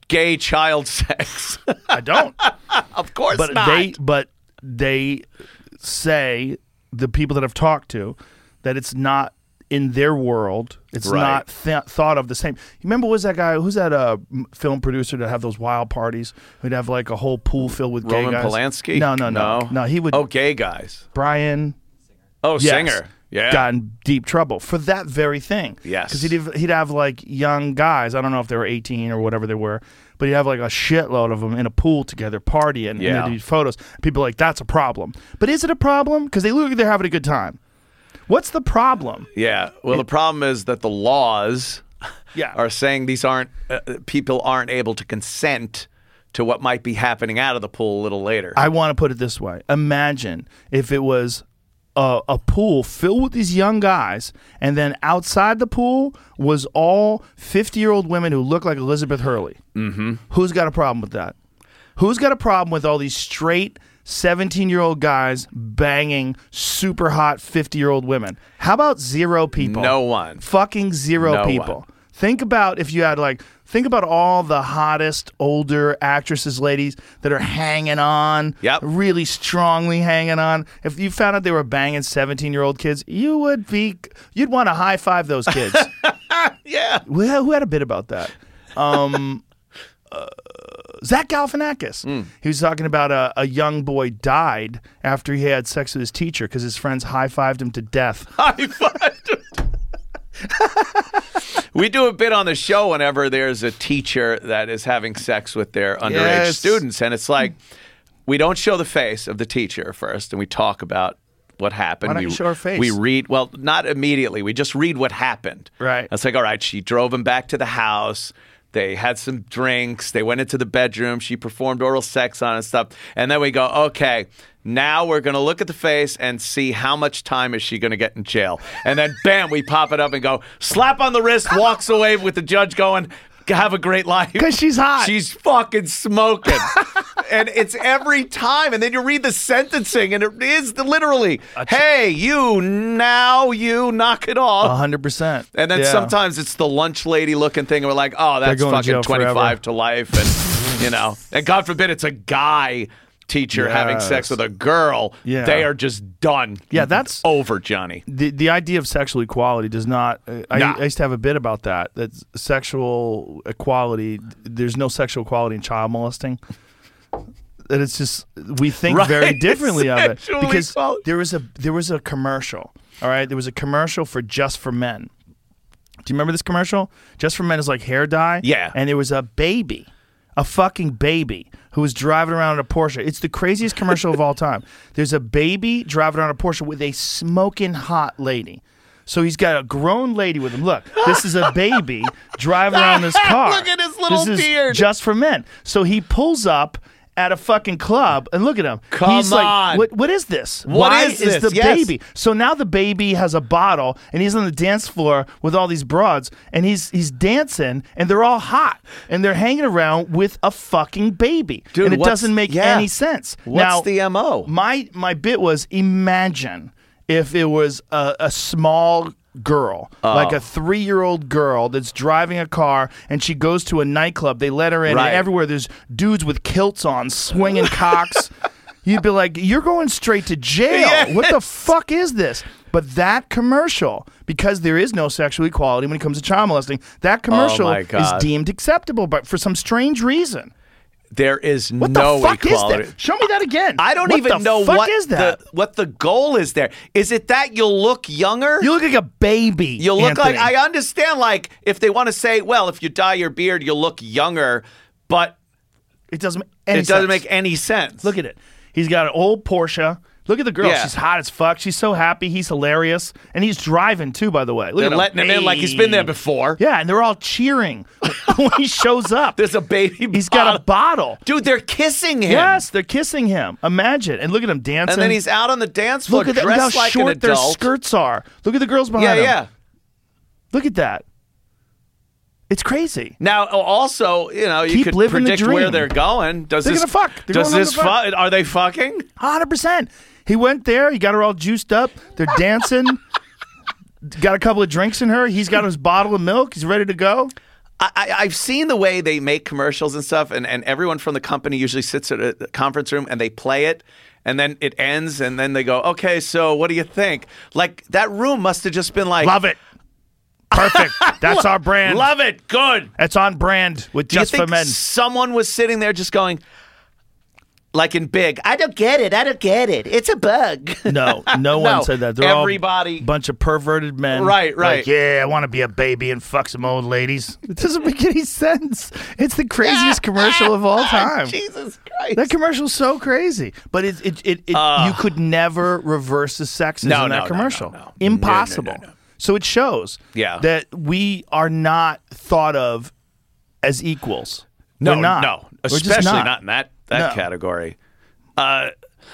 gay child sex. I don't. of course but not. they but they say the people that I've talked to that it's not in their world. It's Right. not th- thought of the same. You remember was that guy? Who's that? Uh, film producer that have those wild parties? Who'd have like a whole pool filled with Roman gay guys. Polanski? No, no, no, no, no. He would. Oh, gay guys. Bryan. Oh, Yes. singer. Yeah. got in deep trouble for that very thing. Yes. because he'd have, he'd have like young guys. I don't know if they were eighteen or whatever they were, but he'd have like a shitload of them in a pool together partying. and Yeah. they'd do photos. People are like that's a problem, but is it a problem? Because they look like they're having a good time. What's the problem? Yeah. Well, the problem is that the laws Yeah. are saying these aren't uh, people aren't able to consent to what might be happening out of the pool a little later. I want to put it this way: Imagine if it was. A, a pool filled with these young guys, and then outside the pool was all fifty-year-old women who look like Elizabeth Hurley. Mm-hmm. Who's got a problem with that? Who's got a problem with all these straight 17 year old guys banging super hot 50 year old women? How about zero people? No one. Fucking zero No people. one. Think about if you had like, think about all the hottest older actresses, ladies that are hanging on, Yep. really strongly hanging on. If you found out they were banging 17 year old kids, you would be, you'd want to high five those kids. yeah. Who had, who had a bit about that? Um, uh, Zach Galifianakis. Hmm. He was talking about a, a young boy died after he had sex with his teacher because his friends high fived him to death. High fived. we do a bit on the show whenever there's a teacher that is having sex with their underage Yes. students, and it's like we don't show the face of the teacher first, and we talk about what happened. We, show her face? We read well, not immediately. We just read what happened. Right. It's like, all right, she drove him back to the house. They had some drinks. They went into the bedroom. She performed oral sex on and stuff. And then we go, okay, now we're going to look at the face and see how much time is she going to get in jail. And then, bam, we pop it up and go, slap on the wrist, walks away with the judge going, have a great life. Because she's hot. She's fucking smoking. and it's every time. And then you read the sentencing, and it is the, literally, hey, you, now you, knock it off. hundred percent. And then sometimes it's the lunch lady looking thing, and we're like, oh, that's fucking 25 forever. to life. And, you know, and God forbid it's a guy teacher having sex with a girl. Yeah. They are just done. Yeah, that's- over, Johnny. the the idea of sexual equality does not. uh, I, Nah. I used to have a bit about that. That sexual equality. There's no sexual equality in child molesting. That it's just we think Right. very differently of it because equality. there was a there was a commercial. All right, there was a commercial for Just for Men. Do you remember this commercial? Just for Men is like hair dye. Yeah. and there was a baby, a fucking baby who was driving around in a Porsche. It's the craziest commercial of all time. There's a baby driving around a Porsche with a smoking hot lady. So he's got a grown lady with him. Look, this is a baby driving around this car. Look at his little this is beard. Just for men. So he pulls up at a fucking club and look at him. Come he's like, on. what, what is this? What Why is this? the Yes. baby? So now the baby has a bottle and he's on the dance floor with all these broads and he's he's dancing and they're all hot and they're hanging around with a fucking baby. Dude, and it what's- doesn't make yeah. any sense. What's now, the MO? My my bit was imagine if it was a, a small girl, Oh. like a oh. three year old girl that's driving a car and she goes to a nightclub. They let her in, Right. and everywhere there's dudes with kilts on, swinging cocks. You'd be like, you're going straight to jail. Yeah. What the fuck is this? But that commercial, because there is no sexual equality when it comes to child molesting, that oh commercial Oh is deemed acceptable, but for some strange reason. There is What no the fuck equality. is that? Show me that again. I don't What even the know fuck what is that. the what the goal is there. Is it that you'll look younger? You look like a baby. You look Anthony. like I understand like if they want to say, well, if you dye your beard, you'll look younger, but It doesn't make any it doesn't sense. make any sense. Look at it. He's got an old Porsche. Look at the girl. Yeah. She's hot as fuck. She's so happy. He's hilarious, and he's driving too. By the way, look They're at him. letting him in like he's been there before. Yeah, and they're all cheering when he shows up. There's a baby. He's got a bottle. bottle. Dude, they're kissing him. Yes, they're kissing him. Imagine and look at him dancing. And then he's out on the dance floor look at, that, look how like short their skirts are. Look at the girls behind yeah, him. yeah. Yeah. Look at that. It's crazy. Now, also, you know, you Keep could predict where they're going. Does They're this gonna fuck. They're does going this fuck. fu- Are they fucking? Hundred percent. He went there. He got her all juiced up. They're dancing. got a couple of drinks in her. He's got his bottle of milk. He's ready to go. I, I've seen the way they make commercials and stuff, and, and everyone from the company usually sits at a conference room and they play it, and then it ends, and then they go, "Okay, so what do you think?" Like that room must have just been like, Love it. Perfect. That's our brand. love it, good. It's on brand with Do just you think for men. someone was sitting there just going, like in big? I don't get it. I don't get it. It's a bug. No, no one No, said that. They're everybody- all a bunch of perverted men. Right, right. Like, yeah, I want to be a baby and fuck some old ladies. It doesn't make any sense. It's the craziest commercial of all time. Jesus Christ. That commercial's so crazy, but it it, it, it uh. you could never reverse the sexism No, in that no, no, commercial. no, no. Impossible. No, no, no, no. So it shows Yeah. that we are not thought of as equals. No, We're not. no, We're just especially not. in that that No. category. Uh,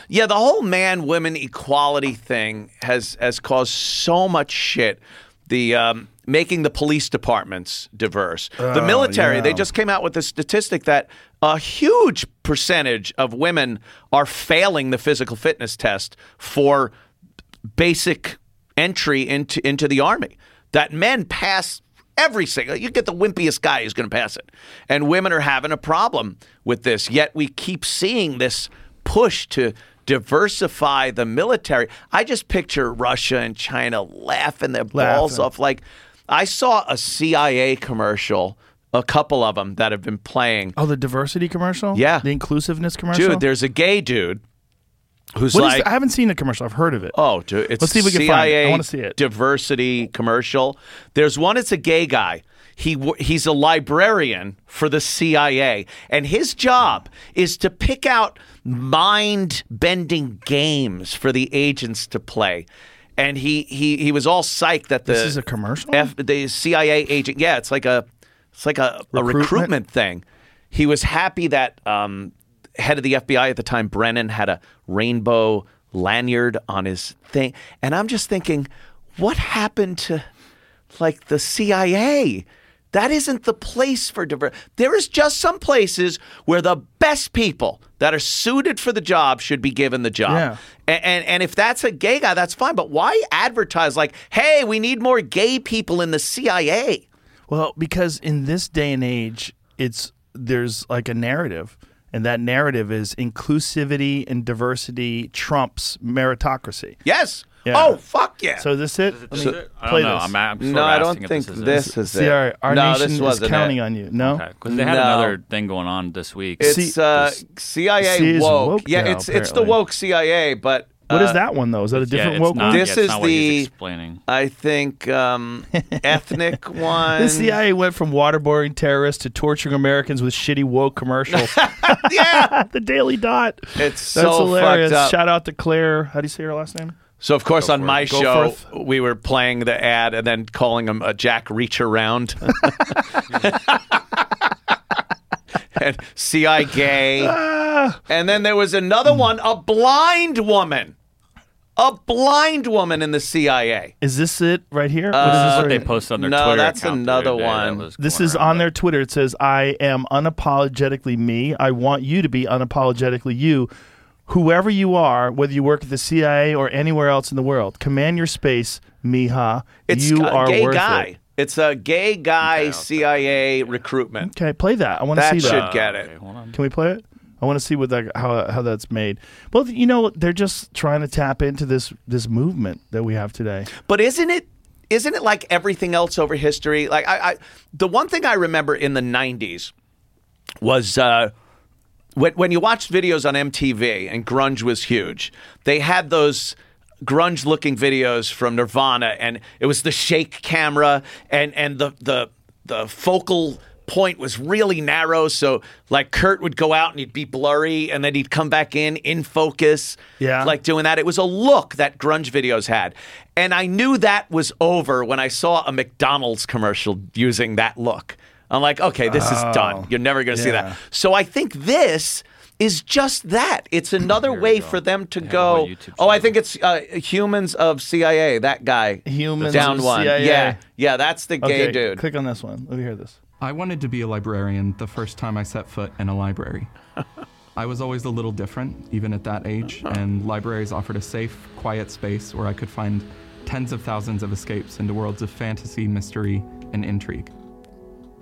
yeah, the whole man women equality thing has has caused so much shit. The um, making the police departments diverse, the military. Oh, yeah. They just came out with a statistic that a huge percentage of women are failing the physical fitness test for basic entry into into the army. That men pass every single. You get the wimpiest guy who's going to pass it, and women are having a problem with this. Yet we keep seeing this push to diversify the military. I just picture Russia and China laughing their balls Laughing. off. Like I saw a CIA commercial, a couple of them that have been playing. Oh, the diversity commercial. Yeah. the inclusiveness commercial. Dude, there's a gay dude who's What is like. the- I haven't seen the commercial. I've heard of it. Oh, dude, it's Let's see if we can CIA find it. I wanna see it. Diversity commercial. There's one. It's a gay guy. He he's a librarian for the CIA, and his job is to pick out mind bending games for the agents to play. And he he he was all psyched that the This is a commercial? F, the CIA agent. Yeah, it's like a It's like a, a Recruitment? recruitment thing. He was happy that um, head of the FBI at the time, Brennan, had a rainbow lanyard on his thing, and I'm just thinking, what happened to like the CIA? That isn't the place for diver. There is just some places where the best people that are suited for the job should be given the job. Yeah. And, and and if that's a gay guy, that's fine. But why advertise like, "Hey, we need more gay people in the CIA"? Well, because in this day and age, it's there's like a narrative, and that narrative is inclusivity and diversity trumps meritocracy. Yes. Yeah. Oh, fuck yeah. So is this it? Let me I don't play know. this. I'm, I'm sort no, of I don't think this is this it. is See, it. our, our no, nation this is wasn't counting it. on you. No. Because they had No. another thing going on this week. It's uh, CIA woke. woke Yeah, now, it's it's the woke CIA, but What is uh, that one though? Is that a different it's woke not, one? This yeah, is not what he's the- explaining. I think um, ethnic one. This the CIA went from waterboarding terrorists to torturing Americans with shitty woke commercials. yeah, the Daily Dot. it's That's so hilarious. fucked up. Shout out to Claire. How do you say her last name? So of course on my Go show forth. we were playing the ad and then calling him a Jack Reach Around. And CI gay. Ah. And then there was another one, a blind woman. A blind woman in the CIA. Is this it right here? Uh, what is this what they here? posted on their No, Twitter that's account the another other day that one. was This going is around, on their Twitter. It says, I am unapologetically me. I want you to be unapologetically you. Whoever you are, whether you work at the CIA or anywhere else in the world, command your space, Miha. It's you a are gay worth guy. it. It's a gay guy Okay, okay. CIA recruitment. Okay, play that. I want to see That see should that. get Okay, it. hold on. Can we play it? I want to see what that how how that's made. Well, you know, they're just trying to tap into this this movement that we have today. But isn't it isn't it like everything else over history? Like I, I the one thing I remember in the '90s was uh, when when you watched videos on MTV and grunge was huge. They had those grunge looking videos from Nirvana, and it was the shake camera, and and the the the focal point was really narrow so like kurt would go out and he'd be blurry and then he'd come back in in focus Yeah. like doing that. It was a look that grunge videos had. And I knew that was over when I saw a McDonald's commercial using that look. I'm like, okay, this is done. Oh. You're never going to see Oh, that. So I think this is just that. It's another way go. for them to They go. Oh, I think it's uh, Humans of CIA, that guy. Humans Down of one. CIA. Yeah. Yeah, that's the gay Okay, dude. click on this one. Let me hear this. I wanted to be a librarian the first time I set foot in a library. I was always a little different, even at that age, and libraries offered a safe, quiet space where I could find tens of thousands of escapes into worlds of fantasy, mystery, and intrigue.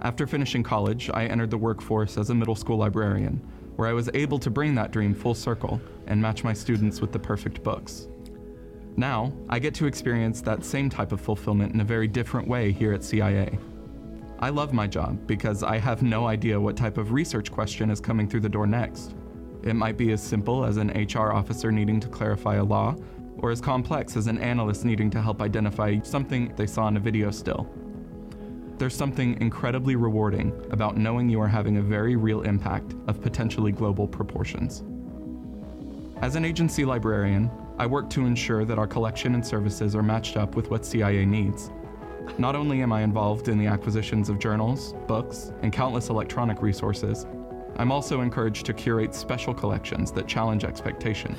After finishing college, I entered the workforce as a middle school librarian, where I was able to bring that dream full circle and match my students with the perfect books. Now, I get to experience that same type of fulfillment in a very different way here at CIA. I love my job because I have no idea what type of research question is coming through the door next. It might be as simple as an HR officer needing to clarify a law, or as complex as an analyst needing to help identify something they saw in a video still. There's something incredibly rewarding about knowing you are having a very real impact of potentially global proportions. As an agency librarian, I work to ensure that our collection and services are matched up with what CIA needs. Not only am I involved in the acquisitions of journals, books, and countless electronic resources, I'm also encouraged to curate special collections that challenge expectation.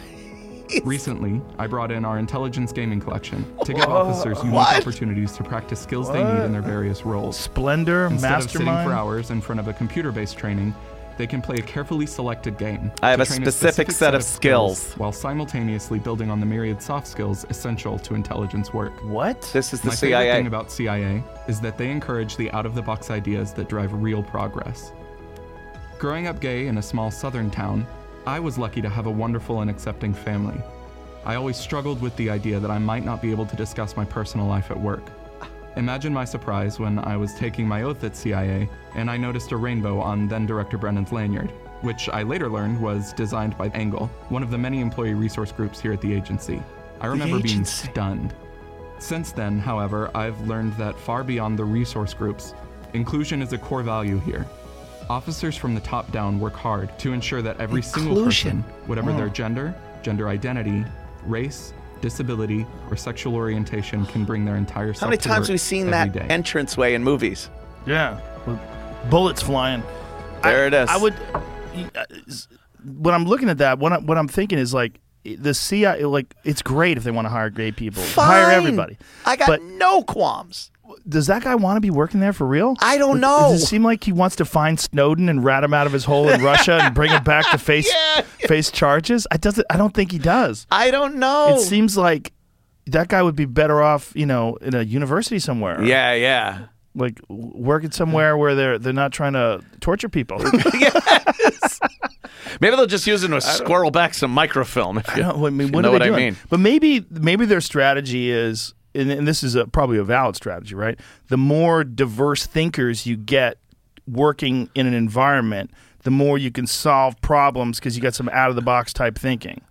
Recently, I brought in our intelligence gaming collection to give officers unique What? opportunities to practice skills they need in their various roles. Splendor, Instead of sitting Mastermind. for hours in front of a computer-based training, they can play a carefully selected game. I have to a train specific set of skills. while simultaneously building on the myriad soft skills essential to intelligence work. What? This is the My favorite CIA. thing about CIA is that they encourage the out-of-the-box ideas that drive real progress. Growing up gay in a small southern town, I was lucky to have a wonderful and accepting family. I always struggled with the idea that I might not be able to discuss my personal life at work. Imagine my surprise when I was taking my oath at CIA and I noticed a rainbow on then Director Brennan's lanyard, which I later learned was designed by Angle, one of the many employee resource groups here at the agency. I remember being stunned. Since then, however, I've learned that far beyond the resource groups, inclusion is a core value here. Officers from the top down work hard to ensure that every single person, whatever their oh. gender, gender identity, race, disability, or sexual orientation, can bring their entire self How many times work have we seen that day. entranceway in movies? Yeah. With bullets flying. There I, it is. I would. When I'm looking at that, what, I, what I'm thinking is like the CIA. Like it's great if they want to hire gay people, hire everybody. I got But no quams. Does that guy want to be working there for real? I don't know. Does it seem like he wants to find Snowden and rat him out of his hole in Russia and bring him back to face face charges? I doesn't. I don't think he does. I don't know. It seems like that guy would be better off, you know, in a university somewhere. yeah, yeah. like working somewhere where they're they're not trying to torture people. Maybe they'll just use it to squirrel back some microfilm. If I you, don't. I mean, if you what know are what I mean. But maybe maybe their strategy is, and, and this is a, probably a valid strategy, right? The more diverse thinkers you get working in an environment, the more you can solve problems because you got some out of the box type thinking.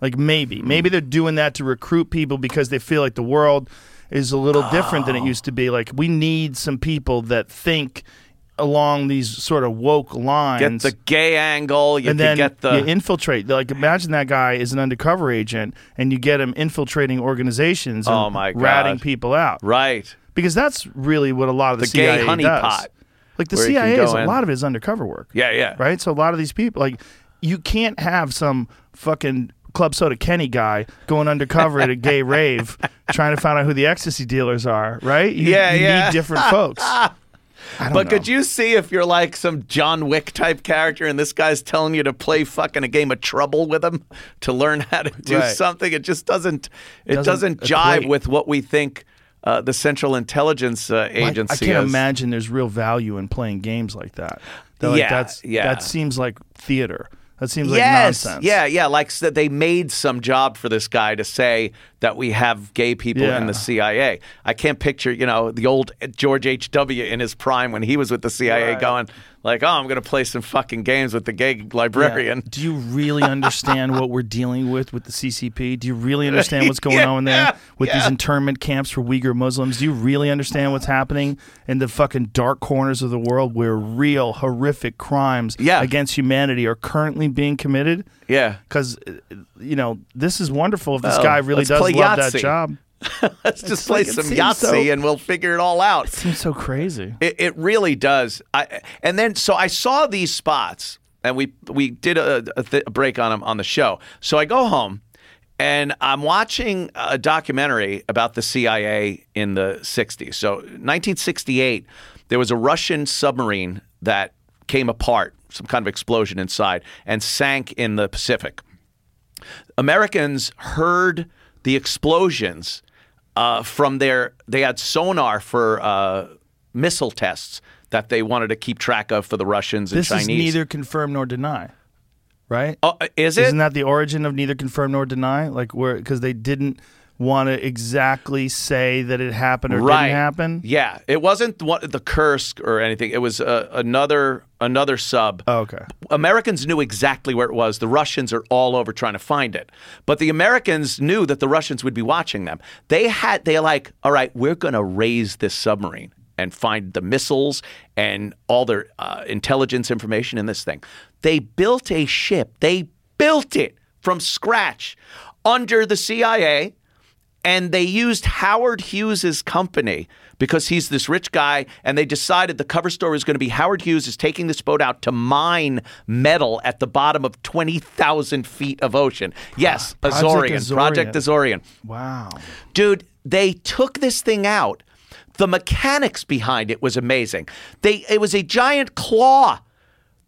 Like maybe, Hmm. maybe they're doing that to recruit people because they feel like the world is a little different Oh. than it used to be. Like we need some people that think along these sort of woke lines. Get the gay angle. You and then get the. you infiltrate. Like imagine that guy is an undercover agent, and you get him infiltrating organizations and Oh, my god, ratting people out. right. Because that's really what a lot of the, The gay CIA pot, Like the where you can CIA is a lot of it is undercover work. Yeah, yeah. Right. So a lot of these people, like, you can't have some fucking Club Soda Kenny guy going undercover at a gay rave trying to find out who the ecstasy dealers are. Right. You, Yeah, you yeah. need different folks. I But know. could you see if you're like some John Wick type character and this guy's telling you to play fucking a game of trouble with him to learn how to do Right. something? It just doesn't. It Doesn't doesn't, jive with what we think uh, the Central Intelligence uh, I- Agency I, can't is. imagine there's real value in playing games like that. Like, Yeah, that's, yeah. That seems like theater. That seems like yes, nonsense. yeah, yeah. Like so they made some job for this guy to say that we have gay people Yeah. in the CIA. I can't picture, you know, the old George H. W. in his prime when he was with the CIA, going like, "Oh, I'm going to play some fucking games with the gay Yeah. librarian." Do you really understand what we're dealing with with the CCP? Do you really understand what's going Yeah, on there yeah, with these internment camps for Uyghur Muslims? Do you really understand what's happening in the fucking dark corners of the world where real horrific crimes Yeah. against humanity are currently being committed? Yeah. Because, uh, you know, this is wonderful if this Oh, guy really does love that job. Let's just like- play it some Yahtzee so- and we'll figure it all out. Seems so crazy. It, it really does. I and then so I saw these spots, and we we did a, a, th- a break on them on the show. So I go home, and I'm watching a documentary about the CIA in the '60s. So 1968, there was a Russian submarine that came apart, some kind of explosion inside, and sank in the Pacific. Americans heard the explosions uh, from their. They had sonar for uh, missile tests that they wanted to keep track of for the Russians and This Chinese. is neither confirm nor deny, right? Oh, is it? Isn't that the origin of neither confirm nor deny? Like where because they didn't want to exactly say that it happened or right. didn't happen. Yeah, it wasn't what, the Kursk or anything. It was uh, another another sub. Oh, okay. Americans knew exactly where it was. The Russians are all over trying to find it. But the Americans knew that the Russians would be watching them. They had they're like, all right, we're going to raise this submarine and find the missiles and all their uh, intelligence information in this thing. They built a ship. They built it from scratch under the CIA and they used Howard Hughes's company because he's this rich guy, and they decided the cover story was going to be Howard Hughes is taking this boat out to mine metal at the bottom of twenty thousand feet of ocean. Yes, ah, Project Azorian, Azorian. Project Azorian. Wow. Dude, they took this thing out. The mechanics behind it was amazing. They it was a giant claw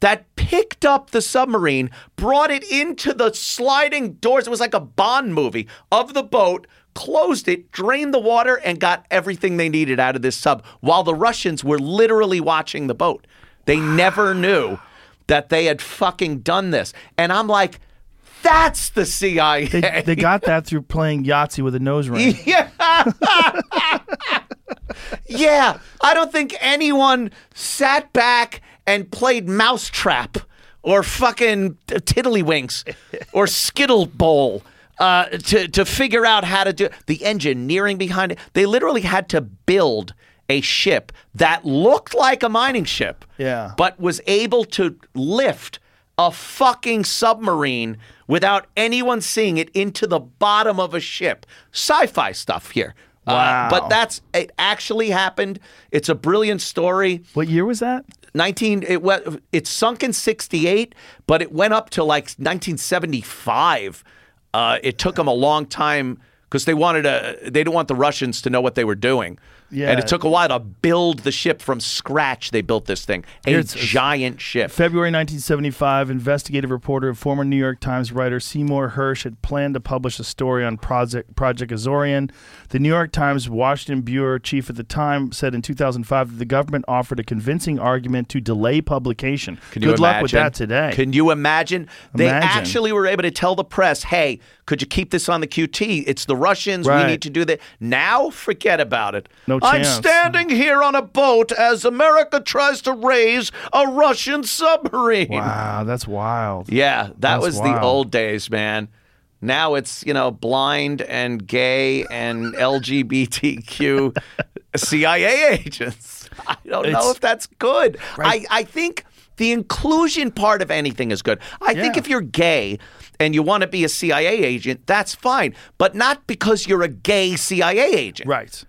that picked up the submarine, brought it into the sliding doors. It was like a Bond movie of the boat, closed it, drained the water, and got everything they needed out of this sub while the Russians were literally watching the boat. They never knew that they had fucking done this. And I'm like, that's the CIA. They, they got that through playing Yahtzee with a nose ring. Yeah. yeah. I don't think anyone sat back and played Mousetrap or fucking Tiddlywinks or Skittle Bowl uh, to, to figure out how to do the engineering behind it. They literally had to build a ship that looked like a mining ship, Yeah. but was able to lift a fucking submarine without anyone seeing it into the bottom of a ship. Sci-fi stuff here. Uh, Wow. but that's it. Actually happened. It's a brilliant story. What year was that? 19 it went it sunk in 68 but it went up to like 1975 uh, it took them a long time because they wanted to they didn't want the russians to know what they were doing Yeah. and it took a while to build the ship from scratch they built this thing a giant ship February 1975, investigative reporter and former New York Times writer Seymour Hersh had planned to publish a story on Project, Project Azorian. The New York Times Washington bureau chief at the time said in 2005 that the government offered a convincing argument to delay publication. Can you Good luck with that today. Can you imagine? They Imagine. actually were able to tell the press, "Hey, could you keep this on the QT? It's the Russians. Right. We need to do that." Now, forget about it. No I'm standing here on a boat as America tries to raise a Russian submarine. wow, that's wild. Yeah, that That's was the old days, man. Now it's, you know, blind and gay and LGBTQ CIA agents. I don't know if that's good. I, I think the inclusion part of anything is good. I think if you're gay and you want to be a CIA agent, that's fine, but not because you're a gay CIA agent. Right.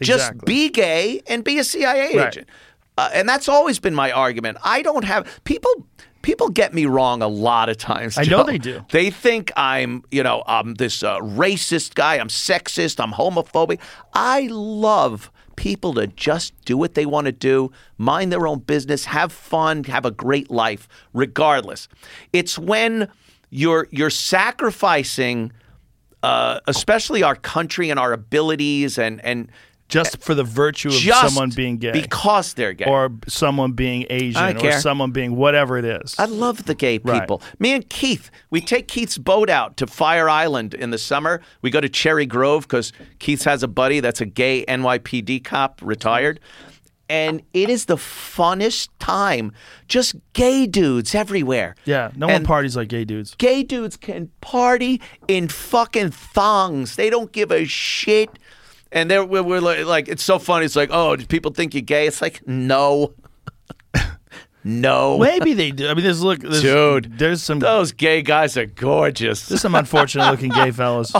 Just be gay and be a CIA Right. agent. Uh, and that's always been my argument. I don't have people. People get me wrong a lot of times. I know they do. They think I'm, you know, I'm this uh, racist guy. I'm sexist. I'm homophobic. I love people to just do what they want to do, mind their own business, have fun, have a great life, regardless. It's when you're you're sacrificing, uh, especially our country and our abilities, and and just uh, for the virtue of just someone being gay. because they're gay. or someone being Asian or someone being whatever it is. I love the gay Right. people. Me and Keith, we take Keith's boat out to Fire Island in the summer. We go to Cherry Grove because Keith has a buddy that's a gay NYPD cop, retired. And it is the funnest time. Just gay dudes everywhere. yeah, no one parties like gay dudes. Gay dudes can party in fucking thongs. They don't give a shit. And they're, we're, we're like, like, it's so funny. It's like, oh, do people think you're gay? It's like, no. no. Maybe they do. I mean, there's look, there's, Dude, There's some Those gay guys are gorgeous. there's some unfortunate looking gay fellas.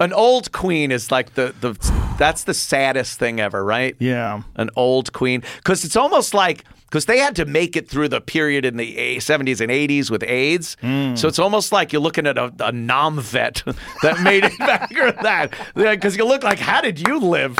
An old queen is like the, the that's the saddest thing ever, right? Yeah. An old queen. Because it's almost like, because they had to make it through the period in the 70s and 80s with AIDS. Mm. So it's almost like you're looking at a, a nom vet that made it back or that. Because you look like, how did you live?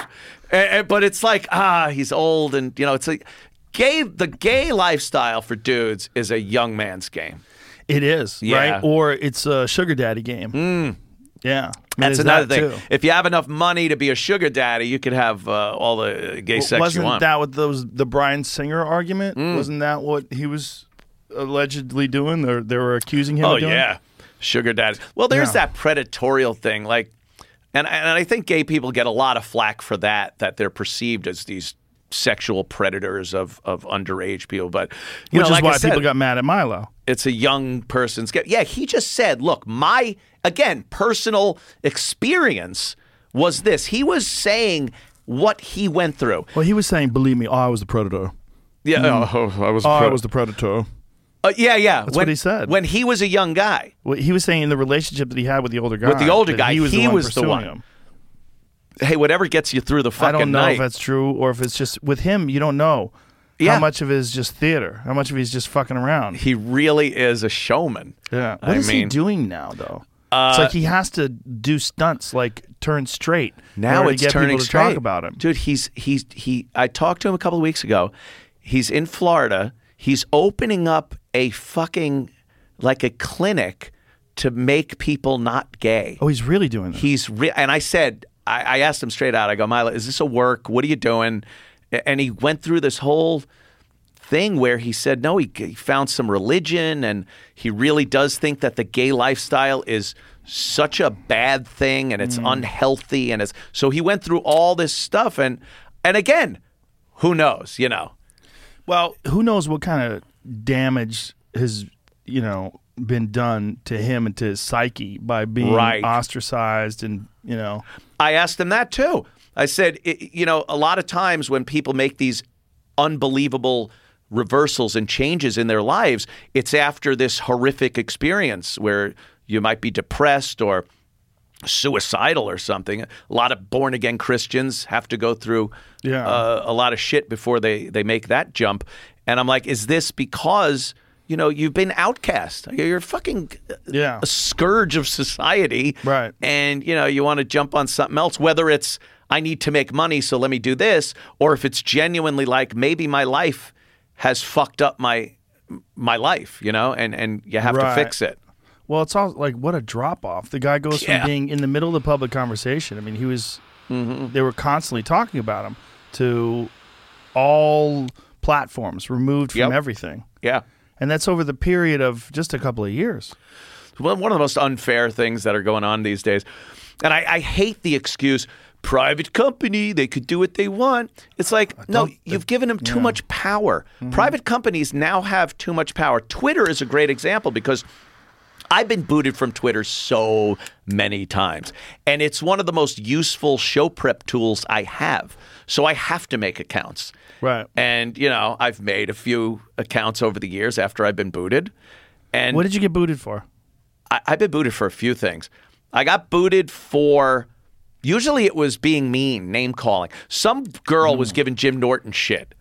And- and- but it's like, ah, he's old. And, you know, it's like, gay, the gay lifestyle for dudes is a young man's game. It is Yeah. right, or it's a sugar daddy game. Yeah, I mean, That's another that, thing. too. If you have enough money to be a sugar daddy, you could have uh, all the gay sex Wasn't you want. that what those the Bryan Singer argument? Mm. Wasn't that what he was allegedly doing? They they were accusing him. oh of doing? yeah, sugar daddies. Well, there's Yeah. that predatorial thing, like, and and I think gay people get a lot of flack for that. That they're perceived as these sexual predators of of underage people. But you which know, is like why I said, people got mad at Milo. it's a young person's get. Yeah, he just said, look, my again personal experience was this. He was saying what he went through. Well, he was saying, "Believe me, I was the predator. Yeah, oh, I was. I was the predator." Uh, yeah, yeah. That's when, what he said. When he was a young guy. Well, he was saying in the relationship that he had with the older guy. With the older guy, he was he the one was the one. him. Hey, whatever gets you through the fucking. I don't know night. if that's true or if it's just with him. You don't know Yeah. how much of it is just theater, how much of it is just fucking around. he really is a showman. Yeah. What I is he doing now, though? Uh, it's like he has to do stunts, like turn straight. Now it's to get turning people to straight. talk about him. dude. He's he's he. I talked to him a couple of weeks ago. He's in Florida. He's opening up a fucking like a clinic to make people not gay. Oh, he's really doing that. He's re- and I said I, I asked him straight out. I go, Milo, is this a work? What are you doing? And he went through this whole thing where he said no, he, he found some religion, and he really does think that the gay lifestyle is such a bad thing and it's mm. unhealthy, and it's so he went through all this stuff, and and again, who knows? You know, Well, who knows what kind of damage has you know been done to him and to his psyche by being Right. ostracized and you know I asked him that too. I said, i you know, a lot of times when people make these unbelievable reversals and changes in their lives, it's after this horrific experience where you might be depressed or suicidal or something. A lot of born again Christians have to go through Yeah. uh, a lot of shit before they they make that jump. And I'm like, is this because you know you've been outcast? You're fucking Yeah. a scourge of society, Right. And you know you want to jump on something else, whether it's I need to make money, so let me do this, or if it's genuinely like maybe my life has fucked up my my life, you know, and and you have Right. to fix it. Well, it's all like what a drop off. The guy goes Yeah. from being in the middle of the public conversation. I mean, he was. Mm-hmm. They were constantly talking about him to all platforms, removed from Yep. everything, Yeah. and that's over the period of just a couple of years. one one of the most unfair things that are going on these days. And I, I hate the excuse private company, they could do what they want. It's like, no, you've given them too much power. Mm-hmm. Private companies now have too much power. Twitter is a great example because I've been booted from Twitter so many times. And it's one of the most useful show prep tools I have. So I have to make accounts. Right. And, you know, I've made a few accounts over the years after I've been booted. And What did you get booted for? I, I've been booted for a few things. I got booted for. Usually it was being mean, name calling. Some girl was giving Jim Norton shit,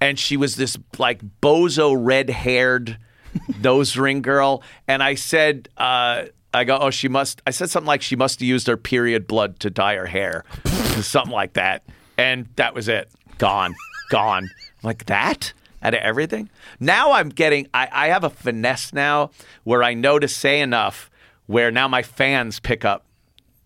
and she was this like bozo red haired nose ring girl. And I said, uh, I go, oh, she must. I said something like she must have used her period blood to dye her hair, something like that. And that was it. Gone, gone. I'm like that out of everything. Now I'm getting. I, I have a finesse now where I know to say enough. Where now my fans pick up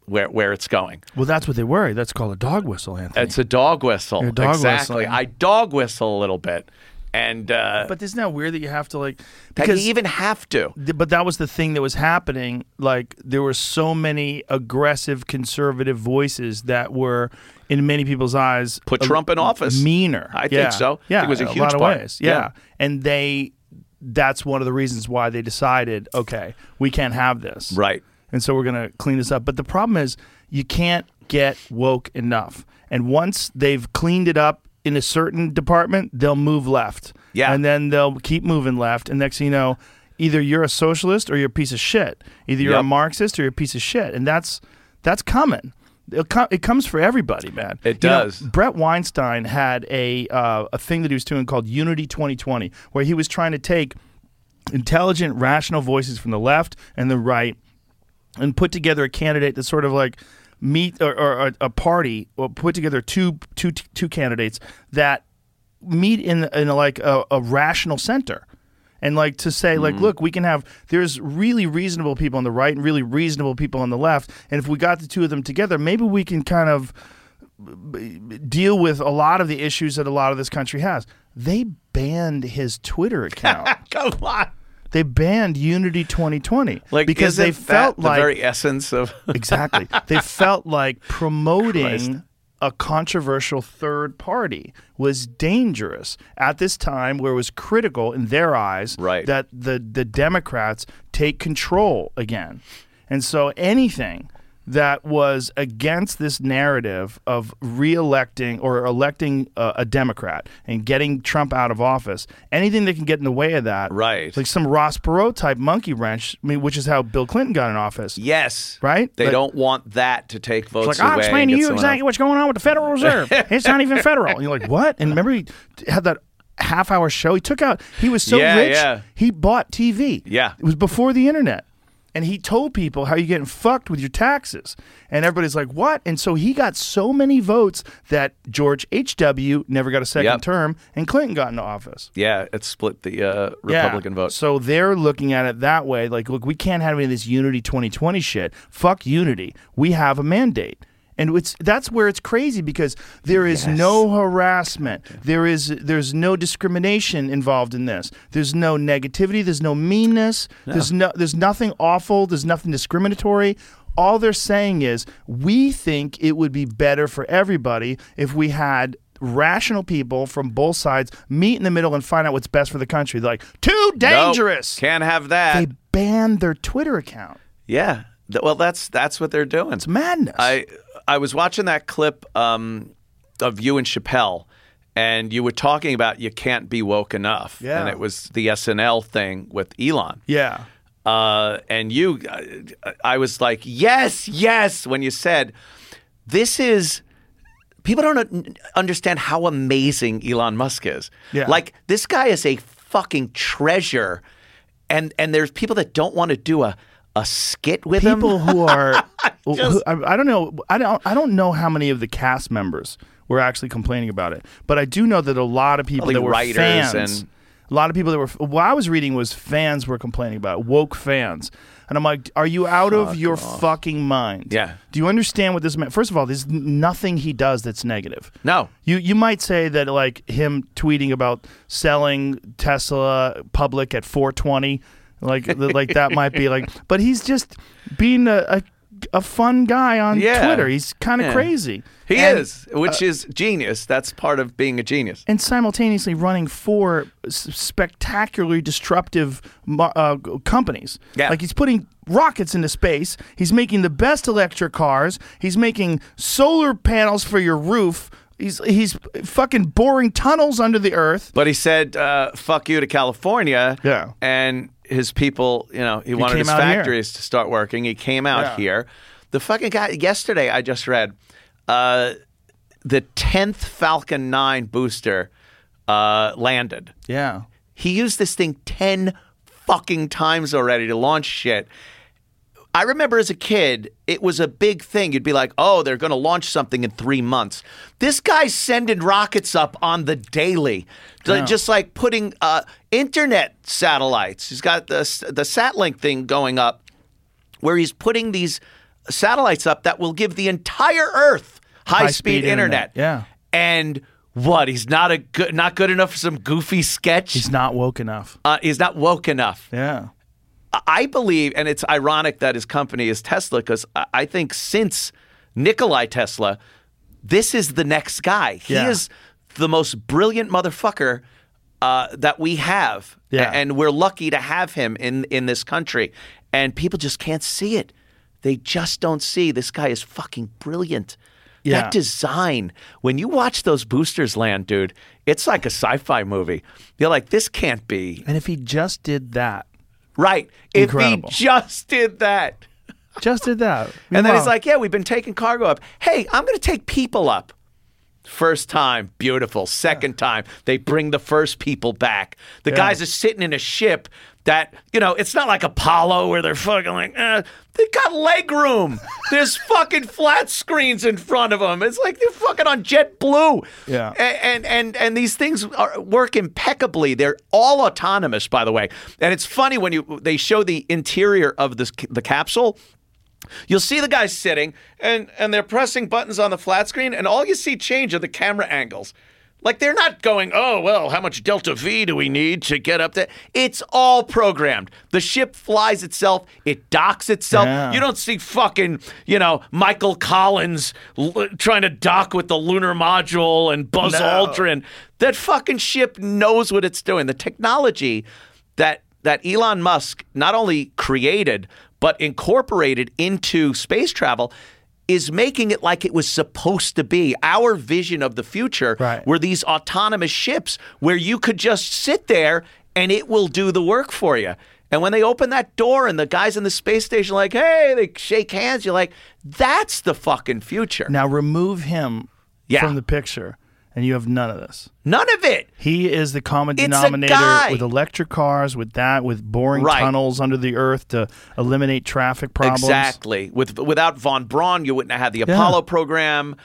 where where it's going. Well, that's what they were. That's called a dog whistle, Anthony. It's a dog whistle. Dog exactly. I dog whistle a little bit, and uh, but isn't that weird that you have to like that because you even have to. Th- but that was the thing that was happening. Like there were so many aggressive conservative voices that were, in many people's eyes, Put a- Trump in office. Meaner. I think so. Yeah, think it was a in huge lot of part. ways. Yeah. Yeah. and they. That's one of the reasons why they decided, okay, we can't have this. Right. And so we're going to clean this up. But the problem is, you can't get woke enough. And once they've cleaned it up in a certain department, they'll move left. Yeah. And then they'll keep moving left. And next thing you know, either you're a socialist or you're a piece of shit. Either you're a Marxist or you're a piece of shit. And that's that's coming. It, co- it comes for everybody, man. It You know, does. Bret Weinstein had a uh, a thing that he was doing called Unity 2020, where he was trying to take intelligent, rational voices from the left and the right and put together a candidate that sort of like meet or, or a, a party or put together two two two candidates that meet in in like a, a rational center. And like to say like hmm. look we can have there's really reasonable people on the right and really reasonable people on the left. And if we got the two of them together maybe we can kind of deal with a lot of the issues that a lot of this country has. They banned his twitter account. Come on. They banned unity 2020 Like because they felt like the very essence of exactly. They felt like Christ. promoting a controversial third party was dangerous at this time where it was critical in their eyes Right. that the, the Democrats take control again. And so anything that was against this narrative of re-electing or electing a, a Democrat and getting Trump out of office, anything that can get in the way of that, Right. Like some Ross Perot type monkey wrench, I mean, which is how Bill Clinton got in office. yes, Right? They Like- don't want that to take votes It's like, I'll explain to you exactly else. what's going on with the Federal Reserve. it's not even federal. And you're like, what? And remember, he had that half hour show. He took out, he was so Yeah, rich, yeah. he bought TV. Yeah. It was before the internet. And he told people how you're getting fucked with your taxes. And everybody's like, what? And so he got so many votes that George H.W. never got a second Yep. term and Clinton got into office. Yeah, it split the uh. Republican vote. So they're looking at it that way. Like, look, we can't have any of this Unity 2020 shit. Fuck Unity. We have a mandate. And it's that's where it's crazy because there is no harassment. There is there's no discrimination involved in this. There's no negativity. There's no meanness. There's no there's nothing awful. There's nothing discriminatory. All they're saying is we think it would be better for everybody if we had rational people from both sides meet in the middle and find out what's best for the country. They're like, too Nope, dangerous. can't have that. They banned their Twitter account. yeah. Well, that's that's what they're doing. It's madness. I I was watching that clip um, of you and Chappelle, and you were talking about you can't be woke enough. Yeah. And it was the SNL thing with Elon. yeah. uh, and you, uh, I was like, yes, yes, when you said this is. People don't understand how amazing Elon Musk is. Yeah. Like this guy is a fucking treasure, and and there's people that don't want to do a a skit with him. people who are who- Just- I, I don't know I don't I don't know how many of the cast members were actually complaining about it, but I do know that a lot of people Probably that were writers fans, and- a lot of people that were what I was reading was fans were complaining about it, woke fans, and I'm like, are you out of your fucking mind? Yeah. Do you understand what this meant? First of all, there's n- nothing he does that's negative. No. You you might say that like him tweeting about selling Tesla public at 420, like like that might be like, but he's just being a a, a fun guy on Yeah. Twitter. He's kind of Yeah. crazy. He And- is, which is genius. That's part of being a genius. and simultaneously running four spectacularly disruptive uh, companies. Yeah. Like he's putting rockets into space. He's making the best electric cars. He's making solar panels for your roof. He's he's fucking boring tunnels under the earth. But he said, uh, "Fuck you" to California. Yeah. and his people, you know, he, wanted his out here. factories to start working. He came out Yeah. here. The fucking guy. Yesterday, I just read uh, the tenth Falcon Nine booster uh, landed. Yeah. He used this thing 10 fucking times already to launch shit. I remember as a kid, it was a big thing. You'd be like, oh, they're going to launch something in three months. This guy's sending rockets up on the daily, Ju- just like putting uh, internet satellites. He's got the, the Starlink thing going up where he's putting these satellites up that will give the entire Earth high, High-speed speed internet. internet, yeah. And what? He's not a good, not good enough for some goofy sketch. He's not woke enough. uh, he's not woke enough. Yeah. I believe, and it's ironic that his company is Tesla, because I think since Nikolai Tesla, this is the next guy. He Yeah. is the most brilliant motherfucker uh, that we have, Yeah. and we're lucky to have him in in this country. And people just can't see it. They just don't see this guy is fucking brilliant. Yeah. That design, when you watch those boosters land, dude, it's like a sci-fi movie. You're like, this can't be And if he just did that, right. If Incredible. he just did that. just did that. And then he's like, "Yeah, we've been taking cargo up. Hey, I'm going to take people up." First time, beautiful. Second time, they bring the first people back. The guys are sitting in a ship that, you know, it's not like Apollo where they're fucking like, eh. they got leg room. There's fucking flat screens in front of them. It's like they're fucking on JetBlue. Yeah. A- And and and these things are, work impeccably. They're all autonomous, by the way. And it's funny when you they show the interior of this the capsule. You'll see the guys sitting and and they're pressing buttons on the flat screen, and all you see change are the camera angles. Like they're not going, oh well, how much delta V do we need to get up there? It's all programmed. The ship flies itself, it docks itself. Yeah. You don't see fucking, you know, Michael Collins l- trying to dock with the lunar module and Buzz No. Aldrin. That fucking ship knows what it's doing. The technology that that Elon Musk not only created but incorporated into space travel is making it like it was supposed to be. Our vision of the future Right. were these autonomous ships where you could just sit there and it will do the work for you. And when they open that door and the guys in the space station are like, hey, they shake hands, you're like, that's the fucking future. now remove him Yeah. from the picture, and you have none of this. None of it. He is the common It's denominator with electric cars, with that, with boring Right. tunnels under the earth to eliminate traffic problems. Exactly. With without von Braun, you wouldn't have had the Apollo program.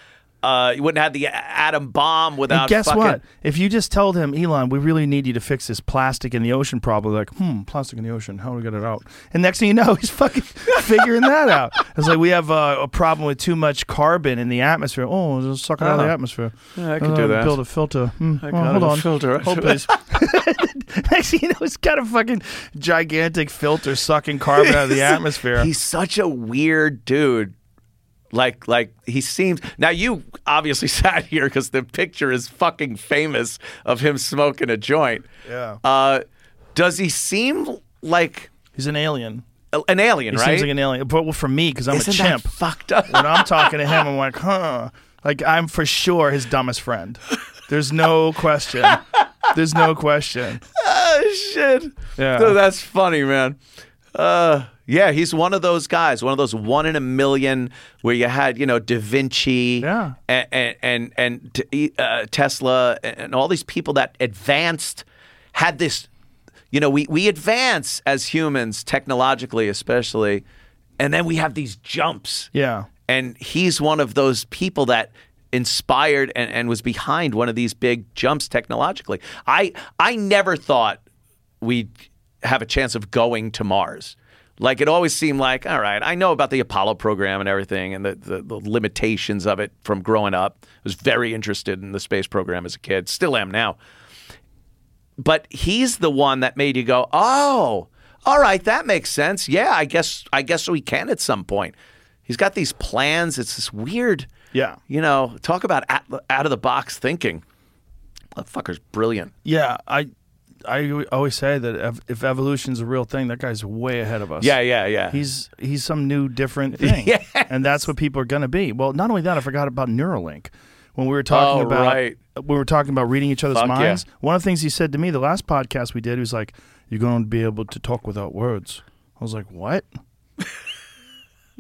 Uh, you wouldn't have the atom bomb without. And guess fucking, what? If you just told him, Elon, we really need you to fix this plastic in the ocean problem, like, hmm, plastic in the ocean, how do we get it out? And next thing you know, he's fucking figuring that out. It's like we have uh, a problem with too much carbon in the atmosphere. Oh, just suck it out of the Oh. atmosphere. Yeah, I can Uh, do that. Build a filter. Hmm, oh, got hold a on. filter. Hold please. next thing you know, he's got a fucking gigantic filter sucking carbon out of the atmosphere. He's such a weird dude. Like, like he seems. Now you obviously sat here because the picture is fucking famous of him smoking a joint. Yeah. Uh, does he seem like He's an alien. a- an alien? He right? seems like an alien. But well, for me, because I'm Isn't a chimp. that fucked up? when I'm talking to him, I'm like, huh. Like I'm for sure his dumbest friend. There's no question. There's no question. oh shit. Yeah. No, that's funny, man. Yeah, he's one of those guys, one of those one in a million where you had, you know, Da Vinci Yeah. and and and, and uh, Tesla and all these people that advanced had this you know, we we advance as humans technologically especially and then we have these jumps. Yeah. And he's one of those people that inspired and, and was behind one of these big jumps technologically. I I never thought we'd have a chance of going to Mars. Like it always seemed like, all right, I know about the Apollo program and everything and the, the, the limitations of it from growing up. I was very interested in the space program as a kid, still am now. But he's the one that made you go, oh, all right, that makes sense. Yeah, I guess I guess we can at some point. He's got these plans. It's this weird, Yeah. you know, talk about out, out of the box thinking. That fucker's brilliant. Yeah, I I always say that ev- if evolution's a real thing, that guy's way ahead of us. Yeah, yeah, yeah. He's he's some new different thing. Yes. And that's what people are going to be. Well, not only that, I forgot about Neuralink. When we were talking Oh, about right. we were talking about reading each other's Fuck yeah. minds. One of the things he said to me the last podcast we did, he was like, "You're going to be able to talk without words." I was like, "What?"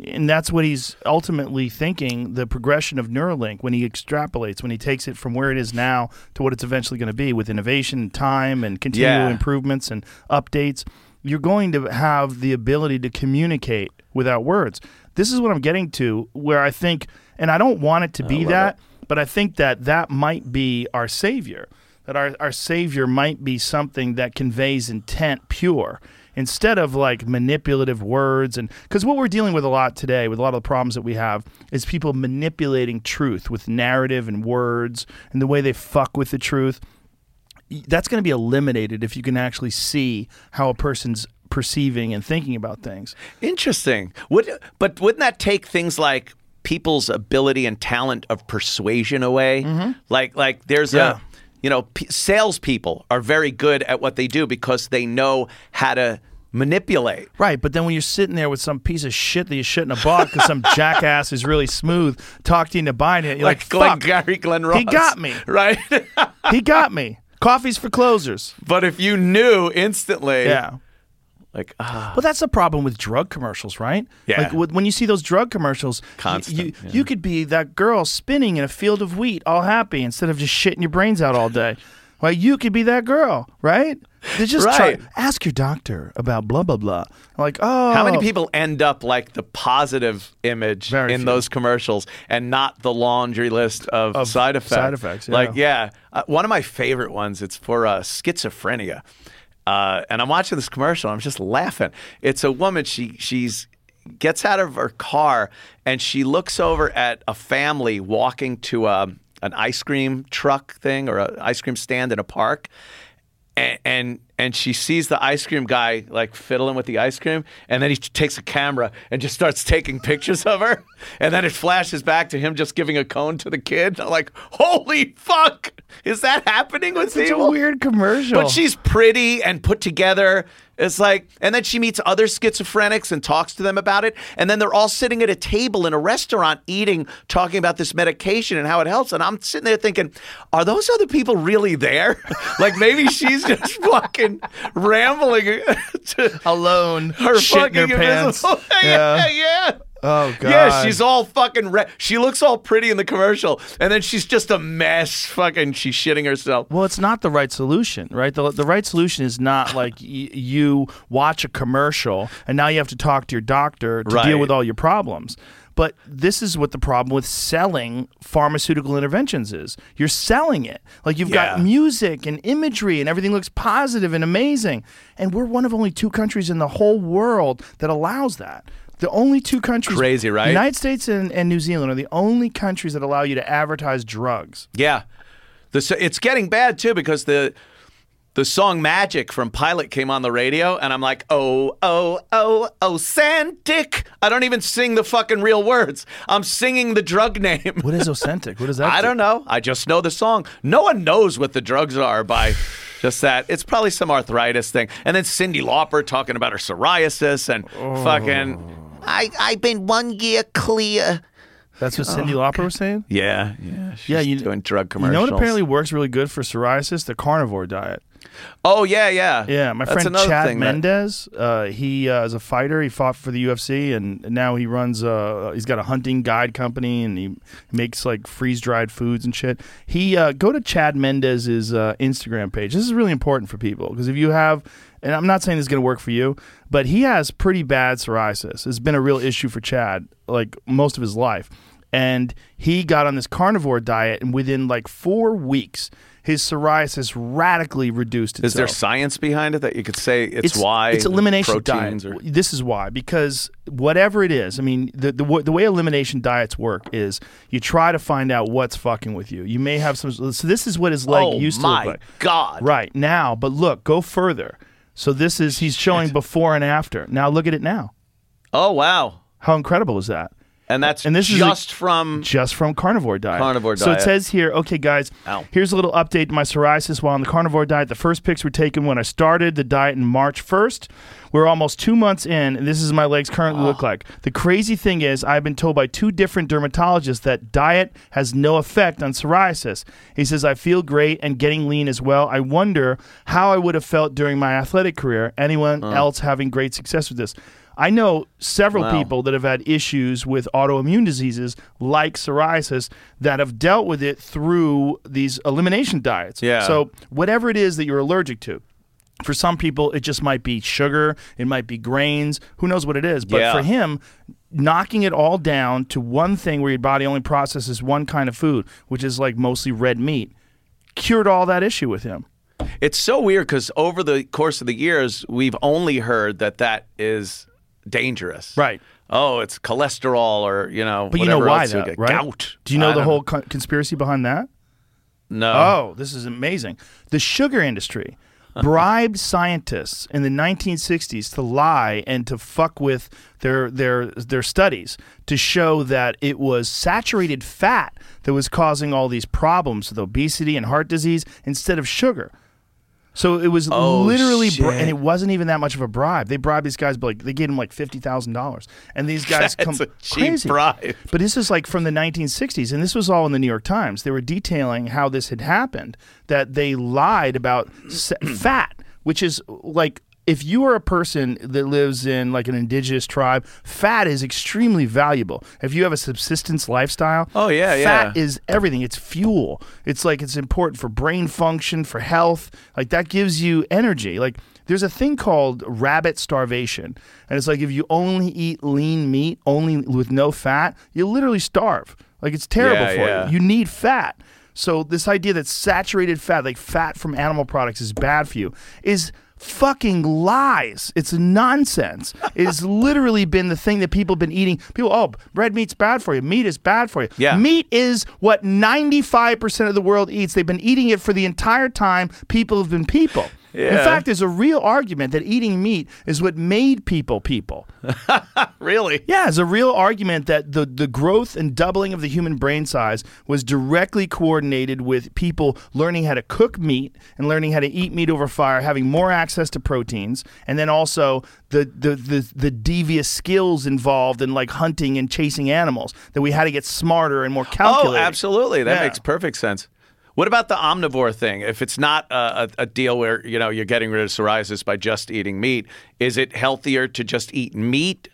And that's what he's ultimately thinking the progression of Neuralink when he extrapolates, when he takes it from where it is now to what it's eventually going to be with innovation, and time, and continual Yeah. improvements and updates. You're going to have the ability to communicate without words. This is what I'm getting to, where I think, and I don't want it to be that, but I think that that might be our savior. That our, our savior might be something that conveys intent pure instead of like manipulative words and because what we're dealing with a lot today with a lot of the problems that we have is people manipulating truth with narrative and words and the way they fuck with the truth that's going to be eliminated if you can actually see how a person's perceiving and thinking about things Interesting. Would but wouldn't that take things like people's ability and talent of persuasion away? Mm-hmm. Like like there's Yeah. a you know p- salespeople are very good at what they do because they know how to manipulate. Right, but then when you're sitting there with some piece of shit that you shouldn't have bought because some jackass is really smooth, talk to you into buying it, you're like, Glenn, fuck, Gary Glenn Ross. he got me. right. he got me. Coffee's for closers. but if you knew instantly, Yeah. like ah, Well, that's the problem with drug commercials, right? Yeah. Like when you see those drug commercials, Constant, you, yeah. you could be that girl spinning in a field of wheat, all happy, instead of just shitting your brains out all day. Well, you could be that girl, right? They just Right. try, ask your doctor about blah blah blah. Like, oh, How many people end up like the positive image Very in few. those commercials and not the laundry list of, Of side effects? side effects, yeah. Like, yeah, uh, one of my favorite ones. It's for uh, schizophrenia, uh, and I'm watching this commercial. I'm just laughing. It's a woman. She she's gets out of her car and she looks over at a family walking to a, an ice cream truck thing or an ice cream stand in a park and, and and she sees the ice cream guy like fiddling with the ice cream, and then he takes a camera and just starts taking pictures of her, and then it flashes back to him just giving a cone to the kid. I'm like, holy fuck, is that happening with Such people? a weird commercial. But she's pretty and put together. It's like, and then she meets other schizophrenics and talks to them about it. And then they're all sitting at a table in a restaurant eating, talking about this medication and how it helps. And I'm sitting there thinking, are those other people really there? like maybe she's just fucking rambling to alone, her shitting fucking her pants. invisible- yeah, yeah. Oh god. Yeah, she's all fucking. Re- she looks all pretty in the commercial, and then she's just a mess. Fucking, she's shitting herself. Well, it's not the right solution, right? The, the right solution is not like y- you watch a commercial and now you have to talk to your doctor to Right. deal with all your problems. But this is what the problem with selling pharmaceutical interventions is. You're selling it. Like you've Yeah. got music and imagery and everything looks positive and amazing. And we're one of only two countries in the whole world that allows that. The only two countries Crazy, right? United States and, and New Zealand are the only countries that allow you to advertise drugs. Yeah, the, it's getting bad too because the the song "Magic" from Pilot came on the radio, and I'm like, oh, oh, oh, oh, Santic. I don't even sing the fucking real words. I'm singing the drug name. What is authentic? What is that? I do? don't know. I just know the song. No one knows what the drugs are by just that. It's probably some arthritis thing. And then Cyndi Lauper talking about her psoriasis and Oh. fucking. I I've been one year clear. That's what Cyndi Lauper was saying. Yeah, yeah. She's Yeah, you- doing drug You commercials. know what apparently works really good for psoriasis? The carnivore diet. Oh yeah, yeah, Yeah, my That's friend Chad thing that- Mendes. Uh, he uh, is a fighter. He fought for the UFC, and now he runs. Uh, he's got a hunting guide company, and he makes like freeze dried foods and shit. He uh, go to Chad Mendes's uh, Instagram page. This is really important for people because if you have, and I'm not saying this is going to work for you, but he has pretty bad psoriasis. It's been a real issue for Chad, like most of his life, and he got on this carnivore diet, and within like four weeks. His psoriasis radically reduced itself Is there science behind it that you could say it's, why? it's elimination diet. Or, This is why because whatever it is, I mean, the, the the way elimination diets work is you try to find out what's fucking with you. You may have some. So this is what his leg oh used to look like. god! Right now, but look, go further. So this is he's showing before and after. Now look at it now. Oh wow! How incredible is that? And that's And this is a- just from just from carnivore diet. Carnivore diet. So it says here, okay, guys, Ow. here's a little update to my psoriasis while on the carnivore diet. The first pics were taken when I started the diet in March 1st. We're almost two months in, and this is my legs currently look like. The crazy thing is, I've been told by two different dermatologists that diet has no effect on psoriasis. He says, I feel great and getting lean as well. I wonder how I would have felt during my athletic career. Anyone else having great success with this? I know several Wow. people that have had issues with autoimmune diseases like psoriasis that have dealt with it through these elimination diets. Yeah. So whatever it is that you're allergic to. For some people, it just might be sugar, it might be grains, who knows what it is. But Yeah. for him, knocking it all down to one thing where your body only processes one kind of food, which is like mostly red meat, cured all that issue with him. It's so weird because over the course of the years, we've only heard that that is dangerous. Right. Oh, it's cholesterol or you know. But you know why, though, get. right? Gout. Do you know I the whole con- conspiracy behind that? No. Oh, this is amazing. The sugar industry bribed scientists in the 1960s to lie and to fuck with their their their studies to show that it was saturated fat that was causing all these problems with obesity and heart disease instead of sugar. So it was Oh, literally, bri- and it wasn't even that much of a bribe. They bribed these guys, but like they gave them like fifty thousand dollars, and these guys That's come crazy. bribe. But this is like from the 1960s, and this was all in the New York Times. They were detailing how this had happened, that they lied about fat, which is like if you are a person that lives in like an indigenous tribe, fat is extremely valuable. If you have a subsistence lifestyle, Oh, yeah, fat yeah. is everything. It's fuel. It's like it's important for brain function, for health. Like that gives you energy. Like there's a thing called rabbit starvation. And it's like if you only eat lean meat, only with no fat, you literally starve. Like it's terrible Yeah, for yeah. you. You need fat. So this idea that saturated fat, like fat from animal products is bad for you is fucking lies. It's nonsense. it's literally been the thing that people have been eating. People, oh, red meat's bad for you. Meat is bad for you. Yeah. Meat is what 95% of the world eats. They've been eating it for the entire time people have been people. In fact, there's a real argument that eating meat is what made people people. Really? Yeah, it's a real argument that the, the growth and doubling of the human brain size was directly coordinated with people learning how to cook meat and learning how to eat meat over fire, having more access to proteins, and then also the, the, the, the devious skills involved in like hunting and chasing animals, that we had to get smarter and more oh, calculated. Oh, absolutely. That Yeah. makes perfect sense. What about the omnivore thing? If it's not a, a, deal where you know you're getting rid of psoriasis by just eating meat, is it healthier to just eat meat,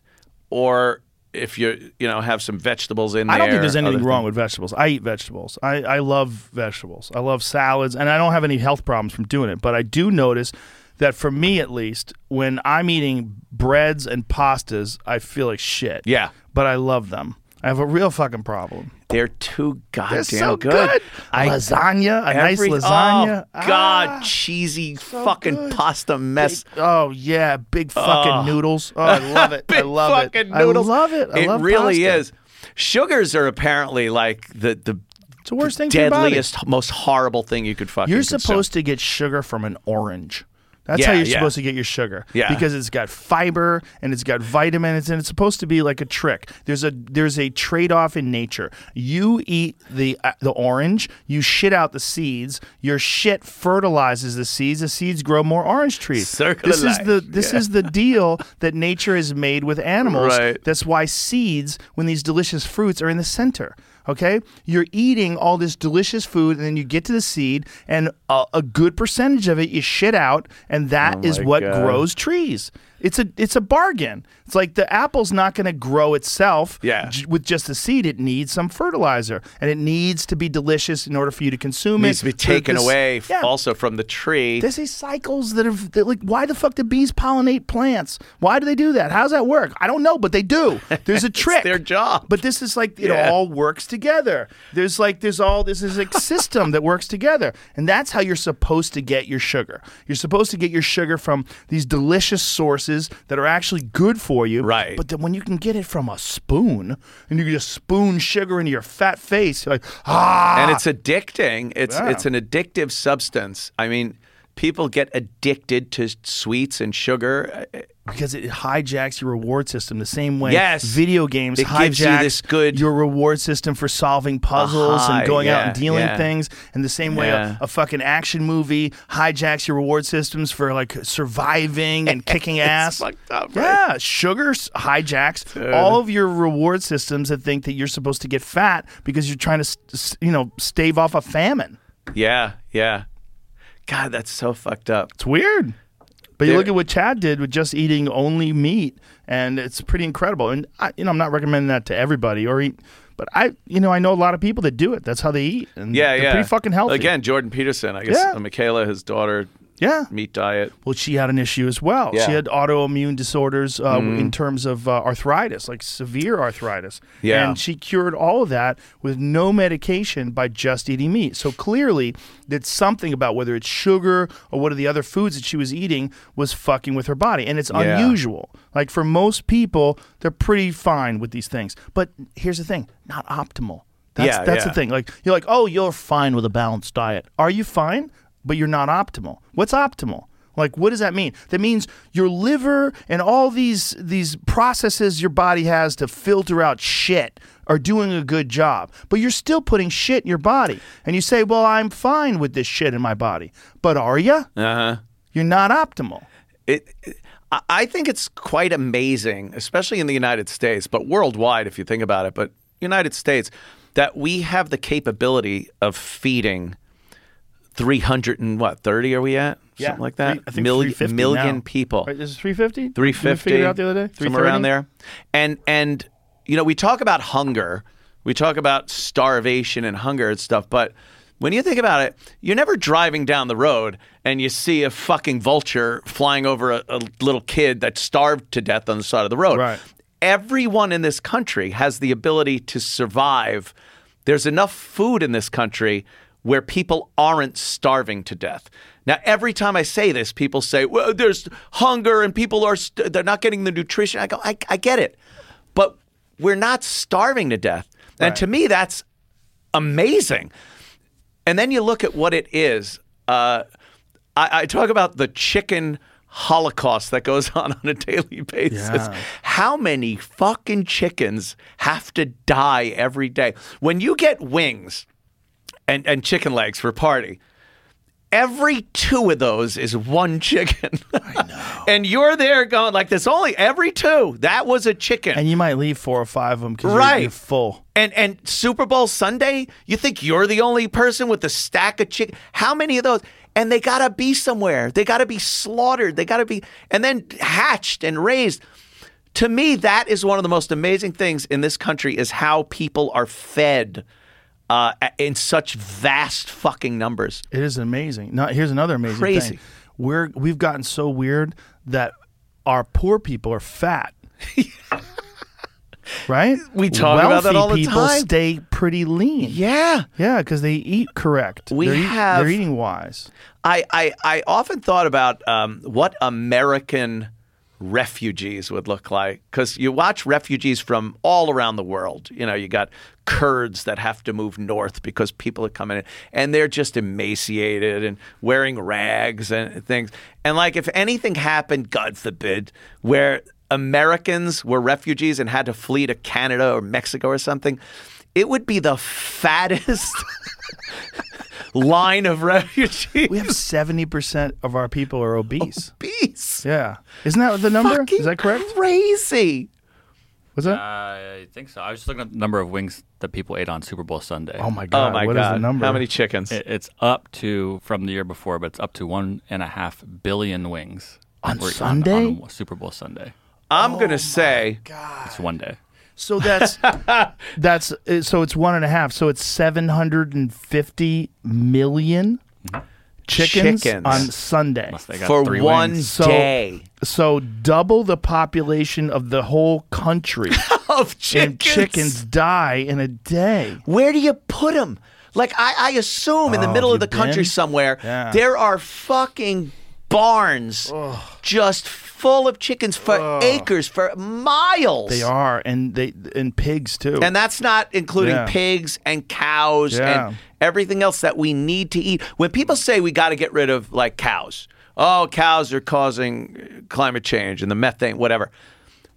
or if you you know have some vegetables in there? I don't think there's anything wrong things? with vegetables. I eat vegetables. I, I love vegetables. I love salads, and I don't have any health problems from doing it. But I do notice that for me, at least, when I'm eating breads and pastas, I feel like shit. Yeah. But I love them. I have a real fucking problem. They're too goddamn They're so good. good. I- lasagna, a Every- nice lasagna. Oh God, Ah, cheesy fucking good. pasta mess. oh yeah, big fucking noodles. Oh, I love it. I love fucking it. noodles. I love it. I it love really pasta. is. Sugars are apparently like the the It's the worst thing for your body. deadliest, most horrible thing you could fucking. You're consume. supposed to get sugar from an orange. That's Yeah, how you're yeah. supposed to get your sugar. Yeah. Because it's got fiber and it's got vitamins and it's supposed to be like a trick. There's a there's a trade-off in nature. You eat the uh, the orange, you shit out the seeds, your shit fertilizes the seeds, the seeds grow more orange trees. Circle this is life. the this is the deal that nature has made with animals. Right. That's why seeds when these delicious fruits are in the center. Okay, you're eating all this delicious food, and then you get to the seed, and a, a good percentage of it you shit out, and that oh is Oh my what God. grows trees. It's a it's a bargain. It's like the apple's not going to grow itself Yeah. j- with just a seed. It needs some fertilizer, and it needs to be delicious in order for you to consume needs it. Needs to be taken this- away Yeah, also from the tree. there's these cycles that have that like why the fuck do bees pollinate plants? Why do they do that? How does that work? I don't know, but they do. There's a trick. their job. But this is like it Yeah. all works together. There's like there's all this is a system that works together. And that's how you're supposed to get your sugar. You're supposed to get your sugar from these delicious sources that are actually good for you. Right. But then when you can get it from a spoon and you can just spoon sugar into your fat face, you're like, ah and it's addicting. It's Yeah. it's an addictive substance. I mean, people get addicted to sweets and sugar. Because it hijacks your reward system the same way Yes. video games It hijack gives you this good- your reward system for solving puzzles and going out and dealing yeah. things and the same way Yeah. a, a fucking action movie hijacks your reward systems for like surviving and kicking ass fucked up, right? yeah sugar hijacks all of your reward systems that think that you're supposed to get fat because you're trying to you know stave off a famine Yeah, yeah. God, that's so fucked up. It's weird. But you look at what Chad did with just eating only meat, and it's pretty incredible. And I, you know, I'm not recommending that to everybody or eat, but I, you know, I know a lot of people that do it. That's how they eat, and Yeah, they're yeah. pretty fucking healthy. Again, Jordan Peterson. I guess Yeah. uh, Mikhaila, his daughter, yeah. meat diet. Well, she had an issue as well. Yeah. She had autoimmune disorders uh, in terms of uh, arthritis, like severe arthritis. Yeah. And she cured all of that with no medication by just eating meat. So clearly, that something about whether it's sugar or what are the other foods that she was eating was fucking with her body. And it's Yeah. unusual. Like for most people, they're pretty fine with these things. But here's the thing not optimal. That's, Yeah, that's yeah. the thing. Like you're like, oh, you're fine with a balanced diet. Are you fine? But you're not optimal. What's optimal? Like, what does that mean? That means your liver and all these these processes your body has to filter out shit are doing a good job. But you're still putting shit in your body, and you say, "Well, I'm fine with this shit in my body." But are you? Uh huh. You're not optimal. It, it- I think it's quite amazing, especially in the United States, but worldwide if you think about it. But United States, that we have the capability of feeding three hundred and what thirty are we at? Something like that. Three- I think million 350 million now. people. Right, is it 350? Three You fifty. figured it out the other day. somewhere around there. And and you know we talk about hunger, we talk about starvation and hunger and stuff, but when you think about it, you're never driving down the road and you see a fucking vulture flying over a, a little kid that's starved to death on the side of the road. Right. Everyone in this country has the ability to survive. There's enough food in this country where people aren't starving to death. Now, every time I say this, people say, "Well, there's hunger and people are st- they're not getting the nutrition." I go, "I, I get it, but we're not starving to death." And to me, that's amazing. And then you look at what it is. Uh, I, I talk about the chicken holocaust that goes on on a daily basis. Yeah. How many fucking chickens have to die every day? When you get wings and, and chicken legs for party, every two of those is one chicken. I know. and you're there going like this only every two. That was a chicken. And you might leave four or five of them because Right. you're, you're full. And and Super Bowl Sunday, you think you're the only person with a stack of chicken? How many of those? And they gotta be somewhere. They gotta be slaughtered. They gotta be and then hatched and raised. To me, that is one of the most amazing things in this country is how people are fed uh, in such vast fucking numbers. It is amazing. Now, here's another amazing Crazy. thing. We're we've gotten so weird that our poor people are fat. right? We talk about that all the people time. stay pretty lean. Yeah. Yeah, because they eat correct. We they're eat- have- they're eating wise. I, I, I often thought about um, what American refugees would look like because you watch refugees from all around the world. You know, you got Kurds that have to move north because people are coming in and they're just emaciated and wearing rags and things. And like, if anything happened, God forbid, where Americans were refugees and had to flee to Canada or Mexico or something, it would be the fattest. line of refugees. We have seventy percent of our people are obese. Beast. Yeah, isn't that the number? Fucking Is that correct? Crazy. Was that? Uh, I think so. I was just looking at the number of wings that people ate on Super Bowl Sunday. oh my god! oh my what is god! the number? How many chickens? It- it's up to from the year before, but it's up to one and a half billion wings On Sunday? on Super Bowl Sunday. I'm Oh gonna say It's one day. So that's that's uh, so it's one and a half. So it's seven hundred and fifty million chickens, Chickens. on Sunday. They got for three one wings. So- day So double the population of the whole country of chickens. and chickens die in a day. Where do you put them? Like I, I assume in the Oh, middle of the you country been? somewhere, Yeah. there are fucking barns just full of chickens for acres, for miles. They are, and they and pigs too. And that's not including Yeah. pigs and cows Yeah. and everything else that we need to eat. When people say we got to get rid of like cows, oh, cows are causing climate change and the methane, whatever.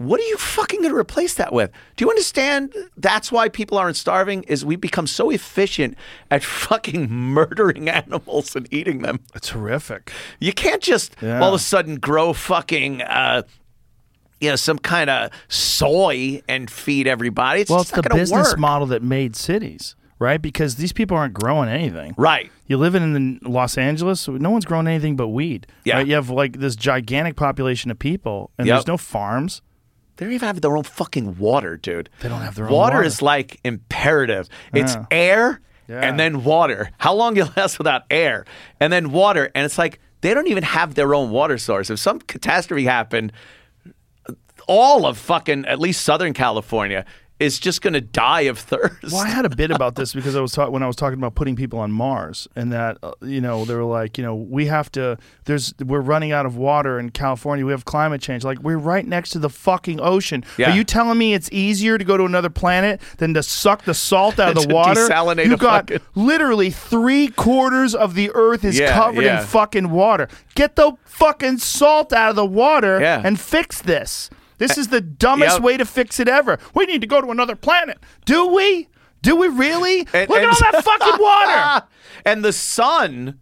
What are you fucking going to replace that with? Do you understand? That's why people aren't starving. Is we become so efficient at fucking murdering animals and eating them. it's horrific. You can't just Yeah. all of a sudden grow fucking, uh, you know, some kind of soy and feed everybody. It's Well, it's the business work. model that made cities, right? Because these people aren't growing anything. Right. You live in Los Angeles, no one's growing anything but weed. Yeah. right? You have like this gigantic population of people, and Yep. there's no farms. They don't even have their own fucking water, dude. They don't have their own water. water. is like imperative. It's Yeah. air Yeah. and then water. How long you last without air and then water? And it's like they don't even have their own water source. If some catastrophe happened, all of fucking at least Southern California is just going to die of thirst. Well, I had a bit about this because I was talking when I was talking about putting people on Mars, and that uh, you know they were like, you know, we have to. There's we're running out of water in California. We have climate change. Like we're right next to the fucking ocean. Yeah. Are you telling me it's easier to go to another planet than to suck the salt out of the water? desalinate you got fucking- literally three quarters of the Earth is Yeah, covered yeah. in fucking water. Get the fucking salt out of the water and fix this. This is the dumbest Yep. way to fix it ever. We need to go to another planet. Do we? Do we really? And- Look and- at all that fucking water. and the sun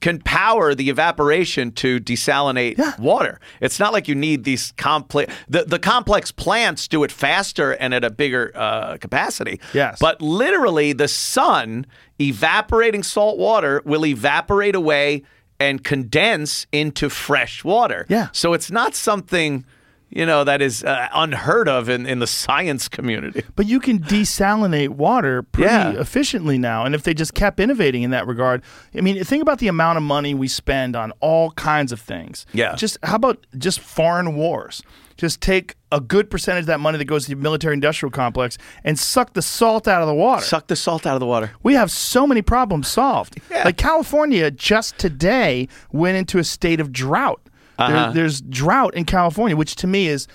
can power the evaporation to desalinate Yeah. water. It's not like you need these complex. The, the complex plants do it faster and at a bigger uh, capacity. Yes. But literally, the sun evaporating salt water will evaporate away and condense into fresh water. Yeah. So it's not something. You know that is uh, unheard of in, in the science community. But you can desalinate water pretty Yeah. efficiently now. And if they just kept innovating in that regard, I mean, think about the amount of money we spend on all kinds of things. Yeah. Just how about just foreign wars? Just take a good percentage of that money that goes to the military industrial complex and suck the salt out of the water. Suck the salt out of the water. we have so many problems solved. Yeah. Like California just today went into a state of drought. There- Uh-huh. there's drought in California, which to me is.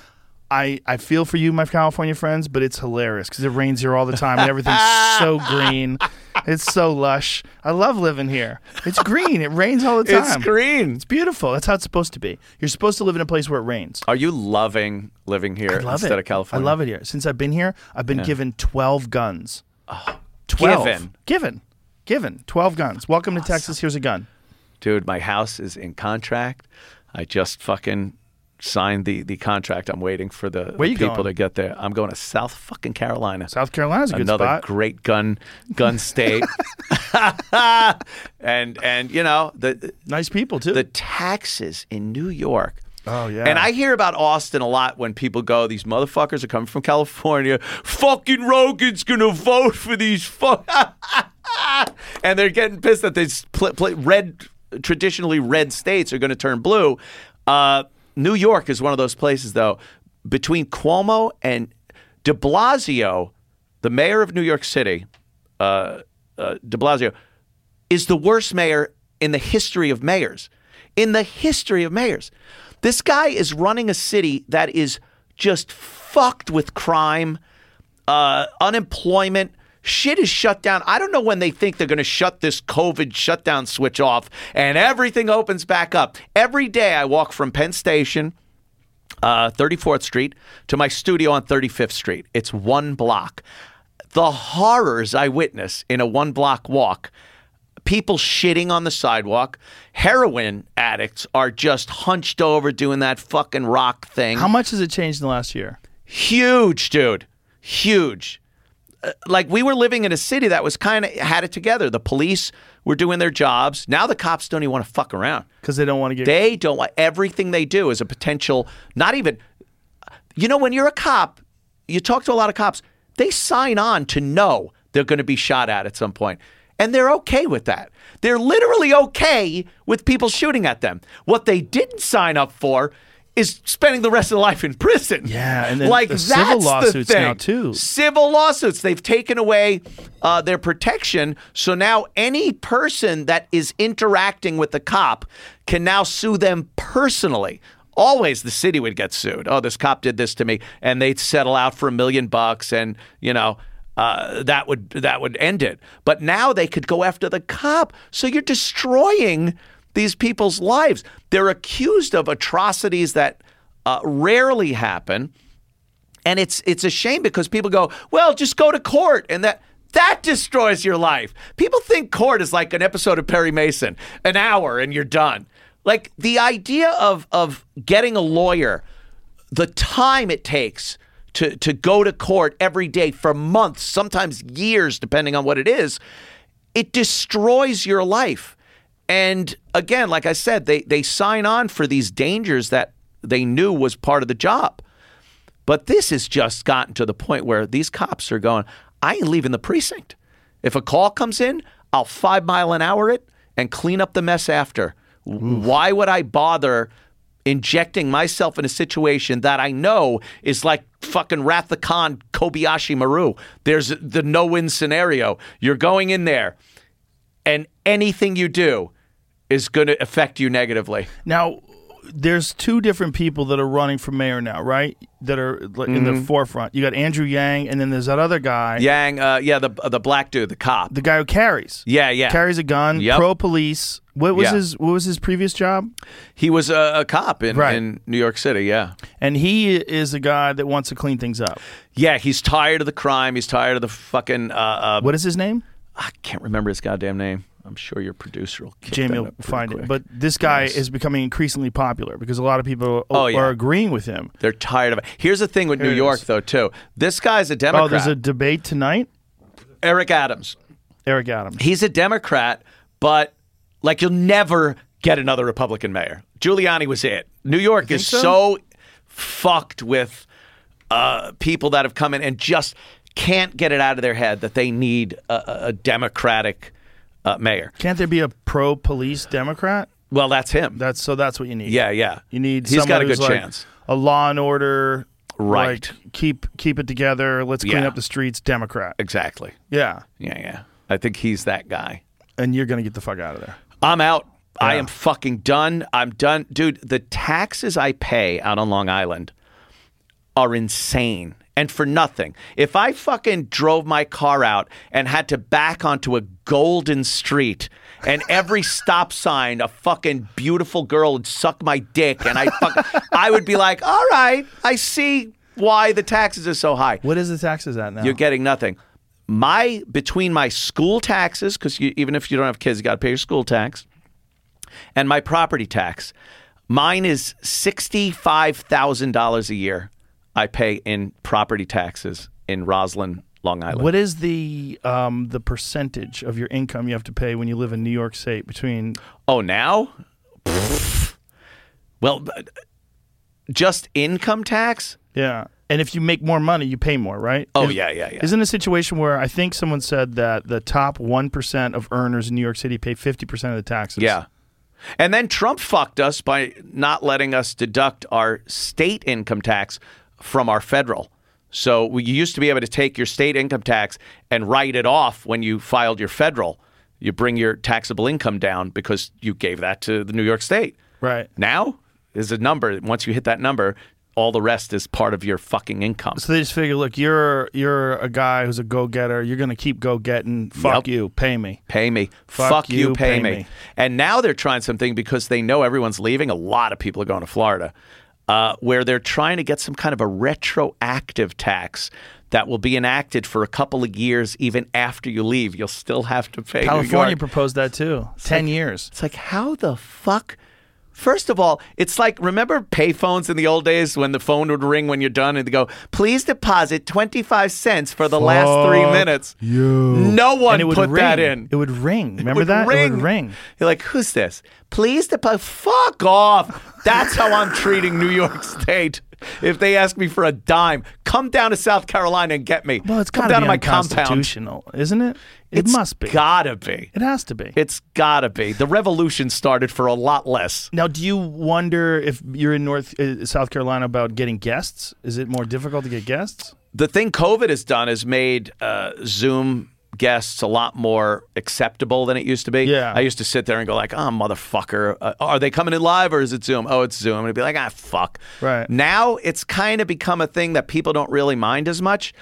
I, I feel for you, my California friends, but it's hilarious because it rains here all the time and everything's so green. It's so lush. I love living here. It's green. It rains all the time. It's green. It's beautiful. That's how it's supposed to be. You're supposed to live in a place where it rains. Are you loving living here I love instead it. of California? I love it here. Since I've been here, I've been given 12 guns. 12. given. Given. Given. 12 guns. Welcome to Texas. Here's a gun. Dude, my house is in contract. I just fucking signed the, the contract. I'm waiting for the you people going? to get there. I'm going to South fucking Carolina. South Carolina's a good Another spot. great gun gun state. and and you know, the nice people, too. the taxes in New York. Oh, yeah. And I hear about Austin a lot when people go, these motherfuckers are coming from California. Fucking Rogan's gonna vote for these fuck. and they're getting pissed that they pl- pl- red, traditionally red states are going to turn blue. Uh, New York is one of those places, though. Between Cuomo and De Blasio, the mayor of New York City, uh, uh, De Blasio, is the worst mayor in the history of mayors. In the history of mayors. This guy is running a city that is just fucked with crime, uh, unemployment. Shit is shut down. I don't know when they think they're going to shut this COVID shutdown switch off and everything opens back up. Every day I walk from Penn Station, uh, 34th Street, to my studio on 35th Street. It's one block. The horrors I witness in a one block walk people shitting on the sidewalk. Heroin addicts are just hunched over doing that fucking rock thing. How much has it changed in the last year? Huge, dude. Huge. Like we were living in a city that was kind of had it together. The police were doing their jobs. Now the cops don't even want to fuck around. because they don't want to get. They don't want everything they do is a potential, not even, you know, when you're a cop, you talk to a lot of cops, they sign on to know they're going to be shot at at some point. And they're okay with that. They're literally okay with people shooting at them. What they didn't sign up for is spending the rest of their life in prison. Yeah, and then like the that's civil the lawsuits thing. now, too. Civil lawsuits. They've taken away uh, their protection. So now any person that is interacting with the cop can now sue them personally. Always the city would get sued. Oh, this cop did this to me, and they'd settle out for a million bucks, and you know uh, that would that would end it. But now they could go after the cop. So you're destroying these people's lives. They're accused of atrocities that uh, rarely happen. And it's it's a shame because people go, well, just go to court, and that that destroys your life. People think court is like an episode of Perry Mason, an hour and you're done. Like the idea of of getting a lawyer, the time it takes to to go to court every day for months, sometimes years, depending on what it is, it destroys your life. And again, like I said, they they sign on for these dangers that they knew was part of the job. But this has just gotten to the point where these cops are going, I ain't leaving the precinct. If a call comes in, I'll five mile an hour it and clean up the mess after. Why would I bother injecting myself in a situation that I know is like fucking Wrath the Khan, Kobayashi Maru? There's the no win scenario. You're going in there, and anything you do is going to affect you negatively. Now, there's two different people that are running for mayor now, right? That are in the forefront. You got Andrew Yang, and then there's that other guy, Yang, uh, yeah, the the black dude, the cop. the guy who carries. Yeah, yeah. carries a gun. Yep. Pro police. What was Yeah. his What was his previous job? He was a, a cop in, Right. in New York City. Yeah, And he is a guy that wants to clean things up. yeah. He's tired of the crime. He's tired of the fucking. Uh, uh, What is his name? I can't remember his goddamn name. I'm sure your producer will. Jamie will find quick. it. But this guy Yes. is becoming increasingly popular because a lot of people Oh, are yeah. agreeing with him. they're tired of it. Here's the thing with Here New York, though, too. This guy's a Democrat. Oh, there's a debate tonight. Eric Adams. Eric Adams. He's a Democrat, but like you'll never get another Republican mayor. Giuliani was it. New York is so? so? fucked with uh, people that have come in and just can't get it out of their head that they need a- a Democratic uh, mayor. Can't there be a pro police Democrat? Well, that's him. That's so. That's what you need. yeah, yeah. You need. He's got a good like chance. A law and order. Right. like, keep keep it together. Let's clean Yeah. up the streets. Democrat. Exactly. Yeah. Yeah, yeah. I think he's that guy. And you're gonna get the fuck out of there. I'm out. I am fucking done. I'm done. Dude, the taxes I pay out on Long Island are insane and for nothing. If I fucking drove my car out and had to back onto a golden street and every stop sign a fucking beautiful girl would suck my dick and I fuck, I would be like, "All right, I see why the taxes are so high." What is the taxes at now? You're getting nothing. My between my school taxes, because even if you don't have kids, you got to pay your school tax, and my property tax. Mine is sixty five thousand dollars a year. I pay in property taxes in Roslyn, Long Island. what is the um the percentage of your income you have to pay when you live in New York State between Oh, now? Pfft. well, just income tax. yeah and if you make more money you pay more right Oh, Is- yeah, yeah, yeah. isn't a situation where I think someone said that the top one percent of earners in New York City pay fifty percent of the taxes Yeah. And then Trump fucked us by not letting us deduct our state income tax from our federal. So you used to be able to take your state income tax and write it off when you filed your federal. You bring your taxable income down because you gave that to the New York State. right Now is a number. Once you hit that number, all the rest is part of your fucking income. so they just figure look you're you're a guy who's a go getter you're gonna keep go getting fuck Yep. you pay me Pay me. Fuck Fuck, you, pay, pay me. me. And now they're trying something because they know everyone's leaving. A lot of people are going to Florida, uh, where they're trying to get some kind of a retroactive tax that will be enacted for a couple of years, even after you leave. You'll still have to pay. California proposed that too 10 years It's like, how the fuck First of all, it's like remember payphones in the old days when the phone would ring when you're done and they go, "Please deposit 25 cents for the last 3 minutes." you. No one it would put ring. that in. It would ring. Remember would that? It ring. would ring. You're like, "Who's this?" Please deposit. Fuck off. That's how I'm treating New York State. If they ask me for a dime, come down to South Carolina and get me. Well, it's got to down be to my compound. unconstitutional, isn't it? It It's must be. Gotta be. It has to be. It's gotta be. The revolution started for a lot less. now, do you wonder if you're in North uh, South Carolina about getting guests? Is it more difficult to get guests? The thing COVID has done is made uh, Zoom guests a lot more acceptable than it used to be. Yeah. I used to sit there and go like, "Oh, motherfucker, uh, are they coming in live or is it Zoom? Oh, it's Zoom." And it'd be like, "Ah, fuck." Right. Now it's kind of become a thing that people don't really mind as much.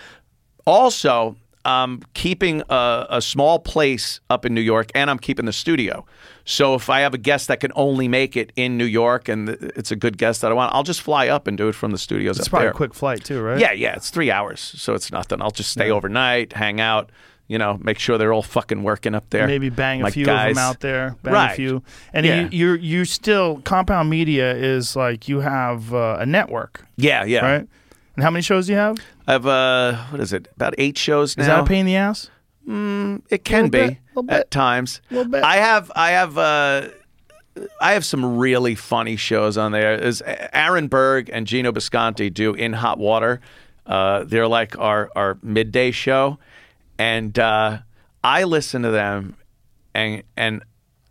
Also, um, keeping a, a small place up in New York, and I'm keeping the studio. So if I have a guest that can only make it in New York, and it's a good guest that I want, I'll just fly up and do it from the studios It's probably there. a quick flight too, right? Yeah, yeah, it's three hours, so it's nothing. I'll just stay overnight, hang out, you know, make sure they're all fucking working up there. Maybe bang a few guys. of them out there. Bang Right. a few. And Yeah. you, you're you still Compound Media is like you have uh, a network, Yeah, yeah. right? And how many shows do you have? I have uh, what is it? About eight shows now. Is that a pain in the ass? It can be bit, little bit. at times. Little bit. I have I have uh I have some really funny shows on there. Is Aaron Berg and Gino Bisconti do In Hot Water. Uh, they're like our our midday show, and uh, I listen to them, and and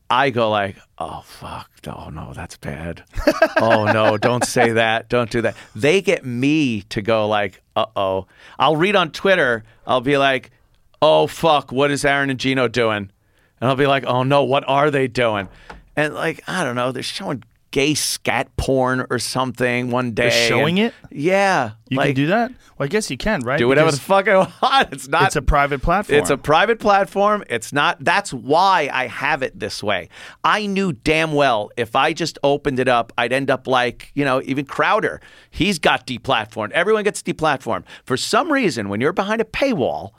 I go like, oh fuck, oh no, that's bad. oh no, don't say that, don't do that. They get me to go like, uh oh. I'll read on Twitter. I'll be like, oh fuck, what is Aaron and Gino doing? And I'll be like, oh no, what are they doing? And like, I don't know, they're showing gay scat porn or something one day. They're showing and- it? Yeah. You like, can do that? Well, I guess you can, right? do whatever the fuck I want. It's not It's a private platform. it's a private platform. It's not. That's why I have it this way. I knew damn well if I just opened it up, I'd end up like you know even Crowder. He's got deplatformed. Everyone gets deplatformed. For some reason, when you're behind a paywall,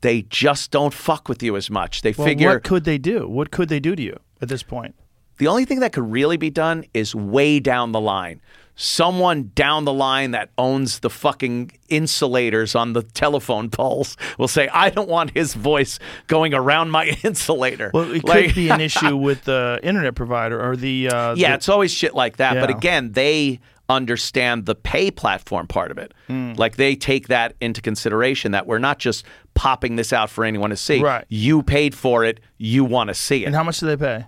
they just don't fuck with you as much. They well, figure what could they do? What could they do to you at this point? The only thing that could really be done is way down the line. Someone down the line that owns the fucking insulators on the telephone poles will say, I don't want his voice going around my insulator. Well, it Like- could be an issue with the internet provider or the uh, yeah, the- it's always shit like that. But again, they understand the pay platform part of it. Hmm. Like they take that into consideration that we're not just popping this out for anyone to see. Right. You paid for it. You want to see it. and how much do they pay?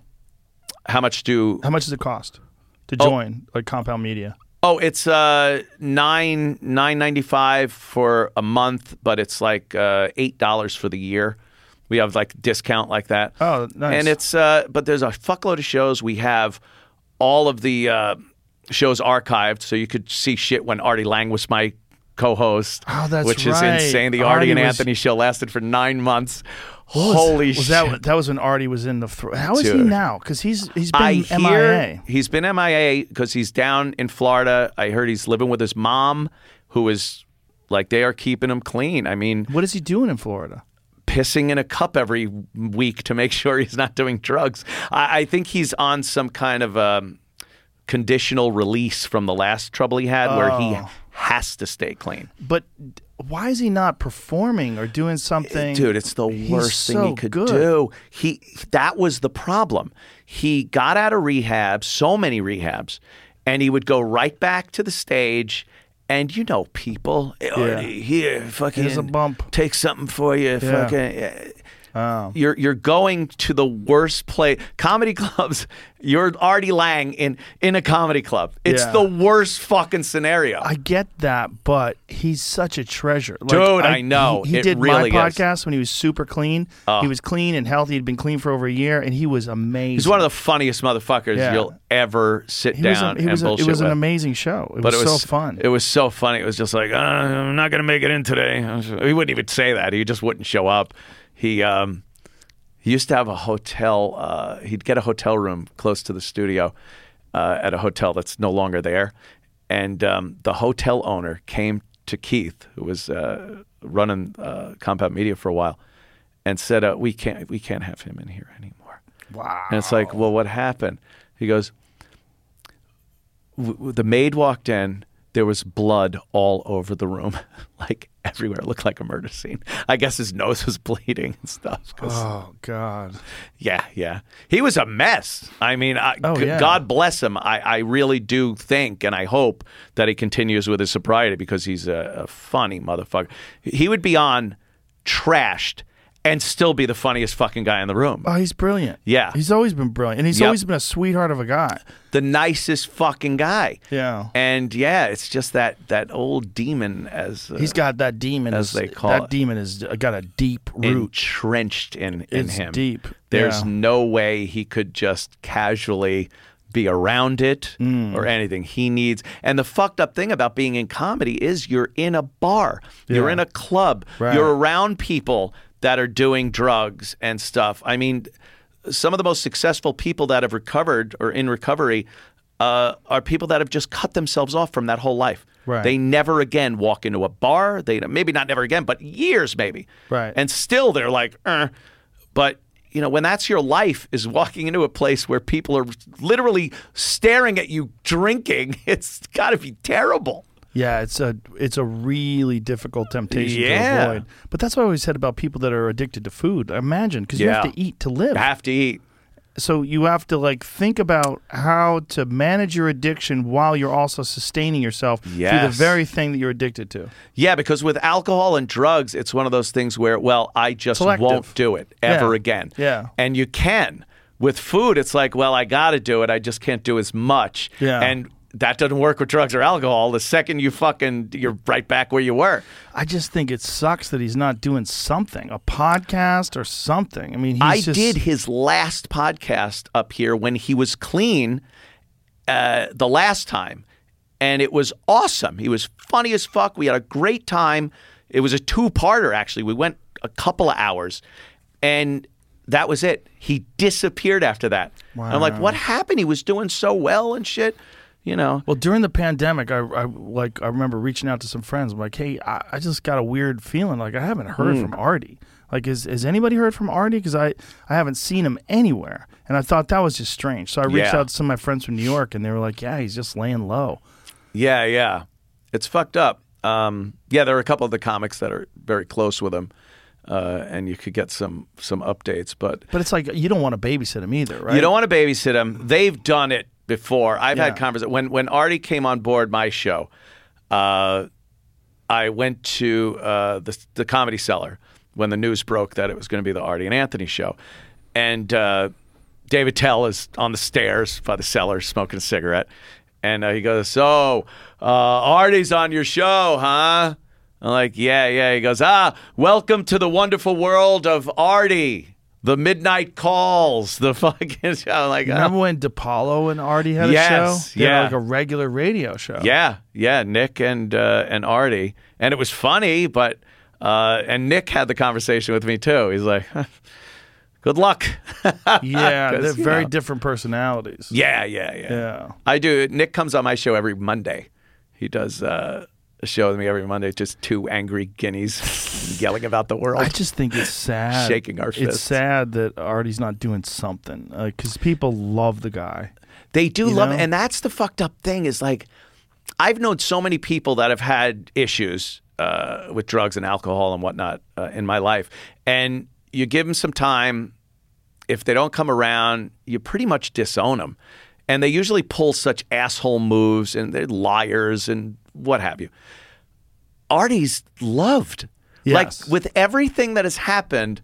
How much do How much does it cost to Oh. join like Compound Media? Oh, it's uh nine nine ninety five for a month, but it's like uh, eight dollars for the year. We have like discount like that. Oh, nice. And it's uh, but there's a fuckload of shows. We have all of the uh, shows archived, so you could see shit when Artie Lang was my co-host. Oh, that's which is right. insane. The Artie Artie, and was- Anthony show lasted for nine months. What Holy was shit! that that was when Artie was in the thro- how is he now? Because he's he's been I MIA. hear he's been MIA because he's down in Florida. I heard he's living with his mom, who is like they are keeping him clean. I mean, What is he doing in Florida? pissing in a cup every week to make sure he's not doing drugs. I, I think he's on some kind of um, conditional release from the last trouble he had, where he Oh. has to stay clean. But why is he not performing or doing something? Dude, it's the He's worst thing he could good. do. He that was the problem. He got out of rehab, so many rehabs, and he would go right back to the stage. And you know, people, "Oh, here, fucking, Here's a bump." Take something for you, fucking. Oh. You're you're going to the worst place. Comedy clubs. You're Artie Lang in in a comedy club. It's Yeah. the worst fucking scenario. I get that, but he's such a treasure. Like, Dude, I know. He, he It did really my podcast when he was super clean. He was clean and healthy. He'd been clean for over a year, and he was amazing. He's one of the funniest motherfuckers Yeah. you'll ever sit he was, down a, he was and a, bullshit it was an amazing show. It but was, it was so fun. It was so funny. It was just like, uh, I'm not going to make it in today. He wouldn't even say that. He just wouldn't show up. He um, he used to have a hotel. Uh, he'd get a hotel room close to the studio uh, at a hotel that's no longer there. And um, the hotel owner came to Keith, who was uh, running uh, Compound Media for a while, and said, uh, "We can't, we can't have him in here anymore." wow. And it's like, well, what happened? He goes, w- the maid walked in. There was blood all over the room, like everywhere. It looked like a murder scene. I guess his nose was bleeding and stuff. Oh God. yeah, yeah. He was a mess. I mean, I, Oh, g- yeah. God bless him. I, I really do think and I hope that he continues with his sobriety because he's a, a funny motherfucker. He would be on trashed and still be the funniest fucking guy in the room. Oh, he's brilliant. Yeah. He's always been brilliant, and he's Yep. always been a sweetheart of a guy. The nicest fucking guy. Yeah. And yeah, it's just that that old demon as uh, He's got that demon, as is- they call it. that it. demon has got a deep root. entrenched in in It's him. deep. There's Yeah. no way he could just casually be around it Mm. or anything. He needs and the fucked up thing about being in comedy is you're in a bar, you're Yeah. in a club, Right. you're around people that are doing drugs and stuff. I mean, some of the most successful people that have recovered or in recovery uh, are people that have just cut themselves off from that whole life. Right. They never again walk into a bar. They maybe not never again, but years maybe. Right. And still they're like, uh. but you know, when that's your life is walking into a place where people are literally staring at you drinking, it's got to be terrible. Yeah, it's a it's a really difficult temptation Yeah. to avoid. But that's what I always said about people that are addicted to food. Imagine because you have to eat to live. Have to eat. so you have to like think about how to manage your addiction while you're also sustaining yourself through the very thing that you're addicted to. Yeah, because with alcohol and drugs, it's one of those things where, well, I just Selective. won't do it ever Yeah. again. Yeah. And you can. With food, it's like, well, I got to do it. I just can't do as much. Yeah. And that doesn't work with drugs or alcohol. The second you fucking, you're right back where you were. I just think it sucks that he's not doing something, a podcast or something. I mean, he's I just, did his last podcast up here when he was clean uh, the last time, and it was awesome. He was funny as fuck. We had a great time. It was a two-parter actually. We went a couple of hours, and that was it. He disappeared after that. I'm like, what happened? He was doing so well and shit. You know, Well, during the pandemic, I, I like I remember reaching out to some friends. I'm like, hey, I, I just got a weird feeling. Like I haven't heard Hmm. from Artie. Like, is has anybody heard from Artie? Because I I haven't seen him anywhere, and I thought that was just strange. So I reached Yeah. out to some of my friends from New York, and they were like, yeah, he's just laying low. Yeah, yeah. It's fucked up. Um, yeah, there are a couple of the comics that are very close with him, uh, and you could get some some updates. But But it's like you don't want to babysit him either, right? you don't want to babysit him. They've done it before. I've had conversations when when Artie came on board my show. Uh, I went to uh, the the Comedy Cellar when the news broke that it was going to be the Artie and Anthony show, and uh, Dave Attell is on the stairs by the cellar smoking a cigarette, and uh, he goes, "So, uh, Artie's on your show, huh?" I'm like, "Yeah, yeah." He goes, "Ah, welcome to the wonderful world of Artie." The midnight calls, the fucking show. Like, Remember oh. when DiPaolo and Artie had a show? They yeah. like a regular radio show. Yeah, yeah, Nick and uh, and Artie, and it was funny, but uh, and Nick had the conversation with me too. He's like, "Good luck." yeah, they're very know. different personalities. Yeah, yeah, yeah. Yeah. I do. Nick comes on my show every Monday. He does uh, show with me every Monday. Just two angry guineas yelling about the world. I just think it's sad. Shaking our fists. It's sad that Artie's not doing something because people love the guy. They do love know? it. And that's the fucked up thing is like, I've known so many people that have had issues uh, with drugs and alcohol and whatnot uh, in my life. And you give them some time. If they don't come around, you pretty much disown them. And they usually pull such asshole moves and they're liars and what have you. Artie's loved. Yes. Like with everything that has happened,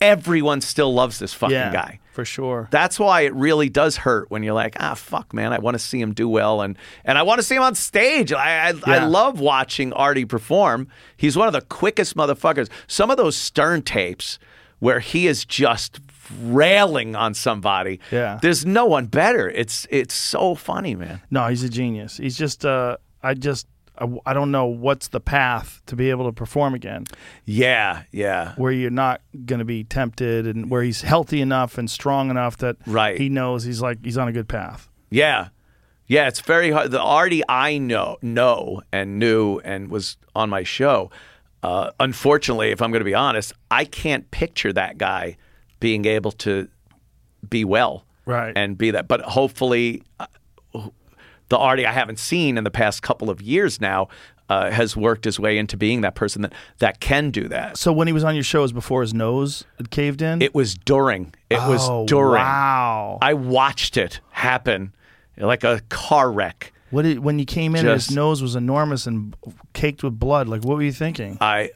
everyone still loves this fucking yeah, guy. for sure. That's why it really does hurt when you're like, ah, fuck, man, I want to see him do well, and and I want to see him on stage. I I, I love watching Artie perform. He's one of the quickest motherfuckers. Some of those Stern tapes where he is just railing on somebody. Yeah. there's no one better. It's it's so funny, man. No, he's a genius. He's just. Uh, I just. I, I don't know what's the path to be able to perform again, Yeah, yeah. where you're not going to be tempted, and where he's healthy enough and strong enough that Right. he knows he's like he's on a good path. Yeah. Yeah, it's very hard. The Artie I know know and knew and was on my show. Uh, unfortunately, if I'm going to be honest, I can't picture that guy being able to be well Right. and be that. But hopefully, uh, the Artie I haven't seen in the past couple of years now uh, has worked his way into being that person that that can do that. So when he was on your show, it was before his nose had caved in. It was during. It Oh, was during. Wow. I watched it happen like a car wreck. what did, when you came in, and his nose was enormous and caked with blood. Like, what were you thinking? I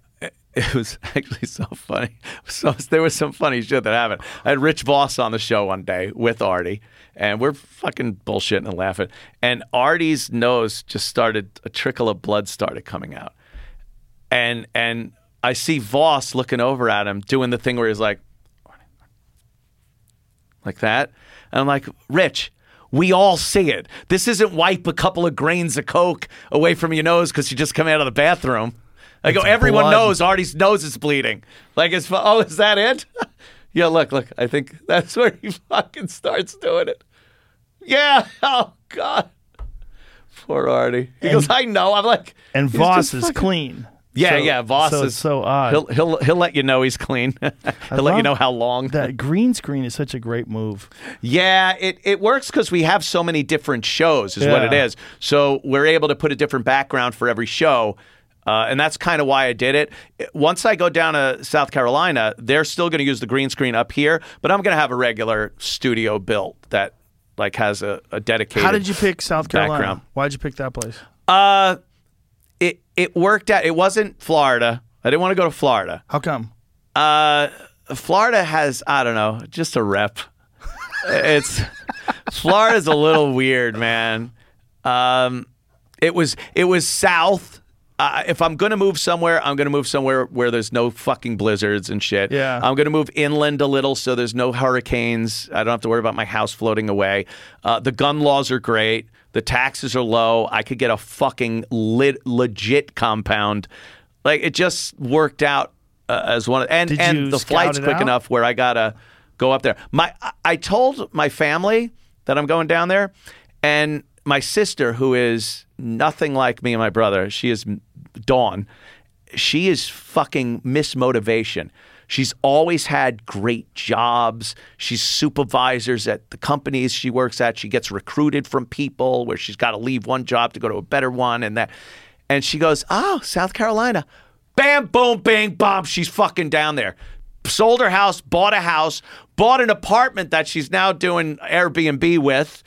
it was actually so funny. So there was some funny shit that happened. I had Rich Voss on the show one day with Artie, and we're fucking bullshitting and laughing. And Artie's nose just started a trickle of blood started coming out, and and I see Voss looking over at him doing the thing where he's like, like that, and I'm like, Rich. We all see it. This isn't wipe a couple of grains of coke away from your nose because you just come out of the bathroom. I go, It's everyone blood. knows Artie's nose is bleeding. Like it's oh, is that it? yeah, look, look. I think that's where he fucking starts doing it. Yeah. Oh God. Poor Artie. He goes, I know. I'm like, And Voss is fucking- clean. Yeah, So- yeah. Voss so is so odd. He'll he'll he'll let you know he's clean. he'll let you know how long. that green screen is such a great move. Yeah, it, it works because we have so many different shows, is what it is. So we're able to put a different background for every show. Uh, and that's kind of why I did it. Once I go down to South Carolina, they're still going to use the green screen up here, but I'm going to have a regular studio built that like has a, a dedicated. How did you pick South Carolina? background. Why did you pick that place? Uh, it it worked out. It wasn't Florida. I didn't want to go to Florida. How come? Uh, Florida has I don't know, just a rep. it's Florida's a little weird, man. Um, it was it was south. Uh, if I'm gonna move somewhere, I'm gonna move somewhere where there's no fucking blizzards and shit. Yeah. I'm gonna move inland a little so there's no hurricanes. I don't have to worry about my house floating away. Uh, the gun laws are great. The taxes are low. I could get a fucking lit, legit compound. Like it just worked out uh, as one. Of, and Did and the flight's quick out? enough where I gotta go up there. My I- I told my family that I'm going down there, and my sister, who is nothing like me and my brother, she is Dawn. She is fucking mismotivation. She's always had great jobs. She's supervisors at the companies she works at. She gets recruited from people where she's got to leave one job to go to a better one and that. And she goes, "Oh, South Carolina." Bam, boom, bang, bomb. She's fucking down there. Sold her house, bought a house, bought an apartment that she's now doing Airbnb with.